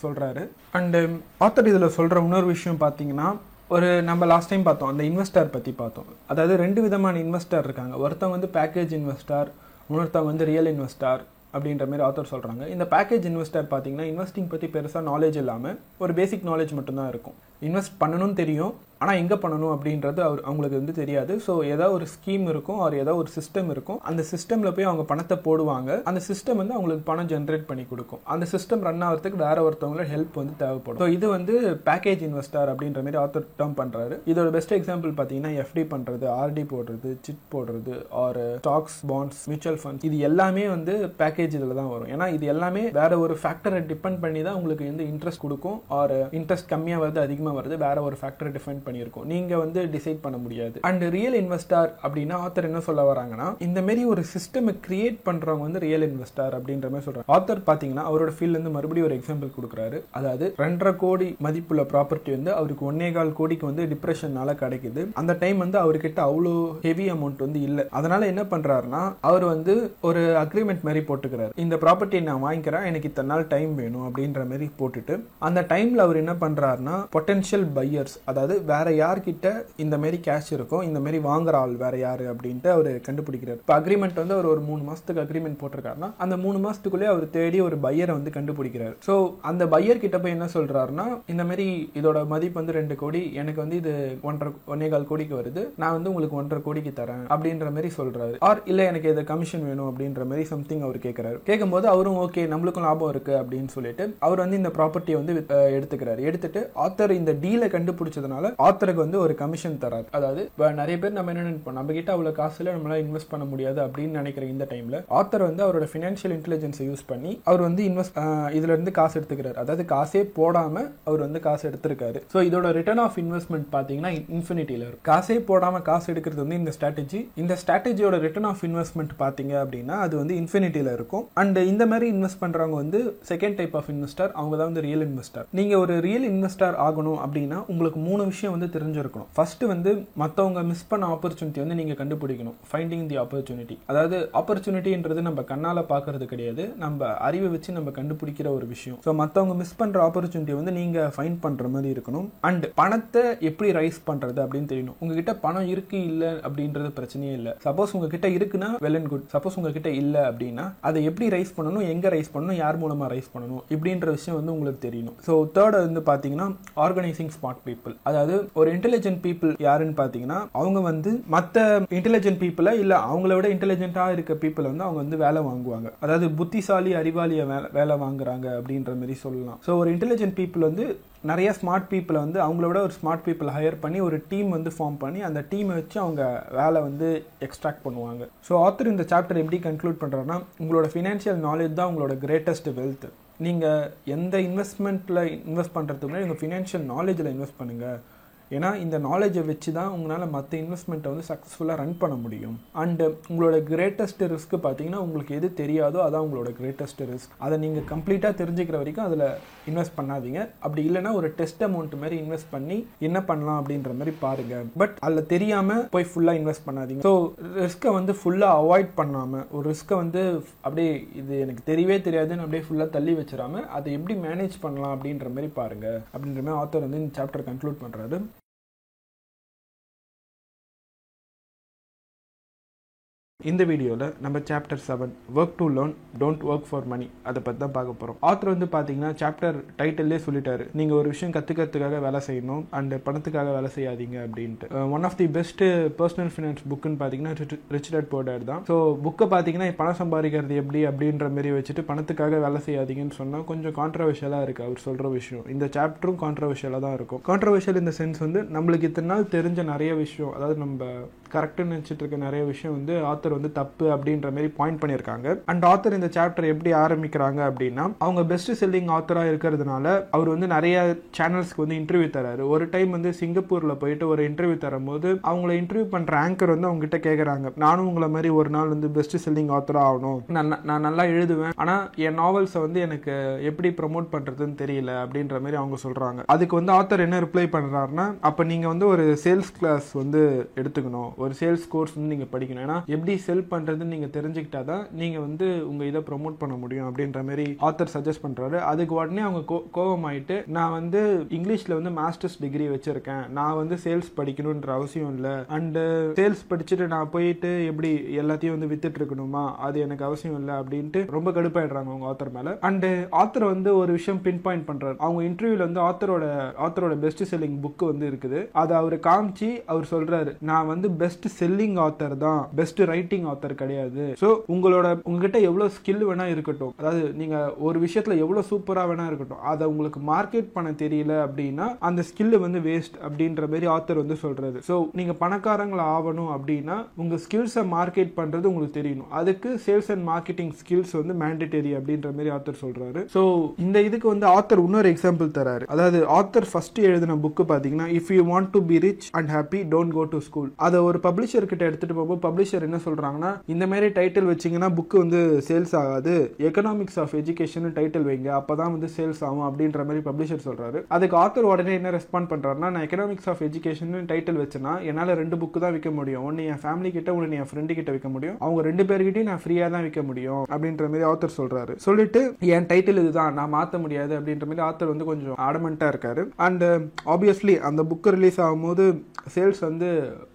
சொல்கிறாரு அண்டு ஆத்தர் இதில் சொல்கிற இன்னொரு விஷயம் பார்த்தீங்கன்னா ஒரு நம்ம லாஸ்ட் டைம் பார்த்தோம் அந்த இன்வெஸ்டர் பற்றி பார்த்தோம். அதாவது ரெண்டு விதமான இன்வெஸ்டர் இருக்காங்க. ஒருத்தவங்க வந்து பேக்கேஜ் இன்வெஸ்டர் இன்னொருத்தவங்க வந்து ரியல் இன்வெஸ்டர் அப்படின்ற மாதிரி ஆத்தர் சொல்கிறாங்க இந்த பேக்கேஜ் இன்வெஸ்டர் பார்த்தீங்கன்னா இன்வெஸ்டிங் பற்றி பெருசாக நாலேஜ் இல்லாமல் ஒரு பேசிக் நாலேஜ் மட்டும்தான் இருக்கும். இன்வெஸ்ட் பண்ணணும்னு தெரியும். ஆனால் எங்கே பண்ணணும் அப்படின்றது அவர் அவங்களுக்கு வந்து தெரியாது. ஸோ ஏதாவது ஒரு ஸ்கீம் இருக்கும் அவர் ஏதாவது ஒரு சிஸ்டம் இருக்கும். அந்த சிஸ்டமில் போய் அவங்க பணத்தை போடுவாங்க. அந்த சிஸ்டம் வந்து அவங்களுக்கு பணம் ஜென்ரேட் பண்ணி கொடுக்கும். அந்த சிஸ்டம் ரன் ஆகிறதுக்கு வேற ஒருத்தவங்களோட ஹெல்ப் வந்து தேவைப்படும். ஸோ இது வந்து பேக்கேஜ் இன்வெஸ்டர் அப்படின்ற மாதிரி ஆத்தர் டேர்ம் பண்ணுறாரு இதோட பெஸ்ட் எக்ஸாம்பிள் பார்த்தீங்கன்னா எஃப்டி பண்ணுறது ஆர்டி போடுறது சிட் போடுறது or stocks bonds mutual funds இது எல்லாமே வந்து பேக்கேஜ் இதில் தான் வரும். ஏன்னா இது எல்லாமே வேற ஒரு ஃபேக்டரை டிபெண்ட் பண்ணி தான் உங்களுக்கு வந்து இன்ட்ரெஸ்ட் கொடுக்கும் ஆர் இன்ட்ரெஸ்ட் கம்மியாக வருது அதிகமாக வருது. வேற ஒரு ஃபேக்டரை டிஃபைன் பண்ணியிருக்கோம். நீங்க வந்து டிசைட் பண்ண முடியாது. அண்ட் ரியல் இன்வெஸ்டார் அப்படின்னா ஆத்தர் என்ன சொல்ல வராங்கன்னா இந்த மாதிரி ஒரு சிஸ்டம் கிரியேட் பண்றவங்க வந்து ரியல் இன்வெஸ்டார் அப்படின்ற மாதிரி சொல்றாங்க. ஆத்தர் பாத்தீங்கன்னா அவரோட ஃபீல்ட்ல இருந்து மறுபடியும் ஒரு எக்ஸாம்பிள் கொடுக்குறாரு. அதாவது ரெண்டரை கோடி மதிப்புள்ள ப்ராப்பர்ட்டி வந்து அவருக்கு ஒன்னே கால் கோடிக்கு வந்து டிப்ரெஷன்னால கிடைக்குது. அந்த டைம் வந்து அவர்கிட்ட அவ்வளோ ஹெவி அமௌண்ட் வந்து இல்லை. அதனால என்ன பண்றாருன்னா அவர் வந்து ஒரு அக்ரிமெண்ட் மாதிரி போட்டுக்கிறாரு. இந்த ப்ராப்பர்ட்டியை நான் வாங்கிக்கிறேன். எனக்கு இத்தனை நாள் டைம் வேணும் அப்படின்ற மாதிரி போட்டுட்டு அந்த டைம்ல அவர் என்ன பண்றாருன்னா பொட்டென்ஷியல் பையர்ஸ் அதாவது வேற யார்கிட்ட இந்த மாதிரி கேஷ் இருக்கும் இந்த மாதிரி வாங்குற ஆள் வேற யாரு அப்படின்ட்டு அவர் கண்டுபிடிக்கிறார். இப்போ அக்ரிமெண்ட் வந்து அவர் ஒரு மூணு மாசத்துக்கு அக்ரிமெண்ட் போட்டிருக்காருன்னா அந்த மூணு மாசத்துக்குள்ளே அவர் தேடி ஒரு பையரை வந்து கண்டுபிடிக்கிறார். ஸோ அந்த பையர் கிட்ட போய் என்ன சொல்றாருன்னா இந்த மாதிரி இதோட மதிப்பு வந்து ரெண்டு கோடி எனக்கு வந்து இது ஒன்றரை ஒன்னே கால் கோடிக்கு வருது நான் வந்து உங்களுக்கு ஒன்றரை கோடிக்கு தரேன் அப்படின்ற மாதிரி சொல்றாரு. ஆர் இல்ல எனக்கு இது கமிஷன் வேணும் அப்படின்ற மாதிரி சம்திங் அவர் கேட்கிறாரு கேட்கும்போது அவரும் ஓகே நம்மளுக்கும் லாபம் இருக்கு அப்படின்னு சொல்லிட்டு அவர் வந்து இந்த ப்ராப்பர்ட்டியை வந்து எடுத்துக்கிறாரு. எடுத்துட்டு ஆத்தர் இந்த இந்த டீலை கண்டுபிடிச்சதுனால ஆத்தருக்கு வந்து ஒரு கமிஷன் தராரு. அதாவது நிறைய பேர் நம்ம என்ன நினைப்போம்? நம்ம கிட்ட அவ்வளவு காசுல நம்மளால இன்வெஸ்ட் பண்ண முடியாது அப்படின்னு நினைக்கிற இந்த டைம்ல ஆத்தர் வந்து அவரோட ஃபினான்ஷியல் இன்டெலிஜென்ஸை யூஸ் பண்ணி அவர் வந்து இன்வெஸ்ட் இதுல இருந்து காசு எடுத்துக்கிறார். அதாவது காசே போடாம அவர் வந்து காசு எடுத்திருக்காரு. ஸோ இதோட ரிட்டர்ன் ஆஃப் இன்வெஸ்ட்மெண்ட் பாத்தீங்கன்னா இன்ஃபினிட்டியில இருக்கும் காசே போடாம காசு எடுக்கிறது வந்து இந்த ஸ்ட்ராட்டஜி இந்த ஸ்ட்ராட்டஜியோட ரிட்டர்ன் ஆஃப் இன்வெஸ்ட்மெண்ட் பாத்தீங்க அப்படின்னா அது வந்து இன்ஃபினிட்டியில இருக்கும். அண்ட் இந்த மாதிரி இன்வெஸ்ட் பண்றவங்க வந்து செகண்ட் டைப் ஆஃப் இன்வெஸ்டர் அவங்க தான் வந்து ரியல் இன்வெஸ்டர் நீங்க ஒரு ரியல் இன்வெஸ்டர் ஆகணும் அப்படின்னா உங்களுக்கு மூணு விஷயம் வந்து தெரிஞ்சிருக்கணும். ஃபஸ்ட்டு வந்து மத்தவங்க மிஸ் பண்ண ஆப்பர்ச்சுனிட்டி வந்து நீங்க கண்டுபிடிக்கணும். ஃபைண்டிங் தி ஆப்பர்ச்சுனிட்டி அதாவது ஆப்பர்ச்சுனிட்டின்றது நம்ம கண்ணால பாக்குறது கிடையாது. நம்ம அறிவை வச்சு நம்ம கண்டுபிடிக்கிற ஒரு விஷயம். ஸோ மத்தவங்க மிஸ் பண்ற ஆப்பர்ச்சுனிட்டி வந்து நீங்க ஃபைண்ட் பண்ற மாதிரி இருக்கணும். அண்ட் பணத்தை எப்படி ரைஸ் பண்றது அப்படின்னு தெரியணும். உங்ககிட்ட பணம் இருக்கு இல்லை அப்படின்றது பிரச்சனையே இல்லை. சப்போஸ் உங்ககிட்ட இருக்குன்னா வெல் அண்ட் குட் சப்போஸ் உங்ககிட்ட இல்லை அப்படின்னா அதை எப்படி ரைஸ் பண்ணணும்? எங்க ரைஸ் பண்ணணும்? யார் மூலமா ரைஸ் பண்ணணும்? இப்படின்ற விஷயம் வந்து உங்களுக்கு தெரியணும். ஸோ தேர்ட் வந்து பார்த்தீங்கன்னா ஆர்கனை ரெக்கக்னைசிங் ஸ்மார்ட் பீப்புள் அதாவது ஒரு இன்டெலிஜென்ட் பீப்புள் யாருன்னு பாத்தீங்கன்னா அவங்க வந்து மத்த இன்டெலிஜென்ட் பீப்புளை இல்ல அவங்கள விட இன்டெலிஜென்ட்டாக இருக்க பீப்புளை வந்து அவங்க வந்து வேலை வாங்குவாங்க. அதாவது புத்திசாலி அறிவாளியை வேலை வேலை வாங்குறாங்க அப்படின்ற மாதிரி சொல்லலாம். ஸோ ஒரு இன்டெலிஜென்ட் பீப்புள் வந்து நிறைய ஸ்மார்ட் பீப்புளை வந்து அவங்கள விட ஒரு ஸ்மார்ட் பீப்புள் ஹையர் பண்ணி ஒரு டீம் வந்து ஃபார்ம் பண்ணி அந்த டீமை வச்சு அவங்க வேலை வந்து எக்ஸ்ட்ராக்ட் பண்ணுவாங்க. ஸோ ஆத்தர் இந்த சாப்டர் எப்படி கன்க்ளூட் பண்ணுறாருன்னா உங்களோட ஃபினான்ஷியல் நாலேஜ் தான் உங்களோட கிரேட்டஸ்ட் வெல்த் நீங்கள் எந்த இன்வெஸ்ட்மெண்ட்டில் இன்வெஸ்ட் பண்ணுறதுக்கு முன்னாடி உங்கள் ஃபினான்ஷியல் நாலேஜில் இன்வெஸ்ட் பண்ணுங்கள் ஏன்னா இந்த நாலேஜை வச்சு தான் உங்களால் மற்ற இன்வெஸ்ட்மெண்ட்டை வந்து சக்ஸஸ்ஃபுல்லாக ரன் பண்ண முடியும். அண்டு உங்களோட கிரேட்டஸ்ட் ரிஸ்க் பார்த்தீங்கன்னா உங்களுக்கு எது தெரியாதோ அதான் உங்களோட கிரேட்டஸ்ட் ரிஸ்க் அதை நீங்கள் கம்ப்ளீட்டாக தெரிஞ்சுக்கிற வரைக்கும் அதில் இன்வெஸ்ட் பண்ணாதீங்க. அப்படி இல்லைன்னா ஒரு டெஸ்ட் அமௌண்ட் மாதிரி இன்வெஸ்ட் பண்ணி என்ன பண்ணலாம் அப்படின்ற மாதிரி பாருங்கள் பட் அதில் தெரியாமல் போய் ஃபுல்லாக இன்வெஸ்ட் பண்ணாதீங்க. ஸோ ரிஸ்க்கை வந்து ஃபுல்லாக அவாய்ட் பண்ணாமல் ஒரு ரிஸ்க்கை வந்து அப்படியே இது எனக்கு தெரியவே தெரியாதுன்னு அப்படியே ஃபுல்லாக தள்ளி வச்சிடாம அதை எப்படி மேனேஜ் பண்ணலாம் அப்படின்ற மாதிரி பாருங்க. அப்படின்ற மாதிரி ஆத்தர் வந்து இந்த சாப்டர் கன்க்ளூட் பண்ணுறாரு இந்த வீடியோவில் நம்ம chapter seven work to learn don't work for money அதை பற்றி தான் பார்க்க போகிறோம் ஆத்தர் வந்து பார்த்தீங்கன்னா சாப்டர் டைட்டிலே சொல்லிட்டாரு. நீங்கள் ஒரு விஷயம் கற்றுக்கிறதுக்காக வேலை செய்யணும் அண்ட் பணத்துக்காக வேலை செய்யாதீங்க அப்படின்ட்டு. One of the best personal finance புக்குன்னு பார்த்தீங்கன்னா ரிச் டேட் போர்டர் தான். ஸோ புக்கை பார்த்தீங்கன்னா பணம் சம்பாதிக்கிறது எப்படி அப்படின்ற மாதிரி வச்சுட்டு பணத்துக்காக வேலை செய்யாதீங்கன்னு சொன்னால் கொஞ்சம் கான்ட்ரவர்ஷியலாக இருக்குது அவர் சொல்கிற விஷயம். இந்த சாப்டரும் கான்ட்ரவர்ஷியலாக தான் இருக்கும். கான்ட்ரவர்ஷியல் இந்த சென்ஸ் வந்து நம்மளுக்கு இத்தனை நாள் தெரிஞ்ச நிறைய விஷயம் அதாவது நம்ம கரெக்டுன்னு நினச்சிட்டு இருக்க நிறைய விஷயம் வந்து ஆத்தர் வந்து தப்பு அப்படின்ற மாதிரி பாயிண்ட் பண்ணியிருக்காங்க. அண்ட் ஆத்தர் இந்த சாப்டர் எப்படி ஆரம்பிக்கிறாங்க அப்படின்னா அவங்க பெஸ்ட் செல்லிங் ஆத்தராக இருக்கிறதுனால அவர் வந்து நிறைய சேனல்ஸ்க்கு வந்து இன்டர்வியூ தராரு. ஒரு டைம் வந்து சிங்கப்பூரில் போயிட்டு ஒரு இன்டர்வியூ தரும்போது அவங்கள இன்டர்வியூ பண்ணுற ஆங்கர் வந்து அவங்க கிட்ட கேட்குறாங்க நானும் உங்களை மாதிரி ஒரு நாள் வந்து பெஸ்ட் செல்லிங் ஆத்தராக ஆகணும். நான் நான் நல்லா எழுதுவேன். ஆனால் என் நாவல்ஸை வந்து எனக்கு எப்படி ப்ரமோட் பண்ணுறதுன்னு தெரியல அப்படின்ற மாதிரி அவங்க சொல்கிறாங்க அதுக்கு வந்து ஆத்தர் என்ன ரிப்ளை பண்ணுறாருன்னா அப்போ நீங்கள் வந்து ஒரு சேல்ஸ் கிளாஸ் வந்து எடுத்துக்கணும். ஒரு சேல்ஸ் கோர்ஸ் வந்து நீங்கள் படிக்கணும். ஏன்னா எப்படி செல் பண்ணுறதுன்னு நீங்கள் தெரிஞ்சுக்கிட்டா தான் நீங்கள் வந்து உங்கள் இதை ப்ரொமோட் பண்ண முடியும் அப்படின்ற மாதிரி ஆத்தர் சஜஸ்ட் பண்ணுறாரு அதுக்கு உடனே அவங்க கோ கோபமாயிட்டு நான் வந்து இங்கிலீஷில் வந்து மாஸ்டர்ஸ் டிகிரி வச்சுருக்கேன். நான் வந்து சேல்ஸ் படிக்கணுன்ற அவசியம் இல்லை. அண்டு சேல்ஸ் படிச்சுட்டு நான் போயிட்டு எப்படி எல்லாத்தையும் வந்து வித்துட்டு இருக்கணுமா? அது எனக்கு அவசியம் இல்லை அப்படின்ட்டு ரொம்ப கடுப்பாயிடுறாங்க அவங்க ஆத்தர் மேலே. அண்டு ஆத்தர் வந்து ஒரு விஷயம் பின் பாயிண்ட் பண்ணுறாரு அவங்க இன்டர்வியூவில் வந்து ஆத்தரோட ஆத்தரோட பெஸ்ட் செல்லிங் புக் வந்து இருக்குது. அதை அவர் காமிச்சு அவர் சொல்கிறாரு நான் வந்து பெஸ்ட் செல்லிங் ஆத்தர் தான் பெஸ்ட் ரைட்டிங் ஆத்தர் கிடையாது. ஸோ உங்களோட உங்ககிட்ட எவ்வளோ ஸ்கில் வேணா இருக்கட்டும். அதாவது நீங்க ஒரு விஷயத்துல எவ்வளோ சூப்பராக வேணா இருக்கட்டும். அதை உங்களுக்கு மார்க்கெட் பண்ண தெரியல அப்படின்னா அந்த ஸ்கில் வந்து வேஸ்ட் அப்படின்ற மாதிரி ஆத்தர் வந்து சொல்றது. ஸோ நீங்க பணக்காரங்களை ஆகணும் அப்படின்னா உங்க ஸ்கில்ஸை மார்க்கெட் பண்றது உங்களுக்கு தெரியணும். அதுக்கு சேல்ஸ் அண்ட் மார்க்கெட்டிங் ஸ்கில்ஸ் வந்து மேண்டேட்டரி அப்படின்ற மாதிரி ஆத்தர் சொல்றாரு. ஸோ இந்த இதுக்கு வந்து ஆத்தர் இன்னொரு எக்ஸாம்பிள் தராரு. அதாவது ஆத்தர் ஃபர்ஸ்ட் எழுதின புக்கு பாத்தீங்கன்னா if you want to be rich and happy don't go to school அதை ஒரு ஒரு பப்ளிஷர்கிட்ட எடுத்துட்டு போகும்போது பப்ளிஷர் என்ன சொல்றாங்கன்னா இந்த மாதிரி டைட்டில் வச்சீங்கன்னா புக்கு வந்து சேல்ஸ் ஆகாது. எக்கனாமிக்ஸ் ஆஃப் எஜுகேஷன் டைட்டில் வைங்க. அப்பதான் வந்து சேல்ஸ் ஆகும் அப்படின்ற மாதிரி பப்ளிஷர் சொல்றாரு. அதுக்கு ஆத்தர் உடனே என்ன ரெஸ்பாண்ட் பண்றாருன்னா நான் எக்கனாமிக்ஸ் ஆஃப் எஜுகேஷன் டைட்டில் வச்சேன்னா என்னால ரெண்டு புக்கு தான் விற்க முடியும். ஒன்னு என் ஃபேமிலி கிட்ட ஒன்னு என் ஃப்ரெண்டு கிட்ட விற்க முடியும். அவங்க ரெண்டு பேர்கிட்டையும் நான் ஃப்ரீயா தான் விற்க முடியும் அப்படின்ற மாதிரி ஆத்தர் சொல்றாரு. சொல்லிட்டு என் டைட்டில் இதுதான். நான் மாத்த முடியாது. அப்படின்ற மாதிரி ஆத்தர் வந்து கொஞ்சம் ஆடமெண்ட்டாக இருக்காரு. அண்ட் ஆப்வியஸ்லி அந்த புக்கு ரிலீஸ் ஆகும்போது சேல்ஸ் வந்து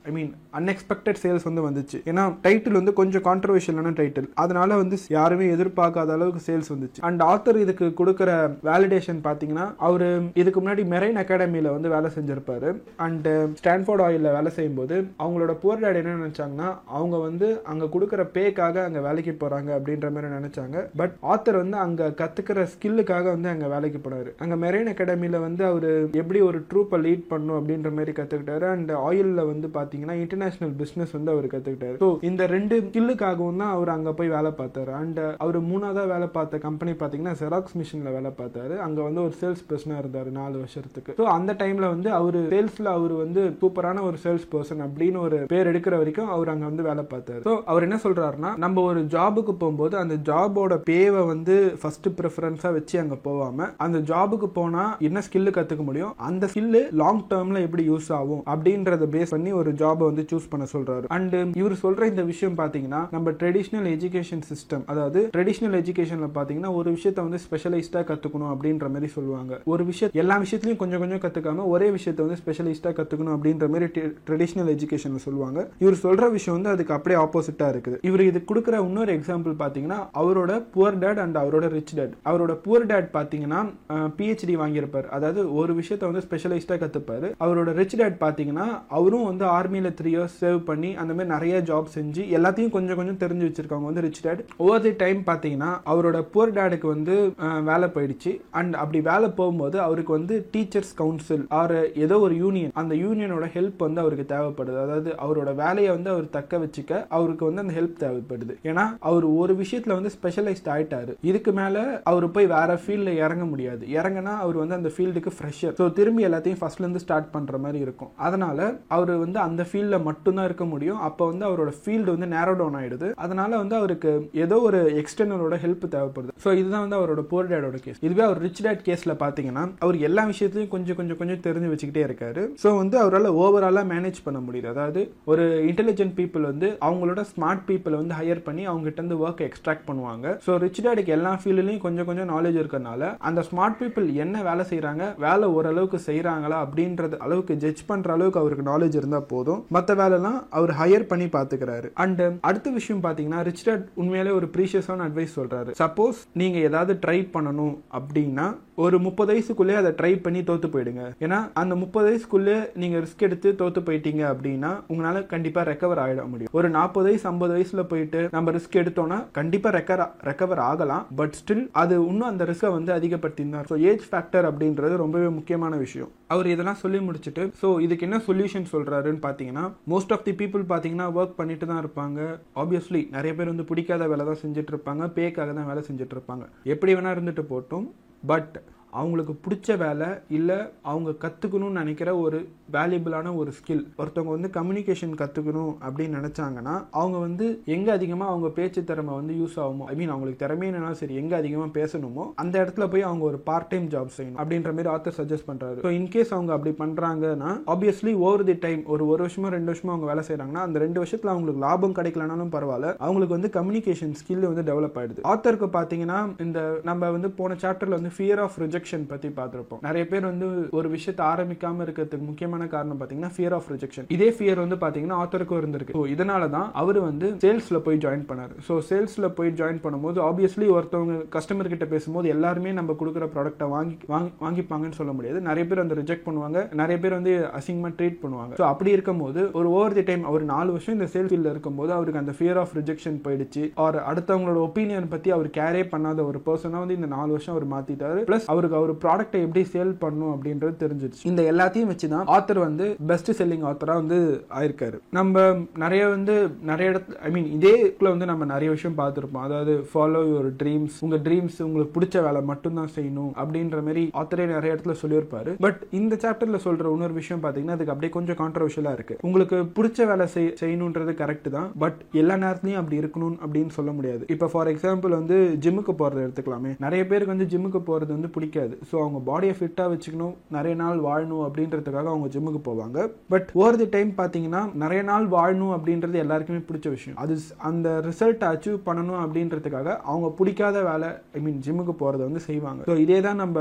ஐ மீன் அன்எக்ஸ்பெக்டட் சேல்ஸ் வந்து வந்துச்சு. ஏன்னா டைட்டில் வந்து கொஞ்சம் கான்ட்ரவர்ஷியலான டைட்டில் அதனால வந்து யாருமே எதிர்பார்க்காத அளவுக்கு சேல்ஸ் வந்துச்சு. அண்ட் ஆத்தர் இதுக்கு கொடுக்குற வேலிடேஷன் பார்த்தீங்கன்னா அவர் இதுக்கு முன்னாடி மெரைன் அகாடமியில் வந்து வேலை செஞ்சிருப்பாரு. அண்ட் ஸ்டான்ஃபோர்ட் ஆயிலில் வேலை செய்யும்போது அவங்களோட புவர் டேட் என்ன நினைச்சாங்கன்னா அவங்க வந்து அங்கே கொடுக்குற பேக்காக அங்கே வேலைக்கு போகிறாங்க அப்படின்ற மாதிரி நினைச்சாங்க. பட் ஆத்தர் வந்து அங்கே கற்றுக்கிற ஸ்கில்லுக்காக வந்து அங்கே வேலைக்கு போனார். அங்கே மெரைன் அகாடமியில் வந்து அவர் எப்படி ஒரு ட்ரூப்பை லீட் பண்ணும் அப்படின்ற மாதிரி கற்றுக்கிட்டாரு அண்ட் ஆயிலில் வந்து பார்த்து பார்த்தீங்கன்னா இன்டர்நேஷனல் பிஸ்னஸ் வந்து அவர் கற்றுக்கிட்டாரு ஸோ இந்த ரெண்டு ஸ்கில்லுக்காகவும் தான் அவர் அங்கே போய் வேலை பார்த்தாரு. அண்ட் அவர் மூணாவதாக வேலை பார்த்த கம்பெனி பார்த்தீங்கன்னா ஜெராக்ஸ் மிஷினில் வேலை பார்த்தாரு. அங்கே வந்து ஒரு சேல்ஸ் பர்சனாக இருந்தார் நாலு வருஷத்துக்கு. ஸோ அந்த டைமில் வந்து அவர் சேல்ஸில் அவர் வந்து சூப்பரான ஒரு சேல்ஸ் பர்சன் அப்படின்னு ஒரு பேர் எடுக்கிற வரைக்கும் அவர் அங்கே வந்து வேலை பார்த்தாரு. ஸோ அவர் என்ன சொல்கிறாருன்னா நம்ம ஒரு ஜாபுக்கு போகும்போது அந்த ஜாபோட பேவை வந்து ஃபர்ஸ்ட் ப்ரிஃபரன்ஸாக வச்சு அங்கே போகாம அந்த ஜாபுக்கு போனால் என்ன ஸ்கில்லு கற்றுக்க முடியும்? அந்த ஸ்கில்லு லாங் டேர்மில் எப்படி யூஸ் ஆகும்? அப்படின்றத பேஸ் பண்ணி ஒரு ஜாபை வந்து சூஸ் பண்ண சொல்றாரு. அண்ட் இவர் சொல்ற இந்த விஷயம் பார்த்தீங்கன்னா நம்ம ட்ரெடிஷ்னல் எஜுகேஷன் சிஸ்டம் அதாவது ட்ரெடிஷ்னல் எஜுகேஷன்ல பார்த்தீங்கன்னா ஒரு விஷயத்த வந்து ஸ்பெஷலைஸ்டாக கற்றுக்கணும் அப்படின்ற மாதிரி சொல்லுவாங்க. ஒரு விஷயம் எல்லா விஷயத்துலையும் கொஞ்சம் கொஞ்சம் கற்றுக்காம ஒரே விஷயத்த வந்து ஸ்பெஷலிஸ்டா கற்றுக்கணும் அப்படின்ற மாதிரி ட்ரெடிஷ்னல் எஜுகேஷன்ல சொல்லுவாங்க. இவர் சொல்ற விஷயம் வந்து அதுக்கு அப்படியே ஆப்போசிட்டா இருக்குது. இவர் இது கொடுக்குற இன்னொரு எக்ஸாம்பிள் பார்த்தீங்கன்னா அவரோட புவர் டேட் அண்ட் அவரோட ரிச் டேட் அவரோட புவர் டேட் பார்த்தீங்கன்னா பிஹெச்டி வாங்கியிருப்பார். அதாவது ஒரு விஷயத்த வந்து ஸ்பெஷலைஸ்டாக கத்துப்பாரு. அவரோட ரிச் டேட் பார்த்தீங்கன்னா அவரும் வந்து ஆர்மியில் த்ரீ இயர்ஸ் சேவ் பண்ணி அந்த மாதிரி நிறைய ஜாப் செஞ்சு எல்லாத்தையும் கொஞ்சம் கொஞ்சம் தெரிஞ்சு வச்சிருக்காங்க வந்து rich dad over the time பார்த்தீங்கன்னா அவரோட புவர் டேடுக்கு வந்து வேலை போயிடுச்சு. அண்ட் அப்படி வேலை போகும்போது அவருக்கு வந்து டீச்சர்ஸ் கவுன்சில் ஆர் ஏதோ ஒரு யூனியன் அந்த யூனியனோட ஹெல்ப் வந்து அவருக்கு தேவைப்படுது. அதாவது அவரோட வேலையை வந்து அவர் தக்க வச்சுக்க அவருக்கு வந்து அந்த ஹெல்ப் தேவைப்படுது. ஏன்னா அவர் ஒரு விஷயத்துல வந்து ஸ்பெஷலைஸ்ட் ஆயிட்டாரு. இதுக்கு மேல அவர் போய் வேற ஃபீல்ட்ல இறங்க முடியாது. இறங்கினா அவர் வந்து அந்த ஃபீல்டுக்கு ஃப்ரெஷர் ஸோ திரும்பி எல்லாத்தையும் ஃபர்ஸ்ட்ல இருந்து ஸ்டார்ட் பண்ற மாதிரி இருக்கும். அதனால அவர் வந்து அந்த ஃபீல்டில் மட்டும்தான் இருக்க முடியும். அப்போ வந்து அவரோட ஃபீல்டு வந்து நேரோ டவுன் ஆகிடுது அதனால வந்து அவருக்கு ஏதோ ஒரு எக்ஸ்டர்னலோட ஹெல்ப் தேவைப்படுது. ஸோ இதுதான் வந்து அவரோட போர் டேடோட கேஸ் இதுவே அவர் ரிச் டேட் கேஸில் பார்த்தீங்கன்னா அவர் எல்லா விஷயத்தையும் கொஞ்சம் கொஞ்சம் கொஞ்சம் தெரிஞ்சு வச்சுக்கிட்டே இருக்காரு. ஸோ வந்து அவரால் ஓவராலாக மேனேஜ் பண்ண முடியுது அதாவது ஒரு இன்டெலிஜென்ட் பீப்புள் வந்து அவங்களோட ஸ்மார்ட் பீப்புளை வந்து ஹையர் பண்ணி அவங்ககிட்ட இருந்து ஒர்க் எக்ஸ்ட்ராக்ட் பண்ணுவாங்க. ஸோ ரிச் டேடுக்கு எல்லா ஃபீல்டுலையும் கொஞ்சம் கொஞ்சம் நாலேஜ் இருக்கறனால அந்த ஸ்மார்ட் பீப்புள் என்ன வேலை செய்கிறாங்க வேலை ஓரளவுக்கு செய்கிறாங்களா அப்படின்றது அளவுக்கு ஜட்ஜ் பண்ணுற அளவுக்கு அவருக்கு நாலேஜ் இருந்தால் போதும். மற்ற வேலைலாம் அவர் ஹையர் பண்ணி பார்த்துக்கிறாரு அண்ட் அடுத்த விஷயம் பாத்தீங்கன்னா ரிச் டாட் உண்மையிலே ஒரு ப்ரீஷியஸான அட்வைஸ் சொல்றாரு. சப்போஸ் நீங்க ஏதாவது ட்ரை பண்ணணும் அப்படின்னா ஒரு முப்பது வயசுக்குள்ளே அதை ட்ரை பண்ணி தோத்து போயிடுங்க. ஏன்னா அந்த முப்பது வயசுக்குள்ளே நீங்க ரிஸ்க் எடுத்து தோத்து போயிட்டீங்க அப்படின்னா உங்களால கண்டிப்பா ரெக்கவர் ஆகிட முடியும். ஒரு நாற்பது வயசு ஐம்பது வயசுல போயிட்டு நம்ம ரிஸ்க் எடுத்தோம்னா கண்டிப்பா ரெக்கவர் ரெக்கவர் ஆகலாம். பட் ஸ்டில் அது இன்னும் அந்த ரிஸ்கை வந்து அதிகப்படுத்தினார் ஸோ ஏஜ் ஃபேக்டர் அப்படின்றது ரொம்பவே முக்கியமான விஷயம். அவர் இதெல்லாம் சொல்லி முடிச்சுட்டு ஸோ இதுக்கு என்ன சொல்யூஷன் சொல்றாருன்னு பார்த்தீங்கன்னா மோஸ்ட் ஆஃப் தி பீப்புள் பார்த்தீங்கன்னா ஒர்க் பண்ணிட்டு தான் இருப்பாங்க. ஆப்வியஸ்லி நிறைய பேர் வந்து பிடிக்காத வேலை தான் செஞ்சுட்டு இருப்பாங்க. பேக்காக தான் வேலை செஞ்சுட்டு இருப்பாங்க. எப்படி வேணா இருந்துட்டு போட்டும். பட் அவங்களுக்கு பிடிச்ச வேலை இல்லை அவங்க கற்றுக்கணும்னு நினைக்கிற ஒரு வேல்யூபிளான ஒரு ஸ்கில் ஒருத்தவங்க வந்து கம்யூனிகேஷன் கற்றுக்கணும் அப்படின்னு நினச்சாங்கன்னா அவங்க வந்து எங்கே அதிகமாக அவங்க பேச்சு திறமை வந்து யூஸ் ஆகுமோ ஐ மீன் அவங்களுக்கு திறமை என்னன்னா சரி எங்கே அதிகமாக பேசணுமோ அந்த இடத்துல போய் அவங்க ஒரு பார்ட் டைம் ஜாப் செய்யணும் அப்படின்ற மாதிரி ஆத்தர் சஜஸ்ட் பண்ணுறாரு ஸோ இன்கேஸ் அவங்க அப்படி பண்ணுறாங்கன்னா ஆப்வியஸ்லி ஓவர் தி டைம் ஒரு ஒரு வருஷமோ ரெண்டு வருஷமோ அவங்க வேலை செய்கிறாங்கன்னா அந்த ரெண்டு வருஷத்தில் அவங்களுக்கு லாபம் கிடைக்கலனாலும் பரவாயில்ல. அவங்களுக்கு வந்து கம்யூனிகேஷன் ஸ்கில் வந்து டெவலப் ஆயிடுது. ஆத்தருக்கு பார்த்தீங்கன்னா இந்த நம்ம வந்து போன சாப்டரில் வந்து ஃபியர் ஆஃப் ரிஜெக்ட் ரிஜெக்ஷன் பத்தி பார்த்திருப்போம். நிறைய பேர் வந்து ஒரு விஷயத்தை ஆரம்பிக்காம இருக்கிறதுக்கு முக்கியமான காரணம் பாத்தீங்கன்னா ஃபியர் ஆஃப் ரிஜெக்ஷன் இதே ஃபியர் வந்து பாத்தீங்கன்னா ஆத்தருக்கும் இருந்திருக்கு. ஸோ இதனால தான் அவர் வந்து சேல்ஸ்ல போய் ஜாயின் பண்ணார். ஸோ சேல்ஸ்ல போய் ஜாயின் பண்ணும்போது ஆப்வியஸ்லி ஒருத்தவங்க கஸ்டமர் கிட்ட பேசும்போது எல்லாருமே நம்ம கொடுக்குற ப்ராடக்ட்டை வாங்கி வாங்கி வாங்கிப்பாங்கன்னு சொல்ல முடியாது. நிறைய பேர் வந்து ரிஜெக்ட் பண்ணுவாங்க. நிறைய பேர் வந்து அசிங்கமா ட்ரீட் பண்ணுவாங்க. ஸோ அப்படி இருக்கும்போது ஒரு ஓவர் தி டைம் அவர் நாலு வருஷம் இந்த சேல்ஸ் ஃபீல்ட்ல இருக்கும்போது அவருக்கு அந்த ஃபியர் ஆஃப் ரிஜெக்ஷன் போயிடுச்சு. அவர் அடுத்தவங்களோட ஒப்பீனியன் பத்தி அவர் கேரே பண்ணாத ஒரு பர்சனா வந்து இந்த நாலு வருஷம் அவர் மாத்திட்டாரு. பிளஸ் அவருக்கு அவர் ப்ராடக்ட்டை எப்படி சேல் பண்ணும் அப்படின்றது தெரிஞ்சிருச்சு. இந்த எல்லாத்தையும் வச்சு தான் ஆத்தர் வந்து பெஸ்ட் செல்லிங் ஆத்தராக வந்து ஆயிருக்காரு. நம்ம நிறைய வந்து நிறைய இடத்துல ஐ மீன் இதேக்குள்ள வந்து நம்ம நிறைய விஷயம் பார்த்துருப்போம். அதாவது ஃபாலோ யுவர் ட்ரீம்ஸ் உங்க ட்ரீம்ஸ் உங்களுக்கு பிடிச்ச வேலை மட்டும்தான் செய்யணும் அப்படின்ற மாதிரி ஆத்தரே நிறைய இடத்துல சொல்லியிருப்பாரு. பட் இந்த சாப்டர்ல சொல்ற இன்னொரு விஷயம் பார்த்தீங்கன்னா அதுக்கு அப்படியே கொஞ்சம் கான்ட்ரவர்ஷியலா இருக்கு. உங்களுக்கு பிடிச்ச வேலை செய்- செய்யணுன்றது கரெக்ட் தான். பட் எல்லா நேரத்துலையும் அப்படி இருக்கணும் அப்படின்னு சொல்ல முடியாது. இப்போ ஃபார் எக்ஸாம்பிள் வந்து ஜிம்முக்கு போறது எடுத்துக்கலாமே. நிறைய பேருக்கு வந்து ஜிம்முக்கு போறது வந்து பிடிக்காது. ஸோ அவங்க பாடியை ஃபிட்டாக வச்சுக்கணும். நிறைய நாள் வாழணும் அப்படின்றதுக்காக அவங்க ஜிம்முக்கு போவாங்க. பட் ஓவர் தி டைம் பார்த்தீங்கன்னா நிறைய நாள் வாழணும் அப்படின்றது எல்லாருக்குமே பிடிச்ச விஷயம். அது அந்த ரிசல்ட் அச்சீவ் பண்ணணும் அப்படின்றதுக்காக அவங்க பிடிக்காத வேலை ஐ மீன் ஜிம்முக்கு போகிறத வந்து செய்வாங்க. ஸோ இதே தான் நம்ம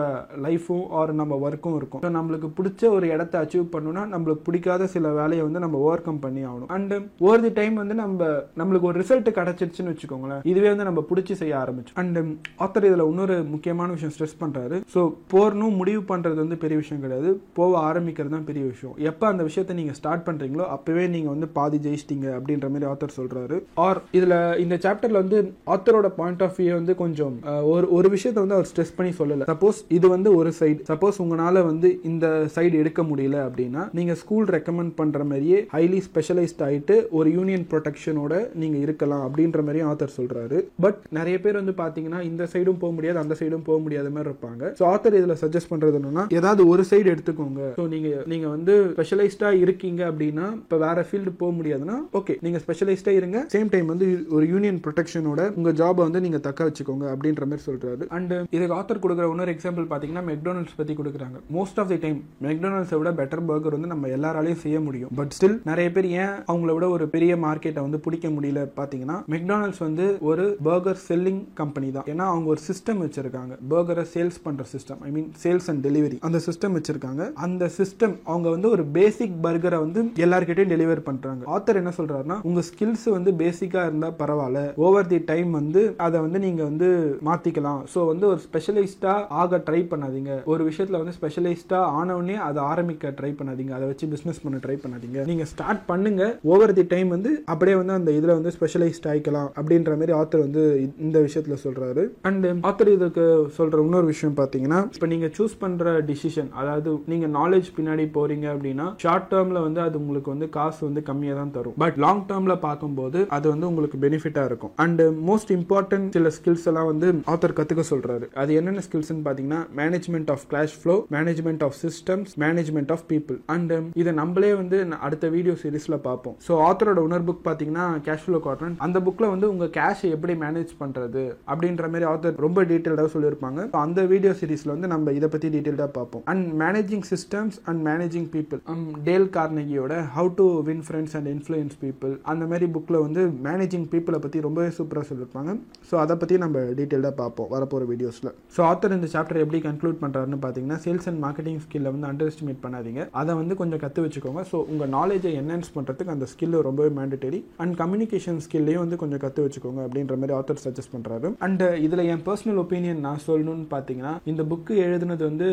லைஃபும் ஆர் நம்ம ஒர்க்கும் இருக்கும். ஸோ நம்மளுக்கு பிடிச்ச ஒரு இடத்த அச்சீவ் பண்ணணும்னா நம்மளுக்கு பிடிக்காத சில வேலையை வந்து நம்ம ஓவர் கம் பண்ணி ஆகணும். அண்ட் ஓவர் தி டைம் வந்து நம்ம நம்மளுக்கு ஒரு ரிசல்ட் கிடைச்சிருச்சுன்னு வச்சுக்கோங்களேன். இதுவே வந்து நம்ம பிடிச்சி செய்ய ஆரம்பிச்சோம். அண்ட் ஆத்தர் இதில் இன்னொரு முக்கியமான விஷயம் ஸ்ட்ரெஸ் பண்ணுறாரு ஸோ போறணும் முடிவு பண்ணுறது வந்து பெரிய விஷயம் கிடையாது. போக ஆரம்பிக்கிறது தான் பெரிய விஷயம். எப்போ அந்த விஷயத்தை நீங்கள் ஸ்டார்ட் பண்ணுறீங்களோ அப்போவே நீங்கள் வந்து பாதி ஜெயிச்சிட்டிங்க அப்படின்ற மாதிரி ஆத்தர் சொல்கிறாரு ஆர் இதில் இந்த சாப்டரில் வந்து ஆத்தரோட பாயிண்ட் ஆஃப் வியூ வந்து கொஞ்சம் ஒரு ஒரு விஷயத்தை வந்து அவர் ஸ்ட்ரெஸ் பண்ணி சொல்லலை. சப்போஸ் இது வந்து ஒரு சைடு சப்போஸ் உங்களால் வந்து இந்த சைடு எடுக்க முடியல அப்படின்னா நீங்கள் ஸ்கூல் ரெக்கமெண்ட் பண்ணுற மாதிரியே ஹைலி ஸ்பெஷலைஸ்ட் ஆகிட்டு ஒரு யூனியன் ப்ரொடெக்ஷனோட நீங்கள் இருக்கலாம் அப்படின்ற மாதிரியும் ஆத்தர் சொல்கிறாரு பட் நிறைய பேர் வந்து பார்த்தீங்கன்னா இந்த சைடும் போக முடியாது அந்த சைடும் போக முடியாத மாதிரி இருப்பாங்க. ஸோ ஆத்தர் இதில் சஜஸ்ட் பண்ணுறது என்னன்னா ஏதாவது ஒரு சைடு எடுத்துக்கோங்க. ஸோ நீங்கள் நீங்கள் வந்து ஸ்பெஷலைஸ்டாக இருக்கீங்க அப்படின்னா இப்போ வேற ஃபீல்டு போக முடியாதுன்னா ஓகே நீங்கள் ஸ்பெஷலைஸ்டாக இருங்க. சேம் டைம் வந்து ஒரு யூனியன் ப்ரொடெக்ஷனோட உங்கள் ஜாபை வந்து நீங்கள் தக்க வச்சுக்கோங்க அப்படின்ற மாதிரி சொல்கிறாரு அண்ட் இதுக்கு ஆத்தர் கொடுக்குற இன்னொரு எக்ஸாம்பிள் பார்த்தீங்கன்னா மெக்டோனல்ட்ஸ் பற்றி கொடுக்குறாங்க. மோஸ்ட் ஆஃப் தி டைம் மெக்டோனல்ஸை விட பெட்டர் பர்கர் வந்து நம்ம எல்லாராலையும் செய்ய முடியும். பட் ஸ்டில் நிறைய பேர் ஏன் அவங்கள விட ஒரு பெரிய மார்க்கெட்டை வந்து பிடிக்க முடியல பார்த்தீங்கன்னா மெக்டானல்ட்ஸ் வந்து ஒரு பர்கர் செல்லிங் கம்பெனி தான். ஏன்னா அவங்க ஒரு சிஸ்டம் வச்சிருக்காங்க. பர்கரை சேல்ஸ் பண்ற system I mean sales and delivery அந்த சிஸ்டம் வச்சிருக்காங்க. அந்த சிஸ்டம் அவங்க வந்து ஒரு பேசிக் பர்கரை வந்து எல்லார்கிட்டையும் டெலிவர் பண்றாங்க. ஆத்தர் என்ன சொல்றாருன்னா உங்க ஸ்கில்ஸ் வந்து பேசிக்கா இருந்தா பரவாயில்ல. ஓவர் தி டைம் வந்து அதை வந்து நீங்க வந்து மாத்திக்கலாம். ஸோ வந்து ஒரு ஸ்பெஷலிஸ்டா ஆக ட்ரை பண்ணாதீங்க. ஒரு விஷயத்துல வந்து ஸ்பெஷலிஸ்டா ஆனவுடனே அதை ஆரம்பிக்க ட்ரை பண்ணாதீங்க. அதை வச்சு பிசினஸ் பண்ண ட்ரை பண்ணாதீங்க. நீங்க ஸ்டார்ட் பண்ணுங்க. ஓவர் தி டைம் வந்து அப்படியே வந்து அந்த இதுல வந்து ஸ்பெஷலைஸ்ட் ஆயிக்கலாம் அப்படின்ற மாதிரி ஆத்தர் வந்து இந்த விஷயத்துல சொல்றாரு. அண்ட் ஆத்தர் இதுக்கு சொல்ற இன்னொரு விஷயம் பார்த்தீங்கன்னா இப்போ நீங்கள் சூஸ் பண்ணுற டிசிஷன் அதாவது நீங்கள் நாலேஜ் பின்னாடி போகிறீங்க அப்படின்னா ஷார்ட் டேர்மில் வந்து அது உங்களுக்கு வந்து காசு வந்து கம்மியாக தான் தரும். பட் லாங் டேர்மில் பார்க்கும்போது அது வந்து உங்களுக்கு பெனிஃபிட்டாக இருக்கும். அண்ட் மோஸ்ட் இம்பார்ட்டன்ட் சில ஸ்கில்ஸ் எல்லாம் வந்து ஆத்தர் கற்றுக்க சொல்கிறாரு அது என்னென்ன ஸ்கில்ஸ்னு பார்த்தீங்கன்னா management of cash flow management of systems management of people and இதை நம்மளே வந்து அடுத்த வீடியோ சீரீஸில் பார்ப்போம். ஸோ ஆத்தரோட உணர் புக் பார்த்தீங்கன்னா கேஷ் ஃப்ளோ கார்டன் அந்த புக்கில் வந்து உங்கள் கேஷை எப்படி மேனேஜ் பண்ணுறது அப்படின்ற மாதிரி ஆத்தர் ரொம்ப டீட்டெயில்டாக சொல்லியிருப்பாங்க. அந்த வீடியோ சீரீஸில் வந்து நம்ம இதை பற்றி டீட்டெயில்டாக பார்ப்போம். And managing systems and managing people Dale கார்னகியோட how to win friends and influence people அந்த மாதிரி புக்கில் வந்து மேனேஜிங் பீப்புளை பற்றி ரொம்பவே சூப்பராக சொல்லியிருப்பாங்க. ஸோ அதை பற்றி நம்ம டீட்டெயில்டாக பார்ப்போம் வரப்போகிற வீடியோஸில் ஸோ ஆத்தர் இந்த சாப்டர் எப்படி கன்க்ளூட் பண்ணுறாருன்னு பார்த்தீங்கன்னா சேல்ஸ் அண்ட் மார்க்கெட்டிங் ஸ்கில்லை வந்து அண்டர் எஸ்டிமேட் பண்ணாதீங்க. அதை வந்து கொஞ்சம் கற்று வச்சுக்கோங்க. ஸோ உங்கள் நாலேஜை என்ஹான்ஸ் பண்ணுறதுக்கு அந்த ஸ்கில் ரொம்பவே மேண்டட்டரி அண்ட் கம்யூனிகேஷன் ஸ்கில்லையும் வந்து கொஞ்சம் கற்று வச்சுக்கோங்க அப்படின்ற மாதிரி ஆத்தர் சஜஸ்ட் பண்ணுறாரு அண்ட் இதில் என் பர்சனல் ஒப்பீனியன் நான் சொல்லணும்னு பார்த்தீங்கன்னா இந்த புக்கு எழுதுனது வந்து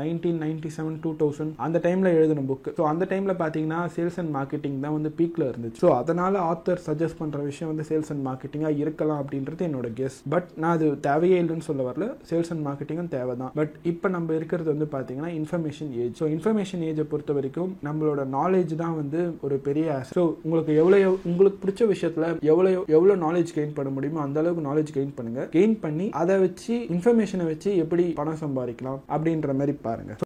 nineteen ninety seven two thousand அந்த டைம்ல எழுதின புக் ஸோ அந்த டைம்ல பார்த்தீங்கன்னா சேல்ஸ் அண்ட் மார்க்கெட்டிங் தான் வந்து பீக்ல இருந்துச்சு. ஸோ அதனால ஆத்தர் சஜஸ்ட் பண்ற விஷயம் வந்து சேல்ஸ் அண்ட் மார்க்கெட்டிங்காக இருக்கலாம் அப்படின்றது என்னோட கெஸ் பட் நான் அது தேவையே இல்லைன்னு சொல்ல வரல. சேல்ஸ் அண்ட் மார்க்கெட்டிங்கும் தேவை தான் பட் இப்போ நம்ம இருக்கிறது வந்து பார்த்தீங்கன்னா இன்ஃபர்மேஷன் ஏஜ் ஸோ இன்ஃபர்மேஷன் ஏஜை பொறுத்த வரைக்கும் நம்மளோட நாலேஜ் தான் வந்து ஒரு பெரிய ஸோ உங்களுக்கு எவ்வளோ உங்களுக்கு பிடிச்ச விஷயத்துல எவ்வளோ எவ்வளோ நாலேஜ் கெயின் பண்ண முடியுமோ அந்த அளவுக்கு நாலேஜ் கெயின் பண்ணுங்க. கெயின் பண்ணி அதை வச்சு இன்ஃபர்மேஷனை வச்சு எப்படி பணம் சம்பாதிக்கலாம் அப்படின்ற மாதிரி பாருங்க.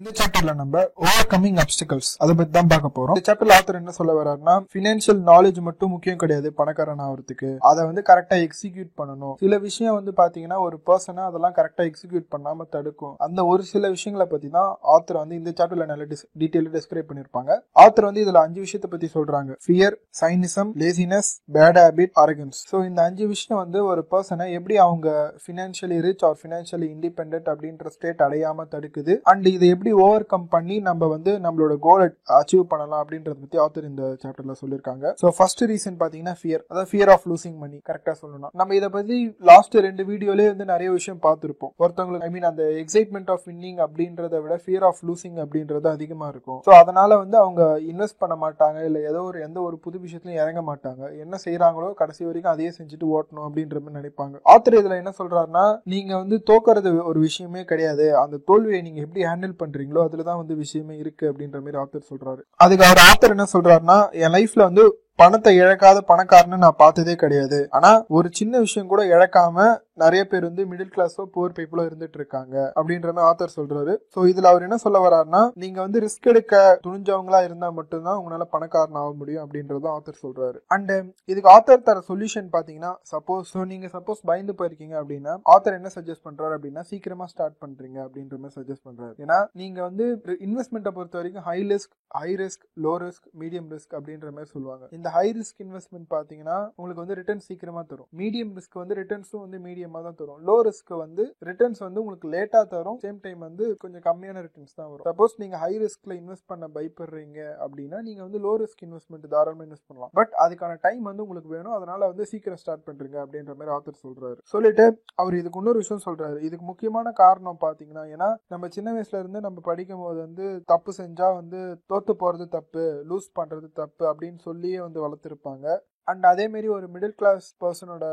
இந்த சாப்டர்ல நம்ம ஓவர் கம்மிங் அப்டிகல்ஸ் அதை பத்தி தான் பார்க்க போறோம். இந்த சாப்டர்ல ஆத்தர் என்ன சொல்ல வர்றாருன்னா பினான்சியல் நாலேஜ் மட்டும் முக்கியம் கிடையாது பணக்காரன் ஆகிறதுக்கு அதை வந்து கரெக்டா எக்ஸிக்யூட் பண்ணணும். சில விஷயம் வந்து பாத்தீங்கன்னா ஒரு பர்சனை அதெல்லாம் கரெக்டா எக்ஸிக்யூட் பண்ணாம தடுக்கும். அந்த ஒரு சில விஷயங்களை பத்தி தான் ஆத்தர் வந்து இந்த சாப்டர்ல நல்ல டீட்டெயில் டிஸ்கிரைப் பண்ணிருப்பாங்க. ஆத்தர் வந்து இதுல அஞ்சு விஷயத்தை பத்தி சொல்றாங்க. Fear cynicism laziness bad habit arrogance so இந்த அஞ்சு விஷயம் வந்து ஒரு பர்சனை எப்படி அவங்க financially rich or financially independent அப்படின்ற ஸ்டேட் அடையாம தடுக்குது. அண்ட் இதை எப்படி ஓவர் கம் பண்ணி நம்ம வந்து நம்மளோட கோலை அச்சீவ் பண்ணலாம் அப்படின்றத பத்தி ஆத்தர் இந்த சாப்டர்ல சொல்லியிருக்காங்க. ஸோ ஃபர்ஸ்ட் ரீசன் பாத்தீங்கன்னா ஃபியர் அதாவது ஃபியர் ஆஃப் லூசிங் மணி கரெக்டா சொல்லணும் நம்ம இதை பத்தி லாஸ்ட் ரெண்டு வீடியோலயே வந்து நிறைய விஷயம் பார்த்துருப்போம். ஒருத்தவங்களுக்கு ஐ மீன் அந்த எக்ஸைட்மெண்ட் ஆஃப் வின்னிங் அப்படின்றத விட ஃபியர் ஆஃப் லூசிங் அப்படின்றது அதிகமா இருக்கும். ஸோ அதனால வந்து அவங்க இன்வெஸ்ட் பண்ண மாட்டாங்க. இல்ல ஏதோ ஒரு எந்த ஒரு புது விஷயத்துலயும் இறங்க மாட்டாங்க. என்ன செய்யறாங்களோ கடைசி வரைக்கும் அதையே செஞ்சுட்டு ஓட்டணும் அப்படின்ற மாதிரி நினைப்பாங்க. ஆத்தர் இதுல என்ன சொல்றாருன்னா நீங்க வந்து தோக்கறது ஒரு விஷயமே கிடையாது. அந்த தோல்வியை நீங்க எப்படி ஹேண்டில் பண்றீங்களோ அதுலதான் வந்து விஷயமே இருக்கு அப்படின்ற மாதிரி ஆத்தர் சொல்றாரு. அதுக்கு அவர் ஆத்தர் என்ன சொல்றாருன்னா என் லைஃப்ல வந்து பணத்தை இழக்காத பணக்காரன்னு நான் பார்த்ததே கிடையாது. ஆனா ஒரு சின்ன விஷயம் கூட இழக்காம நிறைய பேர் வந்து மிடில் கிளாஸோ புவர் பீப்புளோ இருந்துட்டு இருக்காங்க அப்படின்ற மாதிரி ஆத்தர் சொல்றாரு. ஸோ இதுல அவர் என்ன சொல்ல வர்றாருன்னா நீங்க வந்து ரிஸ்க் எடுக்க துணிஞ்சவங்களா இருந்தா மட்டும்தான் உங்களால பணக்காரன் ஆக முடியும் அப்படின்றத ஆத்தர் சொல்றாரு. அண்ட் இதுக்கு ஆத்தர் தர சொல்யூஷன் பாத்தீங்கன்னா சப்போஸ் நீங்க சப்போஸ் பயந்து போயிருக்கீங்க அப்படின்னா ஆத்தர் என்ன சஜஸ்ட் பண்றாரு அப்படின்னா சீக்கிரமா ஸ்டார்ட் பண்றீங்க அப்படின்ற மாதிரி சஜஸ்ட் பண்றாரு. ஏன்னா நீங்க வந்து இன்வெஸ்ட்மெண்ட்டை பொறுத்த வரைக்கும் high risk high risk low risk medium risk அப்படின்ற மாதிரி சொல்லுவாங்க. இந்த ஹை ரிஸ்க் இன்வெஸ்ட்மெண்ட் பார்த்தீங்கன்னா உங்களுக்கு வந்து ரிட்டர்ன் சீக்கிரமாக தரும். மீடியம் ரிஸ்க் வந்து ரிட்டர்ன்ஸும் வந்து மீடியமாக தான் தரும். லோ ரிஸ்க் வந்து ரிட்டர்ன்ஸ் வந்து உங்களுக்கு லேட்டாக தரும். சேம் டைம் வந்து கொஞ்சம் கம்மியான ரிட்டர்ன்ஸ் தான் வரும். சப்போஸ் நீங்கள் ஹை ரிஸ்க்கில் இன்வெஸ்ட் பண்ண பயப்படுறீங்க அப்படின்னா நீங்கள் வந்து லோ ரிஸ்க் இன்வெஸ்ட்மெண்ட் தாராளமாக இன்வெஸ்ட் பண்ணலாம். பட் அதுக்கான டைம் வந்து உங்களுக்கு வேணும். அதனால வந்து சீக்கிரம் ஸ்டார்ட் பண்ணுறீங்க அப்படின்ற மாதிரி ஆத்தர் சொல்கிறாரு சொல்லிட்டு அவர் இதுக்கு இன்னொரு விஷயம் சொல்கிறாரு இதுக்கு முக்கியமான காரணம் பார்த்தீங்கன்னா ஏன்னா நம்ம சின்ன வயசுல இருந்து நம்ம படிக்கும் போது வந்து தப்பு செஞ்சால் வந்து தோத்து போகிறது தப்பு லூஸ் பண்ணுறது தப்பு அப்படின்னு சொல்லியே வந்து வளர்த்துருப்பாங்க. அண்ட் அதே மாதிரி ஒரு மிடில் கிளாஸ் பர்சனோட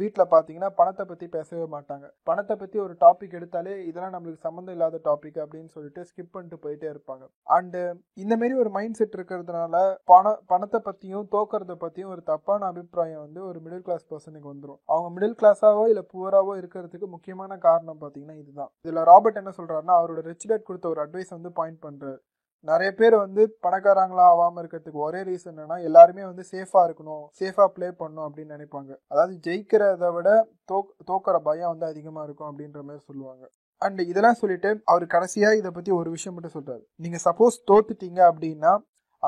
வீட்டில் பார்த்தீங்கன்னா பணத்தை பற்றி பேசவே மாட்டாங்க. பணத்தை பற்றி ஒரு டாபிக் எடுத்தாலே இதெல்லாம் நம்மளுக்கு சம்மந்தம் இல்லாத டாபிக் அப்படின்னு சொல்லிட்டு ஸ்கிப் பண்ணிட்டு போயிட்டே இருப்பாங்க. அண்டு இந்தமாரி ஒரு மைண்ட் செட் இருக்கிறதுனால பணம் பணத்தை பற்றியும் தோக்கிறத பற்றியும் ஒரு தப்பான அபிப்பிராயம் வந்து ஒரு மிடில் கிளாஸ் பர்சனுக்கு வந்துடும் அவங்க மிடில் கிளாஸாவோ இல்லை புவராகவோ இருக்கிறதுக்கு முக்கியமான காரணம் பார்த்தீங்கன்னா இதுதான். இதில் ராபர்ட் என்ன சொல்கிறாருன்னா அவரோட ரிச் டேட் கொடுத்த ஒரு அட்வைஸ் வந்து பாயிண்ட் பண்ணுறாரு நிறைய பேர் வந்து பணக்காரங்களா ஆகாம இருக்கிறதுக்கு ஒரே ரீசன் என்னன்னா எல்லாருமே வந்து சேஃபா இருக்கணும் சேஃபா ப்ளே பண்ணணும் அப்படின்னு நினைப்பாங்க. அதாவது ஜெயிக்கிறத விட தோக் தோக்கிற பயம் வந்து அதிகமா இருக்கும் அப்படின்ற மாதிரி சொல்லுவாங்க. அண்ட் இதெல்லாம் சொல்லிட்டு அவர் கடைசியா இதை பத்தி ஒரு விஷயம் மட்டும் சொல்றாரு. நீங்க சப்போஸ் தோத்துட்டீங்க அப்படின்னா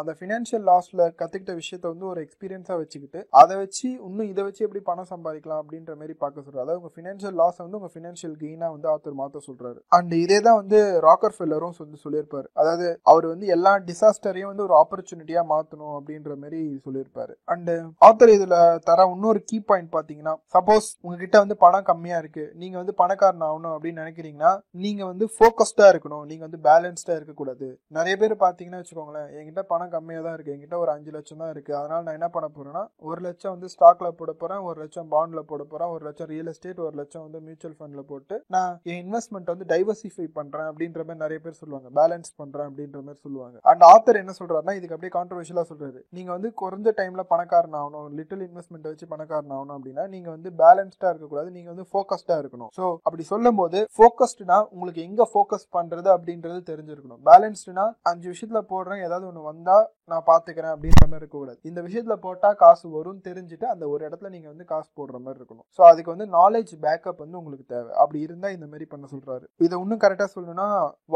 அந்த ஃபினான்ஷியல் லாஸ்ல கத்துக்கிட்ட விஷயத்த வந்து ஒரு எக்ஸ்பீரியன்ஸா வச்சுக்கிட்டு அதை வச்சு இன்னும் இதை வச்சு எப்படி பணம் சம்பாதிக்கலாம் அப்படின்ற மாதிரி பார்க்க சொல்றாரு. அதாவது உங்க ஃபினான்ஷியல் லாஸ் வந்து உங்க ஃபினான்ஷியல் கெயினா வந்து ஆத்தர் மாத்த சொல்றாரு. அண்ட் இதே தான் வந்து ராக்கர் ஃபெல்லரும் வந்து சொல்லியிருப்பாரு. அதாவது அவர் வந்து எல்லா டிசாஸ்டரையும் வந்து ஒரு ஆப்பர்ச்சுனிட்டியா மாத்தணும் அப்படின்ற மாதிரி சொல்லியிருப்பாரு. அண்ட் ஆத்தர் இதுல தர இன்னொரு கீ பாயிண்ட் பாத்தீங்கன்னா சப்போஸ் உங்ககிட்ட வந்து பணம் கம்மியா இருக்கு. நீங்க வந்து பணக்காரன் ஆகணும் அப்படின்னு நினைக்கிறீங்கன்னா நீங்க வந்து ஃபோக்கஸ்டா இருக்கணும். நீங்க வந்து பேலன்ஸ்டா இருக்கக்கூடாது. நிறைய பேர் பாத்தீங்கன்னா வச்சுக்கோங்களேன் என்கிட்ட பணம் கம்மியாக தான் இருக்குது என்கிட்ட ஒரு அஞ்சு லட்சம் தான் இருக்குது அதனால் நான் என்ன பண்ண போகிறேன்னா ஒரு லட்சம் வந்து ஸ்டாக்கில் போட போகிறேன் ஒரு லட்சம் பாண்டில் போட போகிறேன் ஒரு லட்சம் ரியல் எஸ்டேட் ஒரு லட்சம் வந்து மியூச்சுவல் ஃபண்டில் போட்டு நான் என் இன்வெஸ்ட்மெண்ட் வந்து டைவர்சிஃபை பண்ணுறேன் அப்படின்ற மாதிரி நிறைய பேர் சொல்லுவாங்க. பேலன்ஸ் பண்ணுறேன் அப்படின்ற மாதிரி சொல்லுவாங்க. அண்ட் ஆத்தர் என்ன சொல்கிறாருன்னா இதுக்கு அப்படியே கான்ட்ரவர்ஷியலாக சொல்கிறாரு நீங்கள் வந்து குறைஞ்ச டைமில் பணக்காரன் ஆகணும் லிட்டில் இன்வெஸ்ட்மெண்ட் வச்சு பணக்காரன் ஆகணும் அப்படின்னா நீங்கள் வந்து பேலன்ஸ்டாக இருக்கக்கூடாது. நீங்கள் வந்து ஃபோக்கஸ்டாக இருக்கணும். ஸோ அப்படி சொல்லும் போது ஃபோக்கஸ்டுனா உங்களுக்கு எங்கே ஃபோக்கஸ் பண்ணுறது அப்படின்றது தெரிஞ்சிருக்கணும். பேலன்ஸ்டுனா அஞ்சு விஷயத்தில் போடுறேன் ஏதாவது ஒன்று வந்தால் நான் பாத்துக்கிறேன் அப்படின்ற மாதிரி இருக்கக்கூடாது. இந்த விஷயத்துல போட்டா காசு வரும்னு தெரிஞ்சுட்டு அந்த ஒரு இடத்துல நீங்க வந்து காசு போடுற மாதிரி இருக்கணும். ஸோ அதுக்கு வந்து நாலேஜ் பேக்கப் வந்து உங்களுக்கு தேவை. அப்படி இருந்தா இந்த மாதிரி பண்ண சொல்றாரு. இதை இன்னும் கரெக்டா சொல்லணும்னா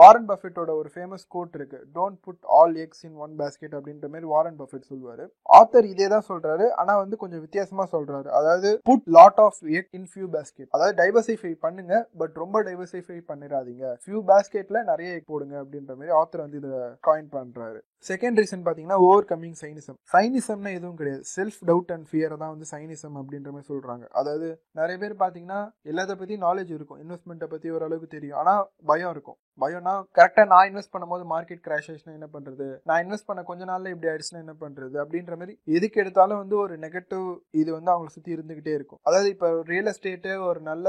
வாரன் பஃபெட்டோட ஒரு ஃபேமஸ் கோட் இருக்கு. Don't put all eggs in one basket அப்படின்ற மாதிரி வாரன் பஃபெட் சொல்லுவாரு. ஆத்தர் இதே தான் சொல்றாரு. ஆனா வந்து கொஞ்சம் வித்தியாசமா சொல்றாரு. அதாவது put lot of egg in few basket அதாவது டைவர்சிஃபை பண்ணுங்க பட் ரொம்ப டைவர்சிஃபை பண்ணிடாதீங்க. ஃபியூ பேஸ்கெட்ல நிறைய எக் போடுங்க அப்படின்ற மாதிரி ஆத்தர் வந்து இதை காயின் பண்றாரு. செகண்ட் ரீசன் பார்த்தீங்கன்னா ஓவர் கம்மிங் சைனிசம் சைனிசம்னா எதுவும் கிடையாது. செல்ஃப் டவுட் அண்ட் ஃபியர் தான் வந்து சைனிசம் அப்படின்ற மாதிரி சொல்கிறாங்க அதாவது நிறைய பேர் பார்த்தீங்கன்னா எல்லாத்த பற்றி நாலேஜ் இருக்கும். இன்வெஸ்ட்மெண்ட்டை பற்றி ஓரளவுக்கு தெரியும். ஆனால் பயம் இருக்கும். பயோனா கரெக்டாக நான் இன்வெஸ்ட் பண்ணும்போது மார்க்கெட் கிராஷ் ஆயிடுச்சுன்னா என்ன பண்ணுறது நான் இன்வெஸ்ட் பண்ண கொஞ்ச நாளில் இப்படி ஆயிடுச்சுன்னா என்ன பண்ணுறது அப்படின்ற மாதிரி எதுக்கு எடுத்தாலும் வந்து ஒரு நெகட்டிவ் இது வந்து அவங்களை சுற்றி இருந்துகிட்டே இருக்கும். அதாவது இப்போ ரியல் எஸ்டேட்டு ஒரு நல்ல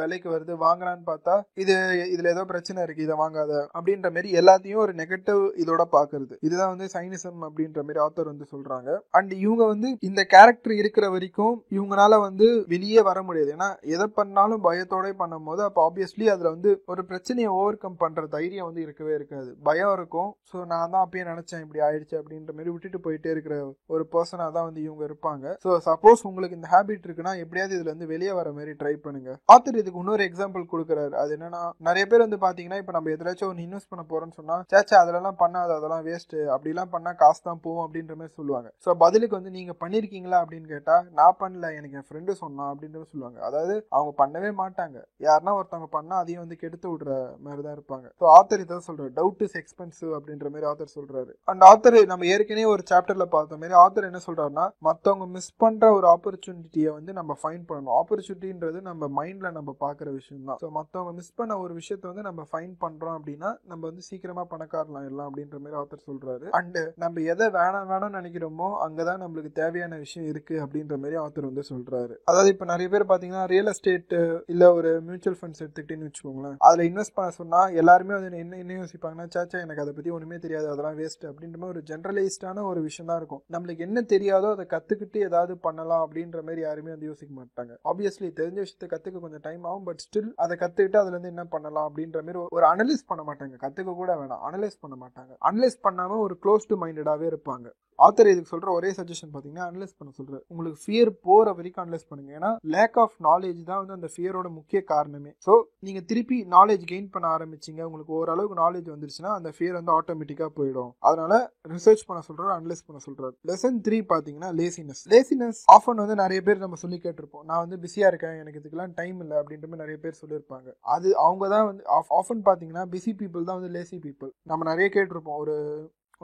விலைக்கு வருது வாங்கலான்னு பார்த்தா இது இதில் ஏதோ பிரச்சனை இருக்குது இதை வாங்காத அப்படின்ற மாதிரி எல்லாத்தையும் ஒரு நெகட்டிவ் இதோட பார்க்கறது இதுதான் வந்து சைனிசம் அப்படின்ற மாதிரி ஆத்தர் வந்து சொல்கிறாங்க அண்ட் இவங்க வந்து இந்த கேரக்டர் இருக்கிற வரைக்கும் இவங்களால வந்து வெளியே வர முடியாது. ஏன்னா எதை பண்ணாலும் பயத்தோட பண்ணும்போது அப்போ ஆப்வியஸ்லி அதில் வந்து ஒரு பிரச்சனையை ஓவர் கம் பண்ணுற தைரியம் வந்து இருக்கவே இருக்காது. பயம் இருக்கும். ஸோ நான் தான் அப்பயே நினச்சேன் இப்படி ஆயிடுச்சு அப்படின்ற மாதிரி விட்டுட்டு போயிட்டே இருக்கிற ஒரு பர்சனாக தான் வந்து இவங்க இருப்பாங்க. ஸோ சப்போஸ் உங்களுக்கு இந்த ஹேபிட் இருக்குன்னா எப்படியாவது இதுல இருந்து வெளியே வர மாதிரி ட்ரை பண்ணுங்க. ஆத்தர் இதுக்கு இன்னொரு எக்ஸாம்பிள் கொடுக்குறாரு. அது என்னன்னா நிறைய பேர் வந்து பாத்தீங்கன்னா இப்போ நம்ம எதாச்சும் ஒன்று இன்வெஸ்ட் பண்ண போறோம்னு சொன்னா சேச்சா அதெல்லாம் பண்ணாது அதெல்லாம் வேஸ்ட் அப்படிலாம் பண்ணா காசு தான் போகும் அப்படின்ற மாதிரி சொல்லுவாங்க. ஸோ பதிலுக்கு வந்து நீங்க பண்ணிருக்கீங்களா? அப்படின்னு கேட்டா நான் பண்ணல. எனக்கு என் ஃப்ரெண்டு சொன்னான் அப்படின்ற மாதிரி சொல்லுவாங்க. அதாவது அவங்க பண்ணவே மாட்டாங்க. யாருன்னா ஒருத்தவங்க பண்ணா அதையும் வந்து கெடுத்து விடுற மாதிரி தான் இருப்பாங்க. ஸோ ஆத்தர் இதான் சொல்றாரு. டவுட் இஸ் எக்ஸ்பென்சிவ் அப்படின்ற மாதிரி ஆத்தர் சொல்றாரு. அண்ட் ஆத்தர் நம்ம ஏற்கனவே ஒரு சாப்டர்ல பார்த்த மாதிரி ஆத்தர் என்ன சொல்றாருன்னா மற்றவங்க மிஸ் பண்ற ஒரு ஆப்பர்ச்சுனிட்டியை வந்து நம்ம ஃபைன் பண்ணணும். ஆப்பர்ச்சுனிட்டின்றது நம்ம மைண்ட்ல நம்ம பாக்குற விஷயம் தான் ஸோ மற்றவங்க மிஸ் பண்ண ஒரு விஷயத்த வந்து நம்ம ஃபைன் பண்றோம் அப்படின்னா நம்ம வந்து சீக்கிரமா பணக்காரலாம் எல்லாம் அப்படின்ற மாதிரி ஆத்தர் சொல்றாரு. அண்ட் நம்ம எதை வேணாம் வேணாம் நினைக்கிறோமோ அங்கதான் நம்மளுக்கு தேவையான விஷயம் இருக்கு அப்படின்ற மாதிரி ஆத்தர் வந்து சொல்றாரு. அதாவது இப்ப நிறைய பேர் பாத்தீங்கன்னா ரியல் எஸ்டேட் இல்ல ஒரு மியூச்சுவல் ஃபண்ட்ஸ் எடுத்துக்கிட்டேன்னு வச்சுக்கோங்களேன். அதுல இன்வெஸ்ட் பண்ண சொன்னா எல்லாருமே வந்து என்ன என்ன யோசிப்பாங்கன்னா சாச்சா எனக்கு அதை பற்றி ஒன்றுமே தெரியாது. அதெல்லாம் வேஸ்ட் அப்படின்ற மாதிரி ஒரு ஜென்ரலைஸ்டான ஒரு விஷயம் தான் இருக்கும். நம்மளுக்கு என்ன தெரியாதோ அதை கற்றுக்கிட்டு ஏதாவது பண்ணலாம் அப்படின்ற மாதிரி யாருமே வந்து யோசிக்க மாட்டாங்க. ஆப்வியஸ்லி தெரிஞ்ச விஷயத்தை கற்றுக்க கொஞ்சம் டைம் ஆகும். பட் ஸ்டில் அதை கற்றுக்கிட்டு அதுலேருந்து என்ன பண்ணலாம் அப்படின்ற மாதிரி ஒரு அனலைஸ் பண்ண மாட்டாங்க. கற்றுக்க கூட வேணாம். அனலைஸ் பண்ண மாட்டாங்க. அனலைஸ் பண்ணாமல் ஒரு க்ளோஸ் டு மைண்டடாகவே இருப்பாங்க. ஆத்தர் இதுக்கு சொல்கிற ஒரே சஜஷன் பார்த்தீங்கன்னா அனலைஸ் பண்ண சொல்கிறேன் உங்களுக்கு ஃபியர் போகிற வரைக்கும் அனலைஸ் பண்ணுங்க. ஏன்னா லேக் ஆஃப் நாலேஜ் தான் வந்து அந்த ஃபியரோட முக்கிய காரணமே. ஸோ நீங்கள் திருப்பி நாலேஜ் கெயின் பண்ண படிச்சிங்க உங்களுக்கு ஓரளவுக்கு நாலேஜ் வந்துருச்சுன்னா அந்த ஃபியர் வந்து ஆட்டோமேட்டிக்காக போயிடும். அதனால ரிசர்ச் பண்ண சொல்கிறார் அனலைஸ் பண்ண சொல்கிறார் லெசன் த்ரீ பார்த்தீங்கன்னா லேசினஸ் லேசினஸ் ஆஃபன் வந்து நிறைய பேர் நம்ம சொல்லி கேட்டிருப்போம். நான் வந்து பிஸியாக இருக்கேன் எனக்கு இதுக்கெல்லாம் டைம் இல்லை அப்படின்ற மாதிரி நிறைய பேர் சொல்லியிருப்பாங்க. அது அவங்க தான் வந்து ஆஃபன் பார்த்தீங்கன்னா பிஸி பீப்புள் தான் வந்து லேசி பீப்புள் நம்ம நிறைய கேட்டிருப்போம். ஒரு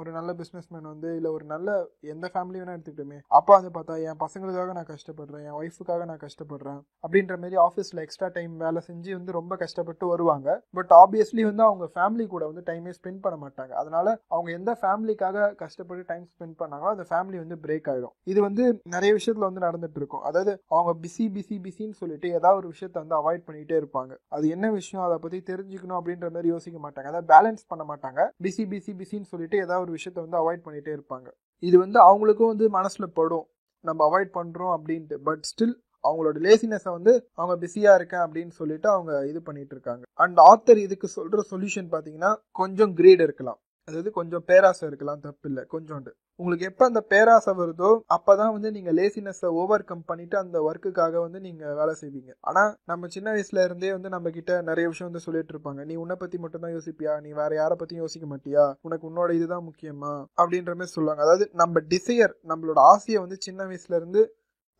ஒரு நல்ல பிஸ்னஸ்மேன் வந்து இல்லை ஒரு நல்ல எந்த ஃபேமிலி வேணா எடுத்துக்கிட்டோமே அப்பா வந்து பார்த்தா என் பசங்களுக்காக நான் கஷ்டப்படுறேன் என் ஒய்ஃபுக்காக நான் கஷ்டப்படுறேன் அப்படின்ற மாதிரி ஆஃபீஸில் எக்ஸ்ட்ரா டைம் வேலை செஞ்சு வந்து ரொம்ப கஷ்டப்பட்டு வருவாங்க. பட் ஆப்வியஸ்லி வந்து அவங்க ஃபேமிலி கூட வந்து டைமே ஸ்பெண்ட் பண்ண மாட்டாங்க. அதனால அவங்க எந்த ஃபேமிலிக்காக கஷ்டப்பட்டு டைம் ஸ்பெண்ட் பண்ணாங்களோ அந்த ஃபேமிலி வந்து பிரேக் ஆகிடும் இது வந்து நிறைய விஷயத்துல வந்து நடந்துட்டு இருக்கும். அதாவது அவங்க பிஸி பிஸி பிஸின்னு சொல்லிட்டு ஏதாவது ஒரு விஷயத்த வந்து அவாய்ட் பண்ணிட்டே இருப்பாங்க. அது என்ன விஷயம் அதை பத்தி தெரிஞ்சுக்கணும் அப்படின்ற மாதிரி யோசிக்க மாட்டாங்க. அதாவது பேலன்ஸ் பண்ண மாட்டாங்க. பிஸி பிஸி பிஸின்னு சொல்லிட்டு ஏதாவது ஒரு விஷயத்த வந்து அவாய்ட் பண்ணிகிட்டே இருப்பாங்க. இது வந்து அவங்களுக்கும் வந்து மனசில் படும். நம்ம அவாய்ட் பண்ணுறோம் அப்படின்ட்டு. பட் ஸ்டில் அவங்களோட லேசினஸை வந்து அவங்க பிஸியாக இருக்கேன் அப்படின்னு சொல்லிட்டு அவங்க இது பண்ணிட்டு இருக்காங்க. அண்ட் ஆத்தர் இதுக்கு சொல்கிற சொல்யூஷன் பார்த்தீங்கன்னா கொஞ்சம் கிரீட் இருக்கலாம். அதாவது கொஞ்சம் பேராசை இருக்கலாம் தப்பு இல்லை. கொஞ்சோண்டு. உங்களுக்கு எப்போ அந்த பேராசை வருதோ அப்பதான் வந்து நீங்கள் லேசினஸை ஓவர் கம் பண்ணிட்டு அந்த ஒர்க்குக்காக வந்து நீங்கள் வேலை செய்வீங்க. ஆனால் நம்ம சின்ன வயசுல இருந்தே வந்து நம்ம கிட்ட நிறைய விஷயம் வந்து சொல்லிட்டு இருப்பாங்க. நீ உன்னை பற்றி மட்டும் தான் யோசிப்பியா? நீ வேற யாரை பற்றியும் யோசிக்க மாட்டியா? உனக்கு உன்னோட இதுதான் முக்கியமா? அப்படின்ற மாதிரி சொல்லுவாங்க. அதாவது நம்ம டிசையர் நம்மளோட ஆசையை வந்து சின்ன வயசுல இருந்து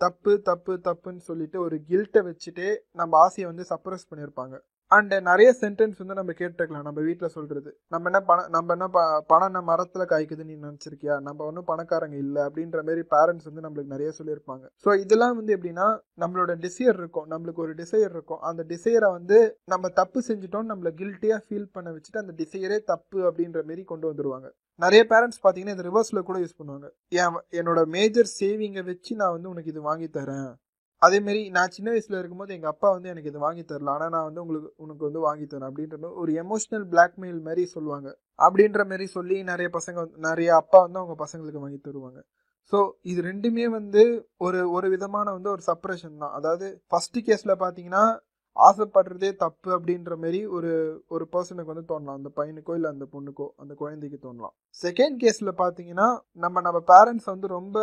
தப்பு தப்பு தப்புன்னு சொல்லிட்டு ஒரு கில்ட்டை வச்சுட்டே நம்ம ஆசையை வந்து சப்ரஸ் பண்ணியிருப்பாங்க. அண்ட் நிறைய சென்டென்ஸ் வந்து நம்ம கேட்டுக்கலாம் நம்ம வீட்டில் சொல்கிறது நம்ம என்ன பணம் நம்ம என்ன ப- பணம் என்ன மரத்தில் காய்க்குதுன்னு நீ நினச்சிருக்கியா? நம்ம ஒன்றும் பணக்காரங்க இல்லை அப்படின்ற மாதிரி பேரண்ட்ஸ் வந்து நம்மளுக்கு நிறைய சொல்லியிருப்பாங்க. ஸோ இதெல்லாம் வந்து எப்படின்னா நம்மளோட டிசையர் இருக்கும். நம்மளுக்கு ஒரு டிசையர் இருக்கும். அந்த டிசையரை வந்து நம்ம தப்பு செஞ்சுட்டோம் நம்மளை கில்ட்டியாக ஃபீல் பண்ண வச்சுட்டு அந்த டிசையரே தப்பு அப்படின்ற மாரி கொண்டு வந்துருவாங்க. நிறைய பேரண்ட்ஸ் பார்த்தீங்கன்னா இது ரிவர்ஸில் கூட யூஸ் பண்ணுவாங்க. என் என்னோட மேஜர் சேவிங்கை வச்சு நான் வந்து உனக்கு இது வாங்கி தரேன். அதே மாதிரி நான் சின்ன வயசில் இருக்கும்போது எங்கள் அப்பா வந்து எனக்கு இது வாங்கி தரல. ஆனால் நான் வந்து உங்களுக்கு உனக்கு வந்து வாங்கி தரேன் அப்படின்ற ஒரு எமோஷ்னல் பிளாக்மெயில் மாதிரி சொல்லுவாங்க. அப்படின்ற மாதிரி சொல்லி நிறைய பசங்க நிறைய அப்பா வந்து அவங்க பசங்களுக்கு வாங்கி தருவாங்க. ஸோ இது ரெண்டுமே வந்து ஒரு ஒரு விதமான வந்து ஒரு சப்ரேஷன் தான். அதாவது ஃபஸ்ட்டு கேஸில் பார்த்தீங்கன்னா ஆசைப்படுறதே தப்பு அப்படின்ற மாதிரி ஒரு ஒரு பர்சனுக்கு வந்து தோணலாம். அந்த பையனுக்கோ இல்லை அந்த பொண்ணுக்கோ அந்த குழந்தைக்கு தோணலாம். செகண்ட் கேஸில் பார்த்தீங்கன்னா நம்ம நம்ம பேரண்ட்ஸ் வந்து ரொம்ப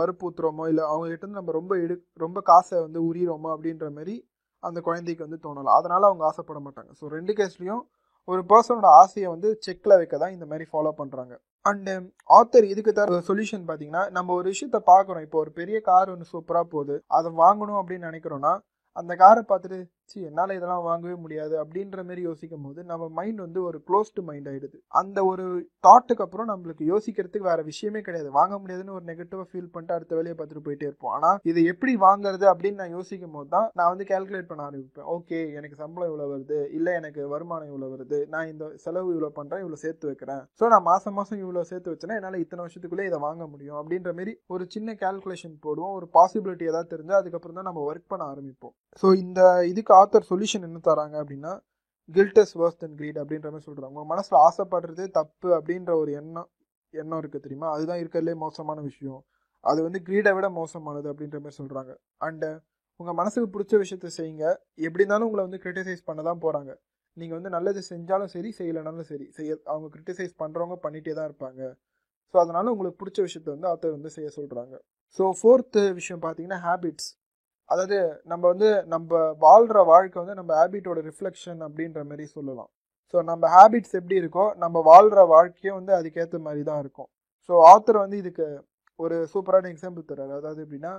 வறுப்பூத்துறோமோ இல்லை அவங்ககிட்ட இருந்து நம்ம ரொம்ப எடு ரொம்ப காசை வந்து உரியிறோமோ அப்படின்ற மாதிரி அந்த குழந்தைக்கு வந்து தோணலாம். அதனால் அவங்க ஆசைப்பட மாட்டாங்க. ஸோ ரெண்டு கேஸ்லேயும் ஒரு பர்சனோட ஆசையை வந்து செக்கில் வைக்க தான் இந்த மாதிரி ஃபாலோ பண்ணுறாங்க அண்ட் ஆத்தர் um, இதுக்கு தர சொல்யூஷன் பார்த்தீங்கன்னா நம்ம ஒரு விஷயத்த பார்க்குறோம் இப்போ ஒரு பெரிய கார் ஒன்று சூப்பராக போகுது. அதை வாங்கணும் அப்படின்னு நினைக்கிறோன்னா அந்த காரை பார்த்துட்டு சி என்னால் இதெல்லாம் வாங்கவே முடியாது அப்படின்ற மாதிரி யோசிக்கும் போது நம்ம மைண்ட் வந்து ஒரு க்ளோஸ்டு மைண்ட் ஆகிடுது அந்த ஒரு தாட்டுக்கு அப்புறம் நம்மளுக்கு யோசிக்கிறதுக்கு வேற விஷயமே கிடையாது. வாங்க முடியாதுன்னு ஒரு நெகட்டிவாக ஃபீல் பண்ணிட்டு அடுத்த வேலையை பார்த்துட்டு போயிட்டே இருப்போம். ஆனால் இது எப்படி வாங்குறது அப்படின்னு நான் யோசிக்கும் போது தான் நான் வந்து கால்குலேட் பண்ண ஆரம்பிப்பேன். ஓகே எனக்கு சம்பளம் இவ்வளோ வருது. இல்லை எனக்கு வருமானம் இவ்வளோ வருது. நான் இந்த செலவு இவ்வளோ பண்ணுறேன் இவ்வளோ சேர்த்து வைக்கிறேன். ஸோ நான் மாதம் மாதம் இவ்வளோ சேர்த்து வச்சேன்னா என்னால் இத்தனை வருஷத்துக்குள்ளே இதை வாங்க முடியும் அப்படின்ற மாதிரி ஒரு சின்ன கேல்குலேஷன் போடுவோம். ஒரு பாசிபிலிட்டி ஏதாவது தெரிஞ்சால் அதுக்கப்புறம் தான் நம்ம ஒர்க் பண்ண ஆரம்பிப்போம். ஸோ இந்த இதுக்கு ஆத்தர் சொல்யூஷன் என்ன தராங்க அப்படின்னா கில்டஸ் வர்ஸ் தன் கிரீட் அப்படின்ற மாதிரி சொல்கிறாங்க உங்கள் மனசில் ஆசைப்படுறதே தப்பு அப்படின்ற ஒரு எண்ணம் எண்ணம் இருக்குது தெரியுமா? அதுதான் இருக்கிறதுலே மோசமான விஷயம். அது வந்து கிரீடை விட மோசமானது அப்படின்ற மாதிரி சொல்கிறாங்க அண்ட் உங்கள் மனசுக்கு பிடிச்ச விஷயத்த செய்யுங்க. எப்படி இருந்தாலும் உங்களை வந்து கிரிட்டிசைஸ் பண்ண தான் போகிறாங்க நீங்கள் வந்து நல்லது செஞ்சாலும் சரி செய்யலைனாலும் சரி செய்ய அவங்க கிரிட்டிசைஸ் பண்ணுறவங்க பண்ணிகிட்டே தான் இருப்பாங்க. ஸோ அதனால் உங்களுக்கு பிடிச்ச விஷயத்த வந்து ஆத்தர் வந்து செய்ய சொல்கிறாங்க ஸோ ஃபோர்த்து விஷயம் பார்த்தீங்கன்னா ஹேபிட்ஸ் அதாவது நம்ம வந்து நம்ம வாழ்கிற வாழ்க்கை வந்து நம்ம ஹேபிட்டோட ரிஃப்ளெக்ஷன் அப்படின்ற மாதிரி சொல்லலாம். ஸோ நம்ம ஹேபிட்ஸ் எப்படி இருக்கோ நம்ம வாழ்கிற வாழ்க்கையும் வந்து அதுக்கேற்ற மாதிரி தான் இருக்கும். ஸோ ஆத்தர் வந்து இதுக்கு ஒரு சூப்பரான எக்ஸாம்பிள் தர்றாரு. அதாவது எப்படின்னா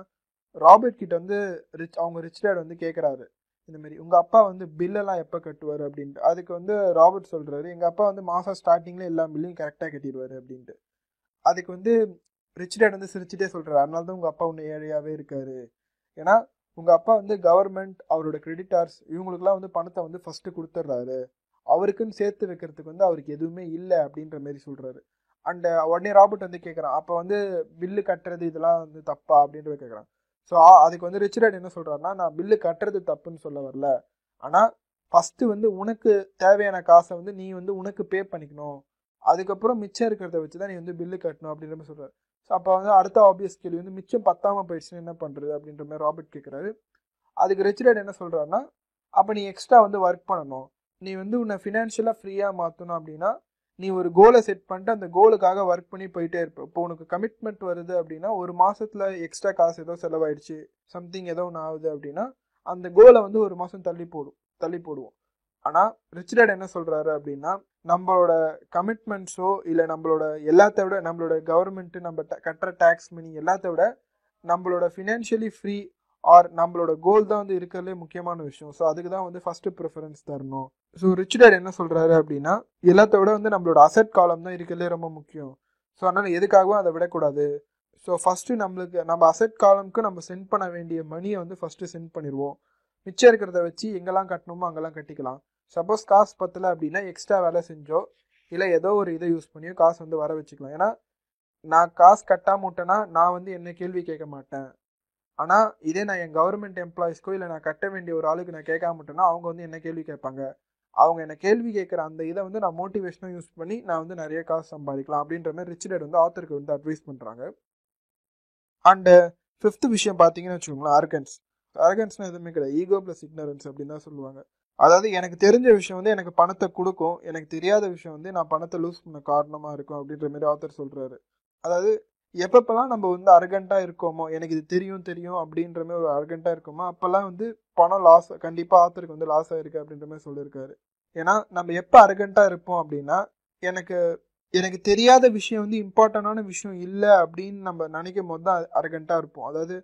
ராபர்ட் கிட்ட வந்து ரிச் அவங்க ரிச் டேட் வந்து கேட்குறாரு இந்த மாதிரி அப்பா வந்து பில்லெல்லாம் எப்போ கட்டுவார்? அப்படின்ட்டு. அதுக்கு வந்து ராபர்ட் சொல்கிறாரு எங்கள் அப்பா வந்து மாதம் ஸ்டார்டிங்கில் எல்லா பில்லையும் கரெக்டாக கட்டிடுவாரு. அப்படின்ட்டு. அதுக்கு வந்து ரிச் டேட் வந்து சிரிச்சுட்டே சொல்கிறாரு அதனால தான் உங்கள் அப்பா ஒன்று ஏழையாகவே இருக்காரு. ஏன்னா உங்கள் அப்பா வந்து கவர்மெண்ட் அவரோட கிரெடிட்டார்ஸ் இவங்களுக்குலாம் வந்து பணத்தை வந்து ஃபஸ்ட்டு கொடுத்துட்றாரு. அவருக்குன்னு சேர்த்து வைக்கிறதுக்கு வந்து அவருக்கு எதுவுமே இல்லை அப்படின்ற மாதிரி சொல்கிறாரு அண்ட் உடனே ராபர்ட் வந்து கேட்குறான் அப்போ வந்து பில்லு கட்டுறது இதெல்லாம் வந்து தப்பா அப்படின்ற கேட்குறான் ஸோ அதுக்கு வந்து ரிச்சர்ட் என்ன சொல்கிறாருன்னா நான் பில்லு கட்டுறது தப்புன்னு சொல்ல வரல. ஆனால் ஃபஸ்ட்டு வந்து உனக்கு தேவையான காசை வந்து நீ வந்து உனக்கு பே பண்ணிக்கணும். அதுக்கப்புறம் மிச்சம் இருக்கிறத வச்சு தான் நீ வந்து பில்லு கட்டணும் அப்படின்ற மாதிரி சொல்கிறார் ஸோ அப்போ வந்து அடுத்த ஆப்வியஸ் கேள்வி வந்து மிச்சம் பத்தாமல் போயிடுச்சுன்னு என்ன பண்றது அப்படின்ற மாதிரி ராபர்ட் கேட்குறாரு அதுக்கு ரிச்சர்ட் என்ன சொல்றாருன்னா அப்போ நீ எக்ஸ்ட்ரா வந்து ஒர்க் பண்ணணும். நீ வந்து உன்னை ஃபினான்ஷியலாக ஃப்ரீயாக மாற்றணும் அப்படின்னா நீ ஒரு கோலை செட் பண்ணிட்டு அந்த கோலுக்காக ஒர்க் பண்ணி போயிட்டே இருப்ப. இப்போ உனக்கு கமிட்மெண்ட் வருது அப்படின்னா ஒரு மாசத்துல எக்ஸ்ட்ரா காசு ஏதோ செலவாயிடுச்சு. சம்திங் ஏதோ ஒன்று ஆகுது அப்படின்னா அந்த கோலை வந்து ஒரு மாதம் தள்ளி போடும் தள்ளி போடுவோம். ஆனால் ரிச் டேட் என்ன சொல்கிறாரு அப்படின்னா நம்மளோட கமிட்மெண்ட்ஸோ இல்லை நம்மளோட எல்லாத்த விட நம்மளோட கவர்மெண்ட்டு நம்ம ட கட்டுற டேக்ஸ் மணி எல்லாத்த விட நம்மளோட ஃபினான்ஷியலி ஃப்ரீ ஆர் நம்மளோட கோல் தான் வந்து இருக்கிறதுலே முக்கியமான விஷயம். ஸோ அதுக்கு தான் வந்து ஃபஸ்ட்டு ப்ரிஃபரன்ஸ் தரணும். ஸோ ரிச் டேட் என்ன சொல்கிறாரு அப்படின்னா எல்லாத்த விட வந்து நம்மளோட அசெட் காலம் தான் இருக்கிறதுலே ரொம்ப முக்கியம். ஸோ அதனால் எதுக்காகவும் அதை விடக்கூடாது. ஸோ ஃபஸ்ட்டு நம்மளுக்கு நம்ம அசெட் காலம்க்கு நம்ம சென்ட் பண்ண வேண்டிய மணியை வந்து ஃபஸ்ட்டு சென்ட் பண்ணிடுவோம் மிச்சம் இருக்கிறத வச்சு எங்கெல்லாம் கட்டணுமோ அங்கெல்லாம் கட்டிக்கலாம். சப்போஸ் காசு பத்தல அப்படின்னா எக்ஸ்ட்ரா வேலை செஞ்சோ இல்லை ஏதோ ஒரு இதை யூஸ் பண்ணியோ காசு வந்து வர வச்சுக்கலாம். ஏன்னா நான் காசு கட்டாம விட்டேன்னா நான் வந்து என்ன கேள்வி கேட்க மாட்டேன். ஆனால் இதே நான் என் கவர்மெண்ட் எம்ப்ளாயிஸ்க்கோ இல்லை நான் கட்ட வேண்டிய ஒரு ஆளுக்கு நான் கேட்காம விட்டேன்னா அவங்க வந்து என்ன கேள்வி கேட்பாங்க? அவங்க என்ன கேள்வி கேட்குற அந்த இதை வந்து நான் மோட்டிவேஷனாக யூஸ் பண்ணி நான் வந்து நிறைய காசு சம்பாதிக்கலாம் அப்படின்ற மாதிரி ரிச் டேட் வந்து ஆத்தருக்கு வந்து அட்வைஸ் பண்ணுறாங்க அண்டு ஃபிஃப்த் விஷயம் பார்த்தீங்கன்னு வச்சுக்கோங்களேன் அரகன்ஸ் அர்கன்ஸ்னால் எதுவுமே கிடையாது. ஈகோ ப்ளஸ் இக்னரன்ஸ் அப்படின்னு தான் சொல்லுவாங்க. அதாவது எனக்கு தெரிஞ்ச விஷயம் வந்து எனக்கு பணத்தை கொடுக்கும். எனக்கு தெரியாத விஷயம் வந்து நான் பணத்தை லூஸ் பண்ண காரணமாக இருக்கும் அப்படின்ற மாதிரி ஆத்தர் சொல்கிறாரு அதாவது எப்பப்பெல்லாம் நம்ம வந்து அரகண்டா இருக்கோமோ எனக்கு இது தெரியும் தெரியும் அப்படின்ற மாதிரி ஒரு அரகண்டா இருக்கோமோ அப்போல்லாம் வந்து பணம் லாஸ் கண்டிப்பாக ஆத்தருக்கு வந்து லாஸ் ஆகிருக்கு அப்படின்ற மாதிரி சொல்லியிருக்காரு. ஏன்னா நம்ம எப்போ அரகண்டா இருப்போம் அப்படின்னா எனக்கு எனக்கு தெரியாத விஷயம் வந்து இம்பார்ட்டண்டான விஷயம் இல்லை அப்படின்னு நம்ம நினைக்கும் போது தான் அரகண்டா இருப்போம். அதாவது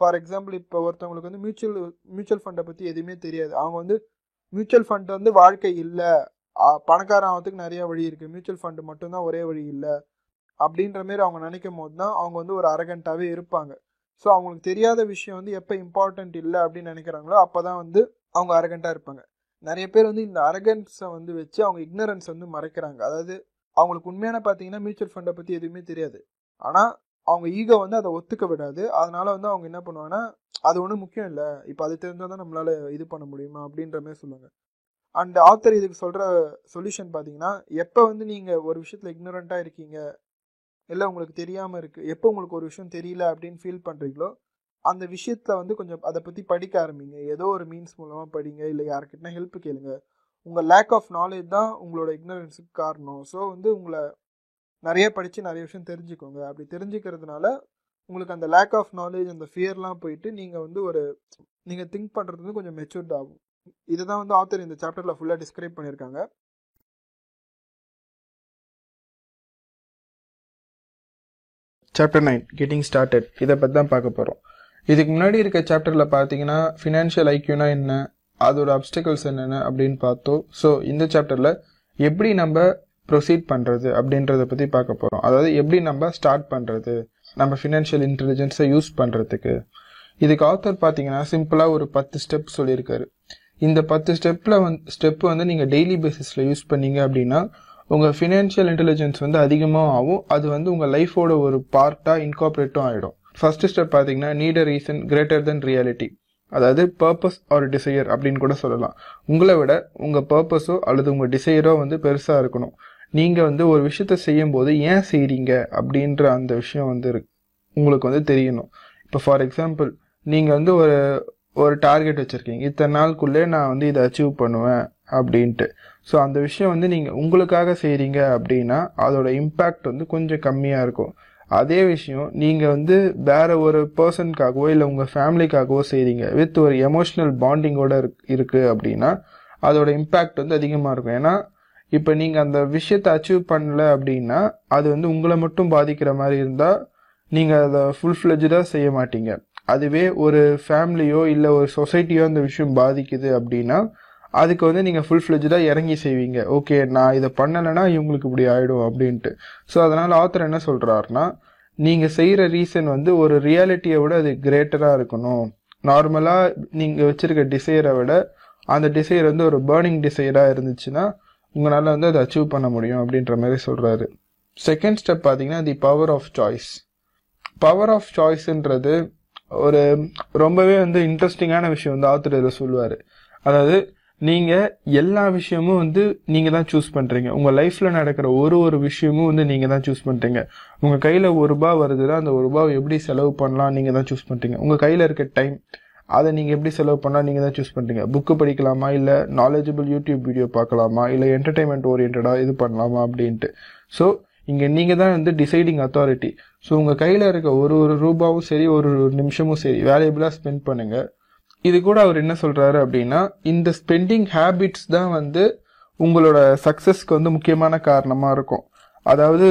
ஃபார் எக்ஸாம்பிள் இப்போ ஒருத்தவங்களுக்கு வந்து மியூச்சுவல் மியூச்சுவல் ஃபண்டை பற்றி எதுவுமே தெரியாது. அவங்க வந்து மியூச்சுவல் ஃபண்ட் வந்து வாழ்க்கை இல்லை. பணக்காரன் ஆகிறதுக்கு நிறைய வழி இருக்குது மியூச்சுவல் ஃபண்டு மட்டும்தான் ஒரே வழி இல்லை. அப்படின்ற மாரி அவங்க நினைக்கும் போது தான் அவங்க வந்து ஒரு அரகண்ட்டாகவே இருப்பாங்க. ஸோ அவங்களுக்கு தெரியாத விஷயம் வந்து எப்போ இம்பார்ட்டண்ட் இல்லை அப்படின்னு நினைக்கிறாங்களோ அப்போ தான் வந்து அவங்க அரகண்ட்டாக இருப்பாங்க. நிறைய பேர் வந்து இந்த அரகன்ஸை வந்து வச்சு அவங்க இக்னரன்ஸ் வந்து மறைக்கிறாங்க. அதாவது அவங்களுக்கு உண்மையான பார்த்தீங்கன்னா மியூச்சுவல் ஃபண்டை பற்றி எதுவுமே தெரியாது. ஆனால் அவங்க ஈகோ வந்து அதை ஒத்துக்க விடாது. அதனால வந்து அவங்க என்ன பண்ணுவாங்கன்னா அது ஒன்றும் முக்கியம் இல்லை. இப்போ அது தெரிஞ்சால் தான் நம்மளால் இது பண்ண முடியுமா? அப்படின்ற மாதிரி சொல்லுவாங்க. அண்ட் ஆத்தர் இதுக்கு சொல்கிற சொல்யூஷன் பார்த்தீங்கன்னா எப்போ வந்து நீங்கள் ஒரு விஷயத்தில் இக்னோரண்ட்டாக இருக்கீங்க இல்லை உங்களுக்கு தெரியாமல் இருக்குது எப்போ உங்களுக்கு ஒரு விஷயம் தெரியல அப்படின்னு ஃபீல் பண்ணுறீங்களோ அந்த விஷயத்தில் வந்து கொஞ்சம் அதை பற்றி படிக்க ஆரம்பிங்க. ஏதோ ஒரு மீன்ஸ் மூலமாக படிங்க இல்லை யாருக்கிட்டனா ஹெல்ப் கேளுங்க. உங்கள் லேக் ஆஃப் நாலேஜ் தான் உங்களோட இக்னரன்ஸுக்கு காரணம். ஸோ வந்து உங்களை நிறைய படித்து நிறைய விஷயம் தெரிஞ்சுக்கோங்க. அப்படி தெரிஞ்சுக்கிறதுனால உங்களுக்கு அந்த லேக் ஆஃப் நாலேஜ் அந்த ஃபியர்லாம் போயிட்டு நீங்கள் வந்து ஒரு நீங்கள் திங்க் பண்ணுறது வந்து கொஞ்சம் மெச்சூர்ட் ஆகும். இதை தான் வந்து ஆத்தர் இந்த சாப்டரில் ஃபுல்லாக டிஸ்கிரைப் பண்ணியிருக்காங்க. சாப்டர் நைன் கெட்டிங் ஸ்டார்டட் இதை பற்றி தான் பார்க்க போகிறோம் இதுக்கு முன்னாடி இருக்க சாப்டரில் பார்த்தீங்கன்னா ஃபினான்ஷியல் ஐக்கியூனா என்ன அதோட அப்டிக்கல்ஸ் என்னென்ன அப்படின்னு பார்த்தோம். ஸோ இந்த சாப்டரில் எப்படி நம்ம ப்ரொசீட் பண்ணுறது அப்படின்றத பற்றி பார்க்க போகிறோம் அதாவது எப்படி நம்ம ஸ்டார்ட் பண்ணுறது நம்ம ஃபினான்ஷியல் இன்டெலிஜென்ஸை யூஸ் பண்ணுறதுக்கு இதுக்கு ஆத்தர் பார்த்தீங்கன்னா சிம்பிளாக ஒரு பத்து ஸ்டெப் சொல்லியிருக்காரு. இந்த பத்து ஸ்டெப்பில் வந்து ஸ்டெப் வந்து நீங்கள் டெய்லி பேசிஸில் யூஸ் பண்ணீங்க அப்படின்னா உங்கள் ஃபினான்ஷியல் இன்டெலிஜென்ஸ் வந்து அதிகமாக ஆகும் அது வந்து உங்கள் லைஃபோட ஒரு பார்ட்டாக இன்கார்பரேட்டும் ஆகிடும் ஃபர்ஸ்ட் ஸ்டெப் பார்த்தீங்கன்னா need a reason greater than reality அதாவது பர்பஸ் ஆர் டிசையர் அப்படின்னு கூட சொல்லலாம். உங்களை விட உங்கள் பர்பஸோ அல்லது உங்கள் டிசையரோ வந்து பெருசாக இருக்கணும். நீங்கள் வந்து ஒரு விஷயத்த செய்யும் போது ஏன் செய்கிறீங்க அப்படின்ற அந்த விஷயம் வந்து உங்களுக்கு வந்து தெரியணும். இப்போ ஃபார் எக்ஸாம்பிள் நீங்கள் வந்து ஒரு ஒரு டார்கெட் வச்சுருக்கீங்க. இத்தனை நாளுக்குள்ளே நான் வந்து இதை அச்சீவ் பண்ணுவேன் அப்படின்ட்டு. ஸோ அந்த விஷயம் வந்து நீங்கள் உங்களுக்காக செய்கிறீங்க அப்படின்னா அதோட இம்பேக்ட் வந்து கொஞ்சம் கம்மியாக இருக்கும். அதே விஷயம் நீங்கள் வந்து வேறு ஒரு பர்சனுக்காகவோ இல்லை உங்கள் ஃபேமிலிக்காகவோ செய்கிறீங்க வித் ஒரு எமோஷ்னல் பாண்டிங்கோட இருக்குது அப்படின்னா அதோட இம்பேக்ட் வந்து அதிகமாக இருக்கும். ஏன்னா இப்போ நீங்கள் அந்த விஷயத்தை அச்சீவ் பண்ணல அப்படின்னா அது வந்து உங்களை மட்டும் பாதிக்கிற மாதிரி இருந்தால் நீங்கள் அதை ஃபுல் ஃப்ளெஜாக செய்ய மாட்டீங்க. அதுவே ஒரு ஃபேமிலியோ இல்லை ஒரு சொசைட்டியோ அந்த விஷயம் பாதிக்குது அப்படின்னா அதுக்கு வந்து நீங்கள் ஃபுல் ஃப்ளெஜாக இறங்கி செய்வீங்க. ஓகே நான் இதை பண்ணலைன்னா இவங்களுக்கு இப்படி ஆகிடும் அப்படின்ட்டு. ஸோ அதனால் ஆத்தர் என்ன சொல்கிறாருன்னா நீங்கள் செய்கிற ரீசன் வந்து ஒரு ரியாலிட்டியை விட அது கிரேட்டராக இருக்கணும். நார்மலாக நீங்கள் வச்சுருக்க டிசைரை விட அந்த டிசைர் வந்து ஒரு பேர்னிங் டிசைராக இருந்துச்சுன்னா உங்களால் வந்து அதை அச்சீவ் பண்ண முடியும் அப்படின்ற மாதிரி சொல்கிறாரு செகண்ட் ஸ்டெப் பார்த்தீங்கன்னா the power of choice power of சாய்ஸ்ன்றது ஒரு ரொம்பவே வந்து இன்ட்ரெஸ்டிங்கான விஷயம் வந்து ஆத்தர் இதில் சொல்லுவார். அதாவது நீங்கள் எல்லா விஷயமும் வந்து நீங்கள் தான் சூஸ் பண்ணுறீங்க உங்கள் லைஃப்பில் நடக்கிற ஒரு ஒரு விஷயமும் வந்து நீங்கள் தான் சூஸ் பண்ணுறீங்க உங்கள் கையில் ஒரு ரூபா வருதுன்னா அந்த ஒரு ரூபாவை எப்படி செலவு பண்ணலாம் நீங்கள் தான் சூஸ் பண்ணுறீங்க உங்கள் கையில் இருக்க டைம் அதை நீங்கள் எப்படி செலவு பண்ணால் நீங்கள் தான் சூஸ் பண்ணுறீங்க புக்கு படிக்கலாமா? இல்லை நாலேஜபிள் யூடியூப் வீடியோ பார்க்கலாமா? இல்லை என்டர்டைன்மெண்ட் ஓரியன்டாக இது பண்ணலாமா? அப்படின்ட்டு. ஸோ இங்கே நீங்கள் தான் வந்து டிசைடிங் அத்தாரிட்டி ஸோ உங்கள் கையில் இருக்க ஒரு ஒரு ரூபாவும் சரி ஒரு ஒரு நிமிஷமும் சரி வேல்யூபிளாக ஸ்பெண்ட் பண்ணுங்கள் இது கூட அவர் என்ன சொல்கிறாரு அப்படின்னா இந்த ஸ்பெண்டிங் ஹேபிட்ஸ் தான் வந்து உங்களோட சக்ஸஸ்க்கு வந்து முக்கியமான காரணமாக இருக்கும். அதாவது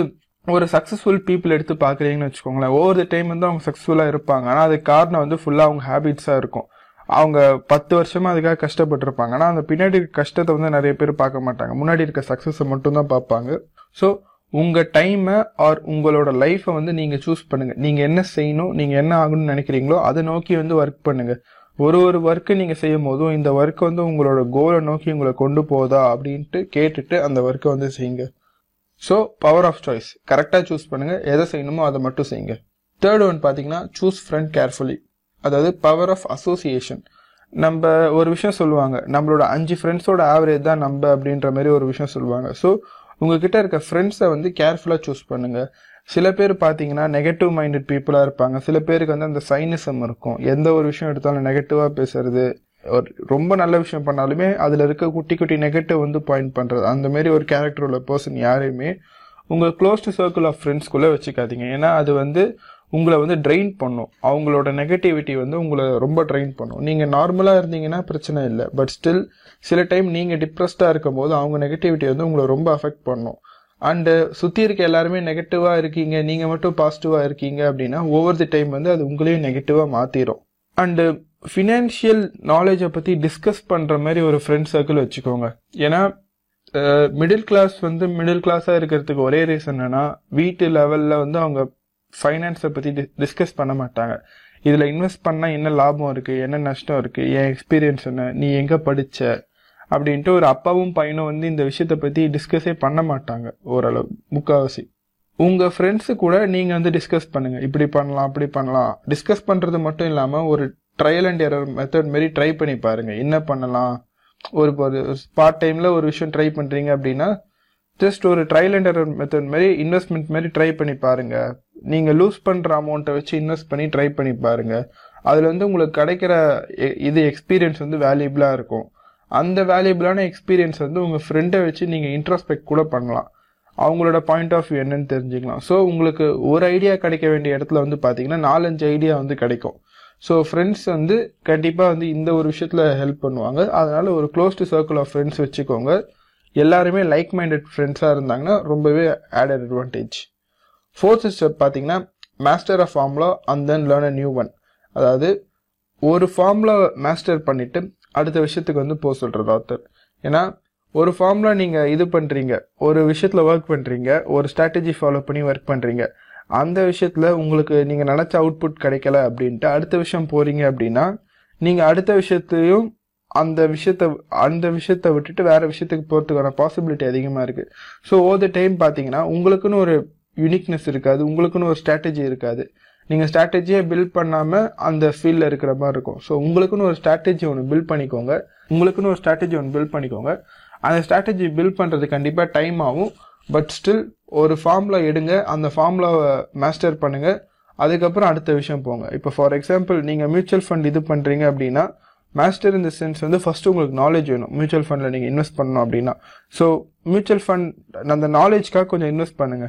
ஒரு சக்ஸஸ்ஃபுல் பீப்புள் எடுத்து பார்க்குறீங்கன்னு வச்சுக்கோங்களேன். ஒவ்வொரு டைம் வந்து அவங்க சக்ஸஸ்ஃபுல்லாக இருப்பாங்க. ஆனால் அதுக்கு காரணம் வந்து ஃபுல்லாக அவங்க ஹேபிட்ஸாக இருக்கும். அவங்க பத்து வருஷமாக அதுக்காக கஷ்டப்பட்டிருப்பாங்க. ஆனால் அந்த பின்னாடி இருக்க கஷ்டத்தை வந்து நிறைய பேர் பார்க்க மாட்டாங்க. முன்னாடி இருக்க சக்ஸஸை மட்டும்தான் பார்ப்பாங்க. ஸோ உங்கள் டைமை ஆர் உங்களோட லைஃப்பை வந்து நீங்கள் சூஸ் பண்ணுங்கள் நீங்கள் என்ன செய்யணும் நீங்கள் என்ன ஆகணும்னு நினைக்கிறீங்களோ அதை நோக்கி வந்து ஒர்க் பண்ணுங்கள் ஒரு ஒரு ஒர்க்கு நீங்கள் செய்யும் போதும் இந்த ஒர்க் வந்து உங்களோட கோலை நோக்கி உங்களை கொண்டு போதா அப்படின்ட்டு கேட்டுட்டு அந்த ஒர்க்கை வந்து செய்யுங்க. ஸோ பவர் ஆஃப் சாய்ஸ் கரெக்டாக சூஸ் பண்ணுங்கள் எதை செய்யணுமோ அதை மட்டும் செய்யுங்க. தேர்ட் ஒன் பார்த்தீங்கன்னா சூஸ் ஃப்ரெண்ட் கேர்ஃபுல்லி அதாவது பவர் ஆஃப் அசோசியேஷன் நம்ம ஒரு விஷயம் சொல்லுவாங்க. நம்மளோட அஞ்சு ஃப்ரெண்ட்ஸோட ஆவரேஜ் தான் நம்ம அப்படின்ற மாதிரி ஒரு விஷயம் சொல்லுவாங்க. ஸோ உங்ககிட்ட இருக்க ஃப்ரெண்ட்ஸை வந்து கேர்ஃபுல்லாக சூஸ் பண்ணுங்கள் சில பேர் பார்த்தீங்கன்னா நெகட்டிவ் மைண்டட் பீப்புளாக இருப்பாங்க. சில பேருக்கு வந்து அந்த சைனிசம் இருக்கும். எந்த ஒரு விஷயம் எடுத்தாலும் நெகட்டிவாக பேசுறது. ரொம்ப நல்ல விஷயம் பண்ணாலுமே அதில் இருக்க குட்டி குட்டி நெகட்டிவ் வந்து பாயிண்ட் பண்ணுறது அந்த மாதிரி ஒரு கேரக்டர் உள்ள பர்சன் யாரையுமே உங்கள் க்ளோஸ்ட் சர்க்கிள் ஆஃப் ஃப்ரெண்ட்ஸ்குள்ளே வச்சுக்காதீங்க. ஏன்னா அது வந்து உங்களை வந்து ட்ரெயின் பண்ணும். அவங்களோட நெகட்டிவிட்டி வந்து உங்களை ரொம்ப ட்ரெயின் பண்ணும். நீங்கள் நார்மலாக இருந்தீங்கன்னா பிரச்சனை இல்லை. பட் ஸ்டில் சில டைம் நீங்கள் டிப்ரெஸ்டாக இருக்கும் போது அவங்க நெகட்டிவிட்டி வந்து உங்களை ரொம்ப அஃபெக்ட் பண்ணும். அண்டு சுற்றி இருக்க எல்லாருமே நெகட்டிவாக இருக்கீங்க. நீங்கள் மட்டும் பாசிட்டிவாக இருக்கீங்க அப்படின்னா ஓவர் தி டைம் வந்து அது உங்களையும் நெகட்டிவாக மாற்றிடும் அண்டு ஃபினான்ஷியல் நாலேஜை பற்றி டிஸ்கஸ் பண்ணுற மாதிரி ஒரு ஃப்ரெண்ட் சர்க்கிள் வச்சுக்கோங்க. ஏன்னா மிடில் கிளாஸ் வந்து மிடில் கிளாஸாக இருக்கிறதுக்கு ஒரே ரீசன் என்னன்னா வீட்டு லெவலில் வந்து அவங்க ஃபைனான்ஸை பற்றி டிஸ்கஸ் பண்ண மாட்டாங்க. இதில் இன்வெஸ்ட் பண்ணால் என்ன லாபம் இருக்குது என்ன நஷ்டம் இருக்குது என் எக்ஸ்பீரியன்ஸ் என்ன நீ எங்கே படித்த அப்படின்ட்டு ஒரு அப்பாவும் பையனும் வந்து இந்த விஷயத்தை பற்றி டிஸ்கஸே பண்ண மாட்டாங்க ஓரளவு முக்கால்வாசி உங்கள் ஃப்ரெண்ட்ஸு கூட நீங்கள் வந்து டிஸ்கஸ் பண்ணுங்கள் இப்படி பண்ணலாம் அப்படி பண்ணலாம். டிஸ்கஸ் பண்ணுறது மட்டும் இல்லாமல் ஒரு ட்ரையல் அண்ட் எரர் மெத்தட் மாரி ட்ரை பண்ணி பாருங்கள் என்ன பண்ணலாம்? ஒரு ஒரு பார்ட் டைமில் ஒரு விஷயம் ட்ரை பண்ணுறீங்க அப்படின்னா ஜஸ்ட் ஒரு ட்ரையல் அண்ட் எரர் மெத்தட் மாதிரி இன்வெஸ்ட்மெண்ட் மாதிரி ட்ரை பண்ணி பாருங்கள் நீங்கள் லூஸ் பண்ணுற அமௌண்ட்டை வச்சு இன்வெஸ்ட் பண்ணி ட்ரை பண்ணி பாருங்கள் அதில் வந்து உங்களுக்கு கிடைக்கிற எ- இது எக்ஸ்பீரியன்ஸ் வந்து வேல்யூபிளாக இருக்கும். அந்த வேல்யூபிளான எக்ஸ்பீரியன்ஸ் வந்து உங்கள் ஃப்ரெண்டை வச்சு நீங்கள் இன்ட்ரோஸ்பெக்ட் கூட பண்ணலாம். அவங்களோட பாயிண்ட் ஆஃப் வியூ என்னன்னு தெரிஞ்சுக்கலாம். ஸோ உங்களுக்கு ஒரு ஐடியா கிடைக்க வேண்டிய இடத்துல வந்து பார்த்தீங்கன்னா நாலஞ்சு ஐடியா வந்து கிடைக்கும். ஸோ ஃப்ரெண்ட்ஸ் வந்து கண்டிப்பாக வந்து இந்த ஒரு விஷயத்தில் ஹெல்ப் பண்ணுவாங்க. அதனால் ஒரு க்ளோஸ்டு சர்க்கிள் ஆஃப் ஃப்ரெண்ட்ஸ் வச்சுக்கோங்க. எல்லாருமே லைக் மைண்டட் ஃப்ரெண்ட்ஸாக இருந்தாங்கன்னா ரொம்பவே ஆட் அட்வான்டேஜ் ஃபோர்த் ஸ்டெப் பார்த்தீங்கன்னா master of formula and then learn a new one அதாவது ஒரு ஃபார்முலா மாஸ்டர் பண்ணிவிட்டு அடுத்த விஷயத்துக்கு வந்து போக சொல்கிறது ஆத்தர் ஏன்னா ஒரு ஃபார்முலா நீங்கள் இது பண்ணுறீங்க ஒரு விஷயத்தில் ஒர்க் பண்ணுறீங்க ஒரு ஸ்ட்ராட்டஜி ஃபாலோ பண்ணி ஒர்க் பண்ணுறீங்க அந்த விஷயத்தில் உங்களுக்கு நீங்கள் நினச்ச அவுட்புட் கிடைக்கல அப்படின்ட்டு அடுத்த விஷயம் போகிறீங்க அப்படின்னா நீங்கள் அடுத்த விஷயத்தையும் அந்த விஷயத்த அந்த விஷயத்த விட்டுட்டு வேறு விஷயத்துக்கு போகிறதுக்கான பாசிபிலிட்டி அதிகமாக இருக்குது ஸோ ஓ த டைம் பார்த்தீங்கன்னா உங்களுக்குன்னு ஒரு யூனிக்னஸ் இருக்காது உங்களுக்குன்னு ஒரு ஸ்ட்ராட்டஜி இருக்காது. நீங்கள் ஸ்ட்ராட்டஜியை பில்ட் பண்ணாமல் அந்த ஃபீல்டில் இருக்கிற மாதிரி இருக்கும். ஸோ உங்களுக்குன்னு ஒரு ஸ்ட்ராட்டஜி ஒன்று பில்ட் பண்ணிக்கோங்க. உங்களுக்குன்னு ஒரு ஸ்ட்ராட்டஜி ஒன்று பில்ட் பண்ணிக்கோங்க. அந்த ஸ்ட்ராட்டஜி பில்ட் பண்ணுறது கண்டிப்பாக டைம் ஆகும். பட் ஸ்டில் ஒரு ஃபார்முலா எடுங்க அந்த ஃபார்முலாவை மாஸ்டர் பண்ணுங்க. அதுக்கப்புறம் அடுத்த விஷயம் போங்க. இப்போ ஃபார் எக்ஸாம்பிள் நீங்கள் மியூச்சுவல் ஃபண்ட் இது பண்ணுறீங்க அப்படின்னா மாஸ்டர் இந்த சென்ஸ் வந்து ஃபர்ஸ்ட் உங்களுக்கு நாலேஜ் வேணும். மியூச்சுவல் ஃபண்டில் நீங்கள் இன்வெஸ்ட் பண்ணணும் அப்படின்னா. ஸோ மியூச்சுவல் ஃபண்ட் அந்த நாலேஜ்க்காக கொஞ்சம் இன்வெஸ்ட் பண்ணுங்க.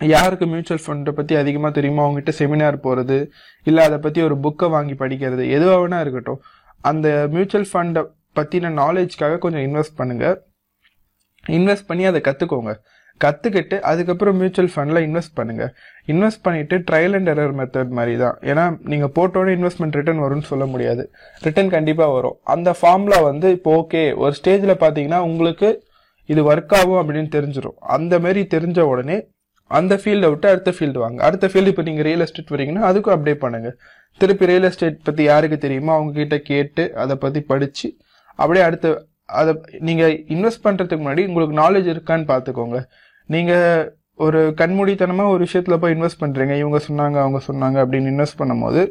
யாருக்கு மியூச்சுவல் ஃபண்டை பற்றி அதிகமாக தெரியுமோ? அவங்ககிட்ட செமினார் போகிறது இல்லை அதை பற்றி ஒரு புக்கை வாங்கி படிக்கிறது எதுவாக வேணா இருக்கட்டும். அந்த மியூச்சுவல் ஃபண்டை பற்றின நாலேஜ்க்காக கொஞ்சம் இன்வெஸ்ட் பண்ணுங்கள் இன்வெஸ்ட் பண்ணி அதை கற்றுக்கோங்க கற்றுக்கிட்டு அதுக்கப்புறம் மியூச்சுவல் ஃபண்டில் இன்வெஸ்ட் பண்ணுங்கள் இன்வெஸ்ட் பண்ணிவிட்டு ட்ரையல் அண்ட் எரர் மெத்தட் மாதிரி தான் ஏன்னா நீங்கள் போட்டோன்னே இன்வெஸ்ட்மெண்ட் ரிட்டர்ன் வரும்னு சொல்ல முடியாது. ரிட்டர்ன் கண்டிப்பாக வரும். அந்த ஃபார்மில் வந்து இப்போ ஓகே ஒரு ஸ்டேஜில் பார்த்தீங்கன்னா உங்களுக்கு இது ஒர்க் ஆகும் அப்படின்னு தெரிஞ்சிடும் அந்த மாதிரி தெரிஞ்ச உடனே அந்த ஃபீல்டை விட்டு அடுத்த ஃபீல்டு வாங்க. அடுத்த ஃபீல்டு இப்போ நீங்கள் ரியல் எஸ்டேட் வரீங்கன்னா அதுக்கும் அப்டேட் பண்ணுங்கள் திருப்பி ரியல் எஸ்டேட் பற்றி யாருக்கு தெரியுமோ அவங்கக்கிட்ட கேட்டு அதை பற்றி படித்து அப்படியே அடுத்த அதை நீங்கள் இன்வெஸ்ட் பண்ணுறதுக்கு முன்னாடி உங்களுக்கு நாலேஜ் இருக்கான்னு பார்த்துக்கோங்க நீங்கள் ஒரு கண்மூடித்தனமாக ஒரு விஷயத்தில் போய் இன்வெஸ்ட் பண்ணுறீங்க இவங்க சொன்னாங்க அவங்க சொன்னாங்க அப்படின்னு இன்வெஸ்ட் பண்ணும்போது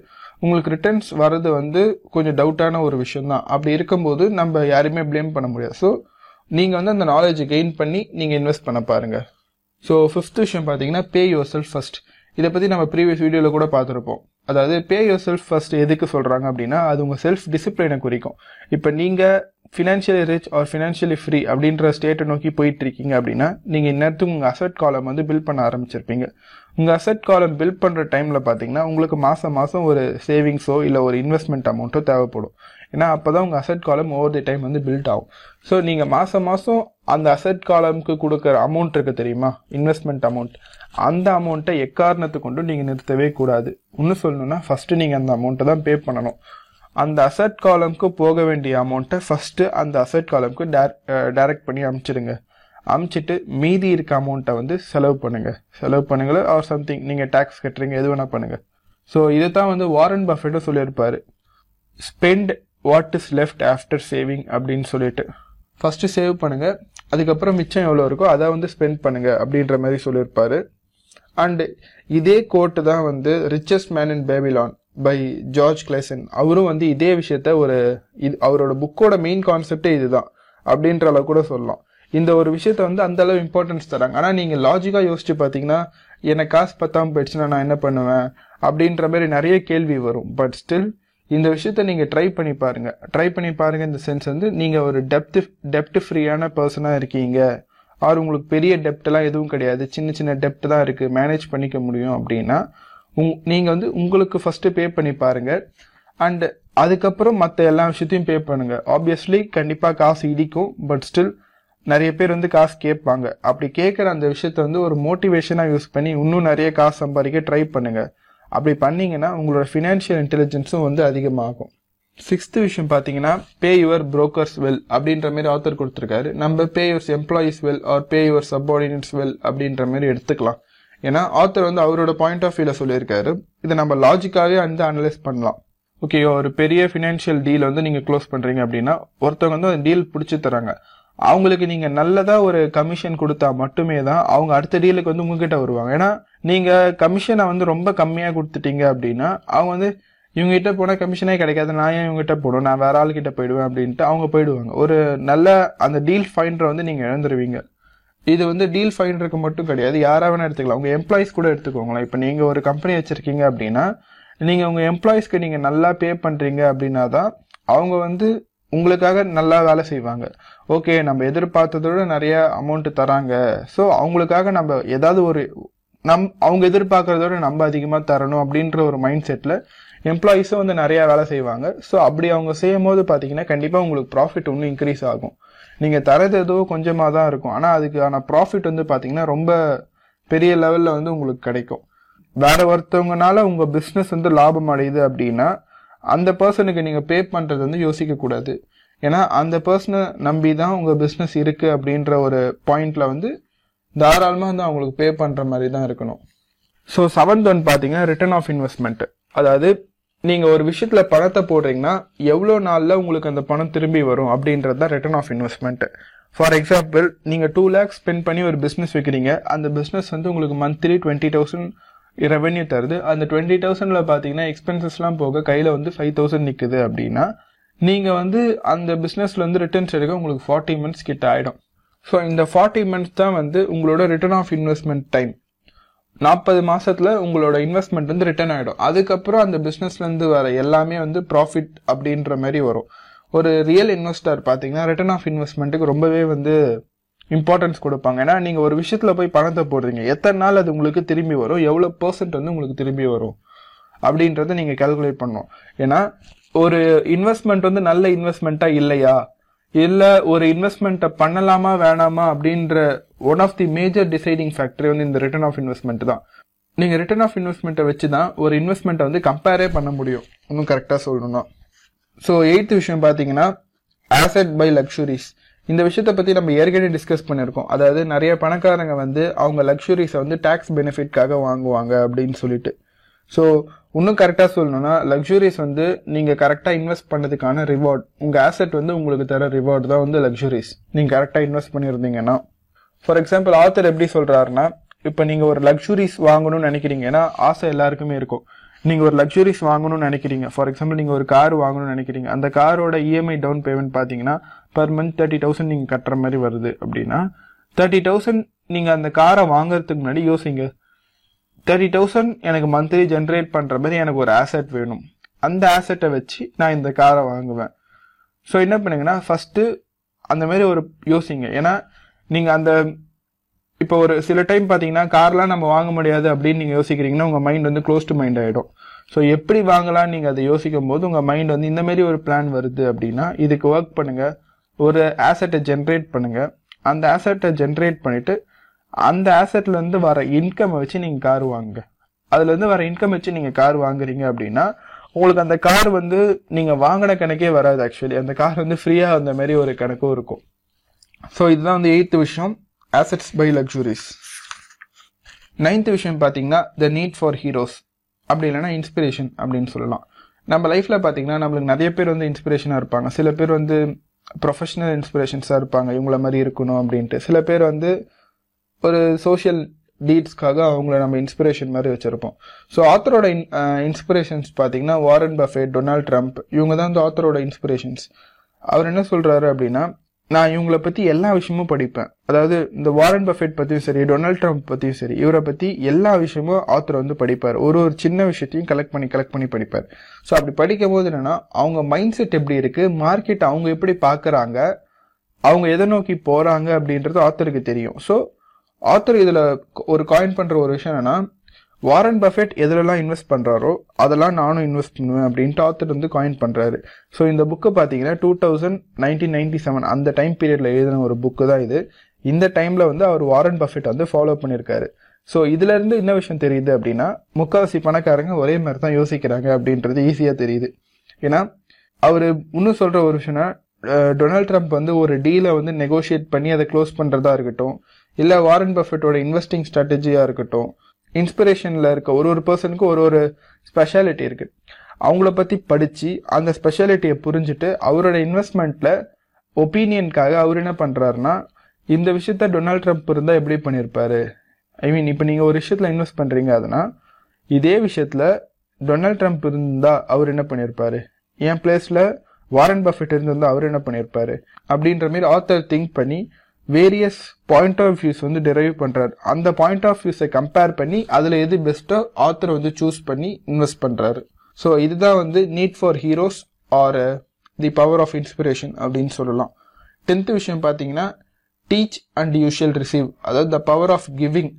உங்களுக்கு ரிட்டர்ன்ஸ் வர்றது வந்து கொஞ்சம் டவுட்டான ஒரு விஷயம் தான் அப்படி இருக்கும்போது நம்ம யாருமே ப்ளேம் பண்ண முடியாது. ஸோ நீங்கள் வந்து அந்த நாலேஜ் கெயின் பண்ணி நீங்கள் இன்வெஸ்ட் பண்ண பாருங்கள் ஸோ ஃபிஃப்த் விஷயம் பார்த்தீங்கன்னா பே யுவர் செல்ஃப் ஃபர்ஸ்ட் இதை பற்றி நம்ம ப்ரீவியஸ் வீடியோவில் கூட பார்த்துருப்போம். அதாவது பே யுவர் செல்ஃப் ஃபர்ஸ்ட் எதுக்கு சொல்கிறாங்க அப்படின்னா அது உங்கள் செல்ஃப் டிசிப்ளினை குறிக்கும். இப்போ நீங்கள் financially rich or financially free அப்படின்ற ஸ்டேட்டை நோக்கி போயிட்டு இருக்கீங்க அப்படின்னா நீங்கள் இந்நேரத்துக்கு உங்கள் அசட் காலம் வந்து பில்ட் பண்ண ஆரம்பிச்சிருப்பீங்க. உங்கள் அசட் காலம் பில்ட் பண்ணுற டைமில் பார்த்தீங்கன்னா உங்களுக்கு மாதம் மாதம் ஒரு சேவிங்ஸோ இல்லை ஒரு இன்வெஸ்ட்மெண்ட் அமௌண்ட்டோ தேவைப்படும். ஏன்னா அப்போ தான் உங்கள் அசட் காலம் ஓவர் தி டைம் வந்து பில்ட் ஆகும். ஸோ நீங்கள் மாதம் மாதம் அந்த அசட் காலம்க்கு கொடுக்குற அமௌண்ட் இருக்கு தெரியுமா? இன்வெஸ்ட்மெண்ட் அமௌண்ட் அந்த அமௌண்ட்டை எக்காரணத்தை கொண்டு நீங்கள் நிறுத்தவே கூடாது. இன்னும் சொல்லணும்னா ஃபஸ்ட்டு நீங்கள் அந்த அமௌண்ட்டை தான் பே பண்ணணும். அந்த அசட் காலம்க்கு போக வேண்டிய அமௌண்ட்டை ஃபஸ்ட்டு அந்த அசட் காலம்க்கு டைரக்ட் பண்ணி அனுப்பிச்சிடுங்க அமுச்சிட்டு மீதி இருக்க அமௌண்ட்டை வந்து செலவு பண்ணுங்கள் செலவு பண்ணுங்கள் ஆர் சம்திங் நீங்கள் டேக்ஸ் கட்டுறீங்க எது வேணா பண்ணுங்கள் ஸோ இதை தான் வந்து வாரன் பஃபெட்டும் சொல்லியிருப்பார். Spend what is left after saving அப்படின்னு சொல்லிட்டு. ஃபஸ்ட்டு சேவ் பண்ணுங்கள் அதுக்கப்புறம் மிச்சம் எவ்வளோ இருக்கோ அதை வந்து ஸ்பெண்ட் பண்ணுங்கள் அப்படின்ற மாதிரி சொல்லியிருப்பார். அண்டு இதே கோட்டு தான் வந்து richest man in Babylon by George Clason அவரும் வந்து இதே விஷயத்த ஒரு இது அவரோட புக்கோட மெயின் கான்செப்டே இதுதான் அப்படின்ற அளவு கூட சொல்லலாம். இந்த ஒரு விஷயத்த வந்து அந்த அளவு இம்பார்ட்டன்ஸ் தராங்க. ஆனால் நீங்கள் லாஜிக்காக யோசிச்சு பார்த்தீங்கன்னா எனக்கு காசு பத்தாமல் போயிடுச்சுன்னா நான் என்ன பண்ணுவேன்? அப்படின்ற மாதிரி நிறைய கேள்வி வரும். பட் ஸ்டில் இந்த விஷயத்த நீங்கள் ட்ரை பண்ணி பாருங்கள் ட்ரை பண்ணி பாருங்கள் இந்த சென்ஸ் வந்து நீங்கள் ஒரு டெப்த் டெப்த் ஃப்ரீயான பர்சனாக இருக்கீங்க. ஆர் உங்களுக்கு பெரிய டெப்ட்லாம் எதுவும் கிடையாது. சின்ன சின்ன டெப்ட் தான் இருக்குது மேனேஜ் பண்ணிக்க முடியும் அப்படின்னா உங் நீங்கள் வந்து உங்களுக்கு ஃபஸ்ட்டு பே பண்ணி பாருங்கள் அண்டு அதுக்கப்புறம் மற்ற எல்லா விஷயத்தையும் பே பண்ணுங்கள் ஆப்வியஸ்லி கண்டிப்பாக காசு இடிக்கும் பட் ஸ்டில் நிறைய பேர் வந்து காசு கேட்பாங்க. அப்படி கேட்குற அந்த விஷயத்த வந்து ஒரு மோட்டிவேஷனாக யூஸ் பண்ணி இன்னும் நிறைய காசு சம்பாதிக்க ட்ரை பண்ணுங்கள் அப்படி பண்ணீங்கன்னா உங்களோட ஃபினான்ஷியல் இன்டெலிஜென்ஸும் வந்து அதிகமாகும். சிக்ஸ்த்து விஷயம் பார்த்தீங்கன்னா பே யுவர் புரோக்கர்ஸ் வெல் அப்படின்ற மாதிரி ஆத்தர் கொடுத்துருக்காரு. நம்ம pay yours employees well or pay your subordinates well அப்படின்ற மாதிரி எடுத்துக்கலாம். ஏன்னா ஆத்தர் வந்து அவரோட பாயிண்ட் ஆஃப் வியூல சொல்லியிருக்காரு. இதை நம்ம லாஜிக்காவே வந்து அனலைஸ் பண்ணலாம். ஓகே ஒரு பெரிய ஃபினான்ஷியல் டீல் வந்து நீங்க க்ளோஸ் பண்றீங்க அப்படின்னா ஒருத்தவங்க வந்து அந்த டீல் பிடிச்சி தராங்க அவங்களுக்கு நீங்க நல்லதா ஒரு கமிஷன் கொடுத்தா மட்டுமே தான் அவங்க அடுத்த டீலுக்கு வந்து உங்ககிட்ட வருவாங்க. ஏன்னா நீங்க கமிஷனை வந்து ரொம்ப கம்மியா கொடுத்துட்டீங்க அப்படின்னா அவங்க வந்து இவங்க கிட்ட போனா கமிஷனே கிடைக்காது. நான் ஏன் இவங்ககிட்ட போகணும்? நான் வேற ஆள் கிட்ட போயிடுவேன் அப்படின்ட்டு அவங்க போயிடுவாங்க. ஒரு நல்ல அந்த டீல் ஃபைண்டரை வந்து நீங்க இழந்துருவீங்க. இது வந்து டீல் ஃபைண்டருக்கு மட்டும் கிடையாது. யாராக வேணா எடுத்துக்கலாம். உங்கள் எம்ப்ளாயிஸ் கூட எடுத்துக்கோங்களேன். இப்போ நீங்கள் ஒரு கம்பெனி வச்சுருக்கீங்க அப்படின்னா நீங்கள் உங்கள் எம்ப்ளாயிஸ்க்கு நீங்கள் நல்லா பே பண்ணுறீங்க அப்படின்னா தான் அவங்க வந்து உங்களுக்காக நல்லா வேலை செய்வாங்க. ஓகே நம்ம எதிர்பார்த்ததோட நிறைய அமௌண்ட் தராங்க. ஸோ அவங்களுக்காக நம்ம ஏதாவது ஒரு நம் அவங்க எதிர்பார்க்கறதோட நம்ம அதிகமாக தரணும் அப்படின்ற ஒரு மைண்ட் செட்டில் எம்ப்ளாயீஸும் வந்து நிறையா வேலை செய்வாங்க. ஸோ அப்படி அவங்க செய்யும் போது பார்த்தீங்கன்னா கண்டிப்பாக உங்களுக்கு ப்ராஃபிட் இன்னும் இன்க்ரீஸ் ஆகும். நீங்கள் தரது ஏதோ கொஞ்சமாக தான் இருக்கும். ஆனால் அதுக்கான ப்ராஃபிட் வந்து பார்த்தீங்கன்னா ரொம்ப பெரிய லெவலில் வந்து உங்களுக்கு கிடைக்கும். வேற ஒருத்தவங்கனால உங்க பிஸ்னஸ் வந்து லாபம் அடையுது அப்படின்னா அந்த பர்சனுக்கு நீங்க பே பண்றது வந்து யோசிக்க கூடாது. ஏன்னா அந்த பர்சனை நம்பி தான் உங்க பிஸ்னஸ் இருக்கு அப்படின்ற ஒரு பாயிண்ட்ல வந்து தாராளமாக வந்து அவங்களுக்கு பே பண்ற மாதிரி தான் இருக்கணும். ஸோ செவன்த் ஒன் பார்த்தீங்கன்னா ரிட்டர்ன் ஆஃப் இன்வெஸ்ட்மெண்ட் அதாவது நீங்க ஒரு விஷயத்துல பணத்தை போடுறீங்கன்னா எவ்வளோ நாள்ல உங்களுக்கு அந்த பணம் திரும்பி வரும் அப்படின்றது தான் return of investment for example நீங்க டூ லேக்ஸ் ஸ்பெண்ட் பண்ணி ஒரு பிஸ்னஸ் வைக்கிறீங்க. அந்த பிஸ்னஸ் வந்து உங்களுக்கு மந்த்லி டுவெண்ட்டி தௌசண்ட் ரெவென்யூ தருது. அந்த டுவெண்ட்டி தௌசண்ட்ல பாத்தீங்கன்னா எக்ஸ்பென்சஸ்லாம் போக கையில வந்து ஃபைவ் தௌசண்ட் நிற்குது அப்படின்னா நீங்க வந்து அந்த பிஸ்னஸில் வந்து ரிட்டர்ன்ஸ் எடுக்க உங்களுக்கு ஃபார்ட்டி மந்த்ஸ் கிட்ட ஆயிடும். ஸோ இந்த ஃபார்ட்டி மந்த்ஸ் தான் வந்து உங்களோட ரிட்டர்ன் ஆஃப் இன்வெஸ்ட்மெண்ட் டைம் நாற்பது மாசத்துல உங்களோட இன்வெஸ்ட்மெண்ட் வந்து ரிட்டர்ன் ஆகிடும் அதுக்கப்புறம் அந்த பிஸ்னஸ்லேருந்து வர எல்லாமே வந்து ப்ராஃபிட் அப்படின்ற மாதிரி வரும். ஒரு ரியல் இன்வெஸ்டர் பார்த்தீங்கன்னா ரிட்டர்ன் ஆஃப் இன்வெஸ்ட்மெண்ட்டுக்கு ரொம்பவே வந்து இம்பார்ட்டன்ஸ் கொடுப்பாங்க. ஏன்னா நீங்க ஒரு விஷயத்துல போய் பணத்தை போடுறீங்க. எத்தனை நாள் அது உங்களுக்கு திரும்பி வரும்? எவ்வளவு பெர்சன்ட் வந்து உங்களுக்கு திரும்பி வரும்? அப்படின்றத நீங்க கால்குலேட் பண்ணணும். ஏன்னா ஒரு இன்வெஸ்ட்மெண்ட் வந்து நல்ல இன்வெஸ்ட்மெண்ட்டா இல்லையா? இல்ல ஒரு இன்வெஸ்ட்மெண்ட்டை பண்ணலாமா வேணாமா அப்படின்ற one of the major deciding factory வந்து இந்த ரிட்டர்ன் ஆஃப் இன்வெஸ்ட்மெண்ட் தான். நீங்க ரிட்டர்ன் ஆஃப் இன்வெஸ்ட்மெண்ட்டை வச்சு தான் ஒரு இன்வெஸ்ட்மெண்ட்டை வந்து கம்பேரே பண்ண முடியும். இன்னும் கரெக்டாக சொல்லணும்னா. ஸோ எயித்து விஷயம் பார்த்தீங்கன்னா ஆசெட் பை லக்ஸுரிஸ் இந்த விஷயத்தை பற்றி நம்ம ஏற்கனவே டிஸ்கஸ் பண்ணியிருக்கோம். அதாவது நிறைய பணக்காரங்க வந்து அவங்க லக்ஸுரிஸை வந்து டேக்ஸ் பெனிஃபிட்காக வாங்குவாங்க அப்படின்னு சொல்லிட்டு. ஸோ இன்னும் கரெக்டாக சொல்லணும்னா லக்ஸுரிஸ் வந்து நீங்கள் கரெக்டாக இன்வெஸ்ட் பண்ணதுக்கான ரிவார்ட் உங்கள் ஆசெட் வந்து உங்களுக்கு தர ரிவார்டு தான் வந்து லக்ஸுரிஸ் நீங்கள் கரெக்டாக இன்வெஸ்ட் பண்ணியிருந்தீங்கன்னா ஃபார் எக்ஸாம்பிள் ஆத்தர் எப்படி சொல்றாருன்னா இப்போ நீங்க ஒரு லக்ஸுரிஸ் வாங்கணும்னு நினைக்கிறீங்க. ஏன்னா ஆசை எல்லாருக்குமே இருக்கும். நீங்க ஒரு லக்ஸுரிஸ் வாங்கணும்னு நினைக்கிறீங்க. ஃபார் எக்ஸாம்பிள் நீங்க ஒரு கார் வாங்கணும்னு நினைக்கிறீங்க. அந்த காரோட இஎம்ஐ டவுன் பேமெண்ட் பாத்தீங்கன்னா பர் மந்த் தேர்ட்டி தௌசண்ட் நீங்க கட்டுற மாதிரி வருது அப்படின்னா தேர்ட்டி தௌசண்ட் நீங்க அந்த காரை வாங்குறதுக்கு முன்னாடி யோசிங்க. தேர்ட்டி தௌசண்ட் எனக்கு மந்த்லி ஜென்ரேட் பண்ற மாதிரி எனக்கு ஒரு ஆசெட் வேணும். அந்த ஆசெட்டை வச்சு நான் இந்த காரை வாங்குவேன். ஸோ என்ன பண்ணுங்கன்னா ஃபர்ஸ்ட் அந்த மாதிரி ஒரு யோசிங்க. ஏன்னா நீங்கள் அந்த இப்போ ஒரு சில டைம் பார்த்தீங்கன்னா கார்லாம் நம்ம வாங்க முடியாது அப்படின்னு நீங்கள் யோசிக்கிறீங்கன்னா உங்கள் மைண்ட் வந்து க்ளோஸ் டு மைண்ட் ஆகிடும் ஸோ எப்படி வாங்கலாம்னு நீங்கள் அதை யோசிக்கும் போது உங்கள் மைண்ட் வந்து இந்தமாரி ஒரு பிளான் வருது அப்படின்னா இதுக்கு ஒர்க் பண்ணுங்கள் ஒரு ஆசெட்டை ஜென்ரேட் பண்ணுங்கள் அந்த ஆசெட்டை ஜென்ரேட் பண்ணிவிட்டு அந்த ஆசெட்லேருந்து வர இன்கம் வச்சு நீங்கள் கார் வாங்குங்க. அதுலேருந்து வர இன்கம் வச்சு நீங்கள் கார் வாங்குறீங்க அப்படின்னா உங்களுக்கு அந்த கார் வந்து நீங்கள் வாங்கின கணக்கே வராது ஆக்சுவலி அந்த கார் வந்து ஃப்ரீயாக அந்த மாதிரி ஒரு கணக்கும் இருக்கும். ஸோ இதுதான் வந்து எயித்து விஷயம் ஆசெட்ஸ் பை லக்ஸுரிஸ் நைன்த் விஷயம் பார்த்தீங்கன்னா த நீட் ஃபார் ஹீரோஸ் அப்படி இல்லைன்னா இன்ஸ்பிரேஷன் அப்படின்னு சொல்லலாம். நம்ம லைஃப்பில் பார்த்தீங்கன்னா நம்மளுக்கு நிறைய பேர் வந்து இன்ஸ்பிரேஷனாக இருப்பாங்க. சில பேர் வந்து ப்ரொஃபஷனல் இன்ஸ்பிரேஷன்ஸாக இருப்பாங்க. இவங்கள மாதிரி இருக்கணும் அப்படின்ட்டு. சில பேர் வந்து ஒரு சோஷியல் டீட்ஸ்க்காக அவங்கள நம்ம இன்ஸ்பிரேஷன் மாதிரி வச்சுருப்போம். ஸோ ஆத்தரோட இன்ஸ்பிரேஷன்ஸ் பார்த்தீங்கன்னா வாரன் பஃபே டொனால்ட் ட்ரம்ப் இவங்க தான் வந்து ஆத்தரோட இன்ஸ்பிரேஷன்ஸ் அவர் என்ன சொல்கிறாரு அப்படின்னா நான் இவங்களை பத்தி எல்லா விஷயமும் படிப்பேன். அதாவது இந்த வாரன் பஃபெட் பத்தியும் சரி டொனால்ட் ட்ரம்ப் பத்தியும் சரி இவரை பத்தி எல்லா விஷயமும் ஆத்தர் வந்து படிப்பார். ஒரு ஒரு சின்ன விஷயத்தையும் கலெக்ட் பண்ணி கலெக்ட் பண்ணி படிப்பார். ஸோ அப்படி படிக்கும் போது என்னன்னா அவங்க மைண்ட் செட் எப்படி இருக்கு மார்க்கெட் அவங்க எப்படி பாக்குறாங்க அவங்க எதை நோக்கி போறாங்க அப்படின்றது ஆத்தருக்கு தெரியும். ஸோ ஆத்தர் இதுல ஒரு காயின் பண்ற ஒரு விஷயம் என்னன்னா வாரன் பஃபெட் எதுலலாம் இன்வெஸ்ட் பண்ணுறாரோ அதெல்லாம் நானும் இன்வெஸ்ட் பண்ணுவேன் அப்படின்ட்டு ஆத்தர் வந்து காயின் பண்ணுறாரு ஸோ இந்த புக்கை பார்த்தீங்கன்னா two thousand nineteen ninety seven அந்த டைம் பீரியடில் எழுதின ஒரு புக்கு தான் இது. இந்த டைமில் வந்து அவர் வாரன் பஃபெட் வந்து ஃபாலோ பண்ணியிருக்காரு ஸோ இதுலேருந்து என்ன விஷயம் தெரியுது அப்படின்னா முக்காவாசி பணக்காரங்க ஒரே மாதிரி தான் யோசிக்கிறாங்க அப்படின்றது ஈஸியாக தெரியுது. ஏன்னா அவர் இன்னும் சொல்கிற ஒரு விஷயம்னா டொனால்ட் ட்ரம்ப் வந்து ஒரு டீலை வந்து நெகோஷியேட் பண்ணி அதை க்ளோஸ் பண்ணுறதா இருக்கட்டும் இல்லை வாரன் பஃபெட்டோட இன்வெஸ்டிங் ஸ்ட்ராட்டஜியாக இருக்கட்டும் இன்ஸ்பிரேஷனில் இருக்க ஒரு ஒரு பர்சனுக்கும் ஒரு ஒரு ஸ்பெஷாலிட்டி இருக்குது அவங்கள பற்றி படித்து அந்த ஸ்பெஷாலிட்டியை புரிஞ்சுட்டு அவரோட இன்வெஸ்ட்மெண்ட்டில் ஒப்பீனியனுக்காக அவர் என்ன பண்ணுறாருனா இந்த விஷயத்த டொனால்ட் ட்ரம்ப் இருந்தால் எப்படி பண்ணியிருப்பாரு ஐ மீன் இப்போ நீங்கள் ஒரு விஷயத்தில் இன்வெஸ்ட் பண்ணுறீங்க அதுனா இதே விஷயத்தில் டொனால்ட் ட்ரம்ப் இருந்தால் அவர் என்ன பண்ணியிருப்பாரு என் பிளேஸில் வாரன் பஃபெட் இருந்திருந்தா அவர் என்ன பண்ணியிருப்பாரு அப்படின்ற மாதிரி ஆத்தர் திங்க் பண்ணி வேரியஸ் பாயிண்ட் ஆஃப் வியூஸ் வந்து டெரைவ் பண்றாரு. அந்த பாயிண்ட் ஆஃப் வியூஸை கம்பேர் பண்ணி அதுல எது பெஸ்ட்டோ ஆத்தர் வந்து சூஸ் பண்ணி இன்வெஸ்ட் பண்றாரு. ஸோ இதுதான் வந்து need for heroes are the power of inspiration அப்படின்னு சொல்லலாம். டென்த் விஷயம் பார்த்தீங்கன்னா டீச் அண்ட் யூஷியல் ரிசீவ் அதாவது த பவர் ஆஃப் கிவிங்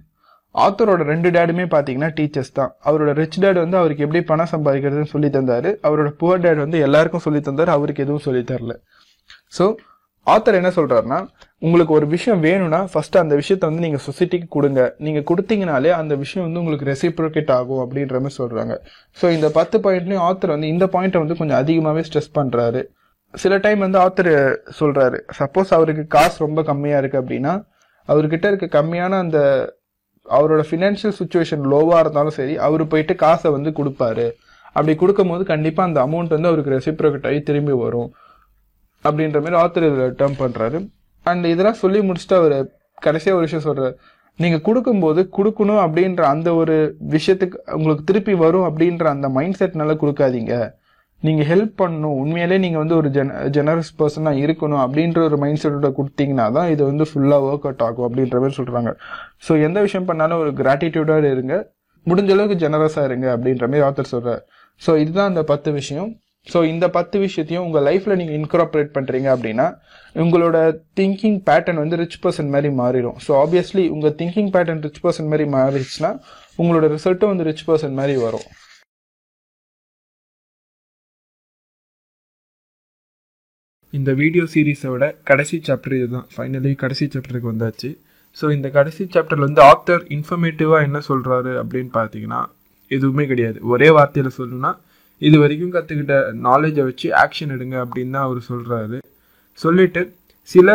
ஆத்தரோட ரெண்டு டேடுமே பார்த்தீங்கன்னா டீச்சர்ஸ் தான். அவரோட ரிச் டேட் வந்து அவருக்கு எப்படி பணம் சம்பாதிக்கிறதுன்னு சொல்லி தந்தாரு. அவரோட புவர் டேட் வந்து எல்லாருக்கும் சொல்லி தந்தாரு. அவருக்கு எதுவும் சொல்லி தரல. ஸோ ஆத்தர் என்ன சொல்றாருன்னா உங்களுக்கு ஒரு விஷயம் வேணும்னா ஃபர்ஸ்ட் அந்த விஷயத்த வந்து நீங்க சொசைட்டிக்கு கொடுங்க. நீங்க கொடுத்தீங்கனாலே அந்த விஷயம் வந்து உங்களுக்கு ரெசிப்ரோகேட் ஆகும் அப்படின்ற மாதிரி சொல்றாங்க. ஸோ இந்த பத்து பாயிண்ட்லயும் ஆத்தர் வந்து இந்த பாயிண்ட்டை வந்து கொஞ்சம் அதிகமாகவே ஸ்ட்ரெஸ் பண்றாரு. சில டைம் வந்து ஆத்தர் சொல்றாரு சப்போஸ் அவருக்கு காசு ரொம்ப கம்மியா இருக்கு அப்படின்னா அவர்கிட்ட இருக்க கம்மியான அந்த அவரோட ஃபினான்ஷியல் சுச்சுவேஷன் லோவா இருந்தாலும் சரி அவர் போயிட்டு காசை வந்து கொடுப்பாரு. அப்படி கொடுக்கும்போது கண்டிப்பா அந்த அமௌண்ட் வந்து அவருக்கு ரெசிப்ரோகேட் ஆகி திரும்பி வரும். அப்படின்ற மாதிரி ஆத்தர் இதில் டேர்ம் பண்ணுறாரு அண்ட் இதெல்லாம் சொல்லி முடிச்சுட்டு அவர் கடைசியாக ஒரு விஷயம் சொல்கிறார் நீங்கள் கொடுக்கும்போது கொடுக்கணும் அப்படின்ற அந்த ஒரு விஷயத்துக்கு உங்களுக்கு திருப்பி வரும் அப்படின்ற அந்த மைண்ட் செட்னால கொடுக்காதீங்க. நீங்கள் ஹெல்ப் பண்ணணும். உண்மையிலே நீங்கள் வந்து ஒரு ஜென ஜெனரஸ் பர்சனாக இருக்கணும் அப்படின்ற ஒரு மைண்ட் செட்டோட கொடுத்தீங்கன்னா தான் இது வந்து ஃபுல்லாக ஒர்க் அவுட் ஆகும் அப்படின்ற மாதிரி சொல்கிறாங்க ஸோ எந்த விஷயம் பண்ணாலும் ஒரு கிராட்டிடியூடாக இருங்க. முடிஞ்ச அளவுக்கு ஜெனரஸாக இருங்க அப்படின்ற மாதிரி ஆத்தர் சொல்கிறார் ஸோ இதுதான் அந்த பத்து விஷயம். ஸோ இந்த பத்து விஷயத்தையும் உங்கள் லைஃப்பில் நீங்கள் இன்கார்பரேட் பண்ணுறீங்க அப்படின்னா உங்களோட திங்கிங் பேட்டர்ன் வந்து ரிச் பர்சன் மாதிரி மாறிடும். ஸோ ஆப்வியஸ்லி உங்கள் திங்கிங் பேட்டர்ன் ரிச் பர்சன் மாதிரி மாறிடுச்சுன்னா உங்களோட ரிசல்ட்டும் வந்து ரிச் பர்சன் மாதிரி வரும். இந்த வீடியோ சீரீஸோட கடைசி சாப்டர் இதுதான். ஃபைனலி கடைசி சாப்டருக்கு வந்தாச்சு. ஸோ இந்த கடைசி சாப்டரில் வந்து ஆத்தர் இன்ஃபர்மேட்டிவாக என்ன சொல்கிறாரு அப்படின்னு பார்த்தீங்கன்னா எதுவுமே கிடையாது. ஒரே வார்த்தையில் சொல்லணும்னா இது வரைக்கும் கற்றுக்கிட்ட நாலேஜை வச்சு ஆக்ஷன் எடுங்க அப்படின்னு தான் அவர் சொல்கிறாரு சொல்லிட்டு சில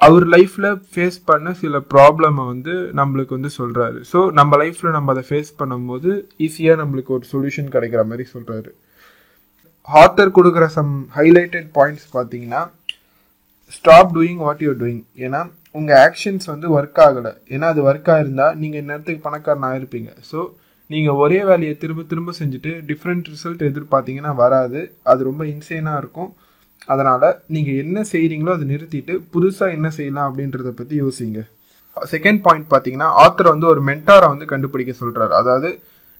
அவர் லைஃப்பில் ஃபேஸ் பண்ண சில ப்ராப்ளமை வந்து நம்மளுக்கு வந்து சொல்கிறாரு ஸோ நம்ம லைஃப்பில் நம்ம அதை ஃபேஸ் பண்ணும்போது ஈஸியாக நம்மளுக்கு ஒரு சொல்யூஷன் கிடைக்கிற மாதிரி சொல்கிறாரு ஹார்த்தர் கொடுக்குற சம் ஹைலைட்டட் பாயிண்ட்ஸ் பார்த்தீங்கன்னா stop doing what you're doing ஏன்னா உங்கள் ஆக்ஷன்ஸ் வந்து ஒர்க் ஆகலை. ஏன்னா அது ஒர்க் ஆகிருந்தால் நீங்கள் இந்நேரத்துக்கு பணக்காரன் ஆயிருப்பீங்க ஸோ நீங்கள் ஒரே வேலையை திரும்ப திரும்ப செஞ்சுட்டு டிஃப்ரெண்ட் ரிசல்ட் எதிர்பார்த்தீங்கன்னா வராது. அது ரொம்ப இன்சேனாக இருக்கும். அதனால் நீங்கள் என்ன செய்கிறீங்களோ அதை நிறுத்திட்டு புதுசாக என்ன செய்யலாம் அப்படின்றத பற்றி யோசிங்க. செகண்ட் பாயிண்ட் பார்த்தீங்கன்னா ஆத்தர் வந்து ஒரு மென்டாரை வந்து கண்டுபிடிக்க சொல்கிறாரு அதாவது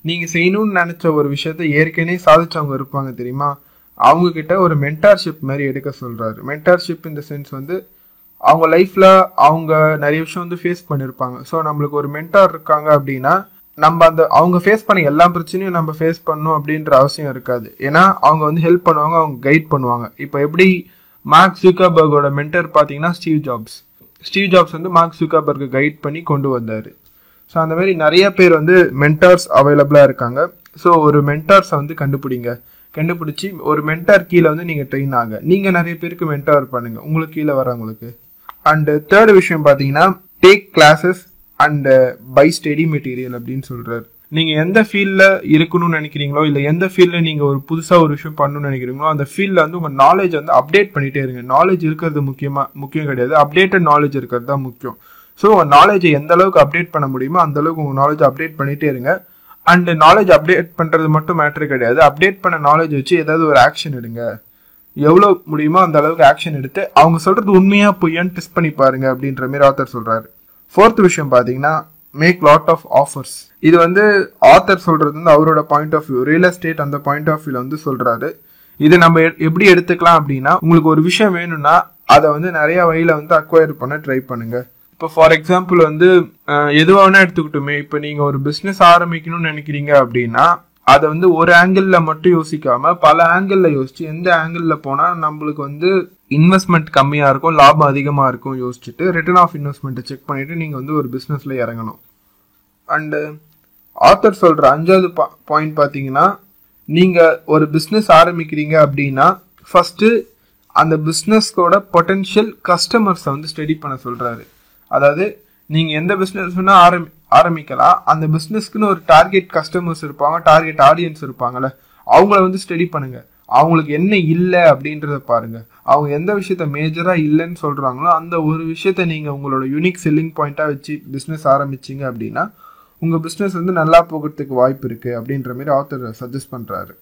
நீங்கள் செய்யணும்னு நினச்ச ஒரு விஷயத்த ஏற்கனவே சாதிச்சவங்க இருப்பாங்க தெரியுமா? அவங்கக்கிட்ட ஒரு மென்டார்ஷிப் மாதிரி எடுக்க சொல்கிறாரு மென்டார்ஷிப் இந்த சென்ஸ் வந்து அவங்க லைஃப்பில் அவங்க நிறைய விஷயம் வந்து ஃபேஸ் பண்ணியிருப்பாங்க ஸோ நம்மளுக்கு ஒரு மென்டார் இருக்காங்க அப்படின்னா நம்ம அந்த அவங்க ஃபேஸ் பண்ண எல்லா பிரச்சனையும் நம்ம ஃபேஸ் பண்ணணும் அப்படின்ற அவசியம் இருக்காது. ஏன்னா அவங்க வந்து ஹெல்ப் பண்ணுவாங்க அவங்க கைட் பண்ணுவாங்க. இப்போ எப்படி மார்க் சூக்கர்பர்கோட மென்டர் பார்த்தீங்கன்னா ஸ்டீவ் ஜாப்ஸ் ஸ்டீவ் ஜாப்ஸ் வந்து மார்க் ஜூக்கர்பர்கை கைட் பண்ணி கொண்டு வந்தார். ஸோ அந்த மாதிரி நிறைய பேர் வந்து மென்டார்ஸ் அவைலபிளாக இருக்காங்க. ஸோ ஒரு மென்டார்ஸை வந்து கண்டுபிடிங்க. கண்டுபிடிச்சி ஒரு மென்டார் கீழே வந்து நீங்கள் ட்ரெயின் ஆக. நீங்கள் நிறைய பேருக்கு மென்டார் பண்ணுங்கள் உங்களுக்கு கீழே வரவங்களுக்கு அண்டு தேர்ட் விஷயம் பார்த்தீங்கன்னா take classes and buy study material அப்படின்னு சொல்றாரு. நீங்க எந்த ஃபீல்ட்ல இருக்கணும்னு நினைக்கிறீங்களோ இல்ல எந்த ஃபீல்ட்ல நீங்க ஒரு புதுசா ஒரு விஷயம் பண்ணணும்னு நினைக்கிறீங்களோ அந்த ஃபீல்ட்ல வந்து உங்க நாலேஜ் வந்து அப்டேட் பண்ணிட்டே இருங்க. நாலேஜ் இருக்கிறது முக்கியமா முக்கியம் கிடையாது. அப்டேட்டட் நாலேஜ் இருக்கிறது தான் முக்கியம். ஸோ உங்க நாலேஜை எந்த அளவுக்கு அப்டேட் பண்ண முடியுமோ அந்த அளவுக்கு உங்க நாலேஜ் அப்டேட் பண்ணிட்டே இருங்க. அண்ட் நாலேஜ் அப்டேட் பண்றது மட்டும் மேட்ரு கிடையாது. அப்டேட் பண்ண நாலேஜ் வச்சு ஏதாவது ஒரு ஆக்ஷன் எடுங்க. எவ்வளோ முடியுமோ அந்த அளவுக்கு ஆக்ஷன் எடுத்து அவங்க சொல்றது உண்மையா பொய்யான்னு டெஸ்ட் பண்ணி பாருங்க அப்படின்ற மாதிரி ஆத்தர் சொல்றாரு. ஃபோர்த் விஷயம் பார்த்தீங்கன்னா மேக் லாட் ஆஃப் ஆஃபர்ஸ் இது வந்து ஆத்தர் சொல்றது வந்து அவரோட point of view real estate அந்த பாயிண்ட் ஆஃப் வியூல வந்து சொல்றாரு. இது நம்ம எப்படி எடுத்துக்கலாம் அப்படின்னா உங்களுக்கு ஒரு விஷயம் வேணும்னா அதை வந்து நிறைய வழியில வந்து அக்வயர் பண்ண ட்ரை பண்ணுங்க. இப்போ ஃபார் எக்ஸாம்பிள் வந்து எதுவாக எது வேணா எடுத்துக்கிட்டுமே இப்போ நீங்க ஒரு பிஸ்னஸ் ஆரம்பிக்கணும்னு நினைக்கிறீங்க அப்படின்னா அதை வந்து ஒரு ஆங்கிளில் மட்டும் யோசிக்காம பல ஆங்கிளில் யோசிச்சு எந்த ஆங்கிளில் போனால் நம்மளுக்கு வந்து இன்வெஸ்ட்மெண்ட் கம்மியாக இருக்கும் லாபம் அதிகமாக இருக்கும் யோசிச்சுட்டு ரிட்டர்ன் ஆஃப் இன்வெஸ்ட்மெண்ட்டை செக் பண்ணிவிட்டு நீங்கள் வந்து ஒரு பிஸ்னஸில் இறங்கணும். அண்டு ஆத்தர் சொல்கிற அஞ்சாவது பா பாயிண்ட் பார்த்தீங்கன்னா நீங்கள் ஒரு பிஸ்னஸ் ஆரம்பிக்கிறீங்க அப்படின்னா ஃபஸ்ட்டு அந்த பிஸ்னஸ்கோட பொட்டென்ஷியல் கஸ்டமர்ஸை வந்து ஸ்டடி பண்ண சொல்கிறாரு அதாவது நீங்கள் எந்த பிஸ்னஸ் வேணால் ஆரம்பி ஆரம்பிக்கலாம் அந்த பிஸ்னஸ்க்குன்னு ஒரு டார்கெட் கஸ்டமர்ஸ் இருப்பாங்க டார்கெட் ஆடியன்ஸ் இருப்பாங்கல்ல அவங்கள வந்து ஸ்டடி பண்ணுங்கள் அவங்களுக்கு என்ன இல்லை அப்படின்றத பாருங்க. அவங்க எந்த விஷயத்த மேஜராக இல்லைன்னு சொல்கிறாங்களோ அந்த ஒரு விஷயத்த நீங்கள் உங்களோட யூனிக் செல்லிங் பாயிண்ட்டாக வச்சு பிஸ்னஸ் ஆரம்பிச்சீங்க அப்படின்னா உங்கள் பிஸ்னஸ் வந்து நல்லா போகிறதுக்கு வாய்ப்பு இருக்குது அப்படின்ற மாதிரி ஆத்தர் சஜஸ்ட் பண்ணுறாரு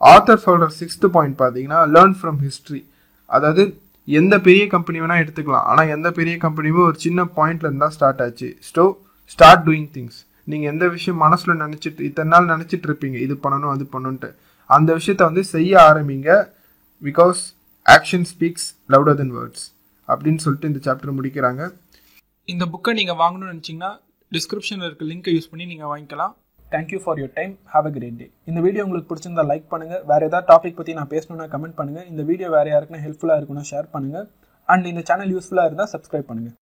ஆத்தர் சொல்கிற சிக்ஸ்த்து பாயிண்ட் பார்த்தீங்கன்னா லேர்ன் ஃப்ரம் ஹிஸ்ட்ரி அதாவது எந்த பெரிய கம்பெனி வேணால் எடுத்துக்கலாம். ஆனால் எந்த பெரிய கம்பெனியுமே ஒரு சின்ன பாயிண்ட்லேருந்து தான் ஸ்டார்ட் ஆச்சு. ஸ்டோ ஸ்டார்ட் டூயிங் திங்ஸ் நீங்கள் எந்த விஷயம் மனசில் நினச்சிட்டு இத்தனை நாள் நினச்சிட்டு இருப்பீங்க. இது பண்ணணும் அது பண்ணணுன்ட்டு அந்த விஷயத்த வந்து செய்ய ஆரம்பிங்க. Because action speaks louder than words அப்படின்னு சொல்லிட்டு இந்த சாப்டர் முடிக்கிறாங்க. இந்த புக்கை நீங்கள் வாங்கணும்னு நினச்சிங்கன்னா டிஸ்கிரிப்ஷனில் இருக்க லிங்கை யூஸ் பண்ணி நீங்கள் வாங்கிக்கலாம். Thank you for your time have a great day இந்த வீடியோ உங்களுக்கு பிடிச்சிருந்தா லைக் பண்ணுங்கள் வேறு ஏதாவது டாபிக் பற்றி நான் பேசணும்னா கமெண்ட் பண்ணுங்கள் இந்த வீடியோ வேறு யாருக்குன்னா ஹெல்ப்ஃபுல்லாக இருக்குன்னா ஷேர் பண்ணுங்கள் அண்ட் இந்த சேனல் யூஸ்ஃபுல்லாக இருந்தால் சப்ஸ்கிரைப் பண்ணுங்கள்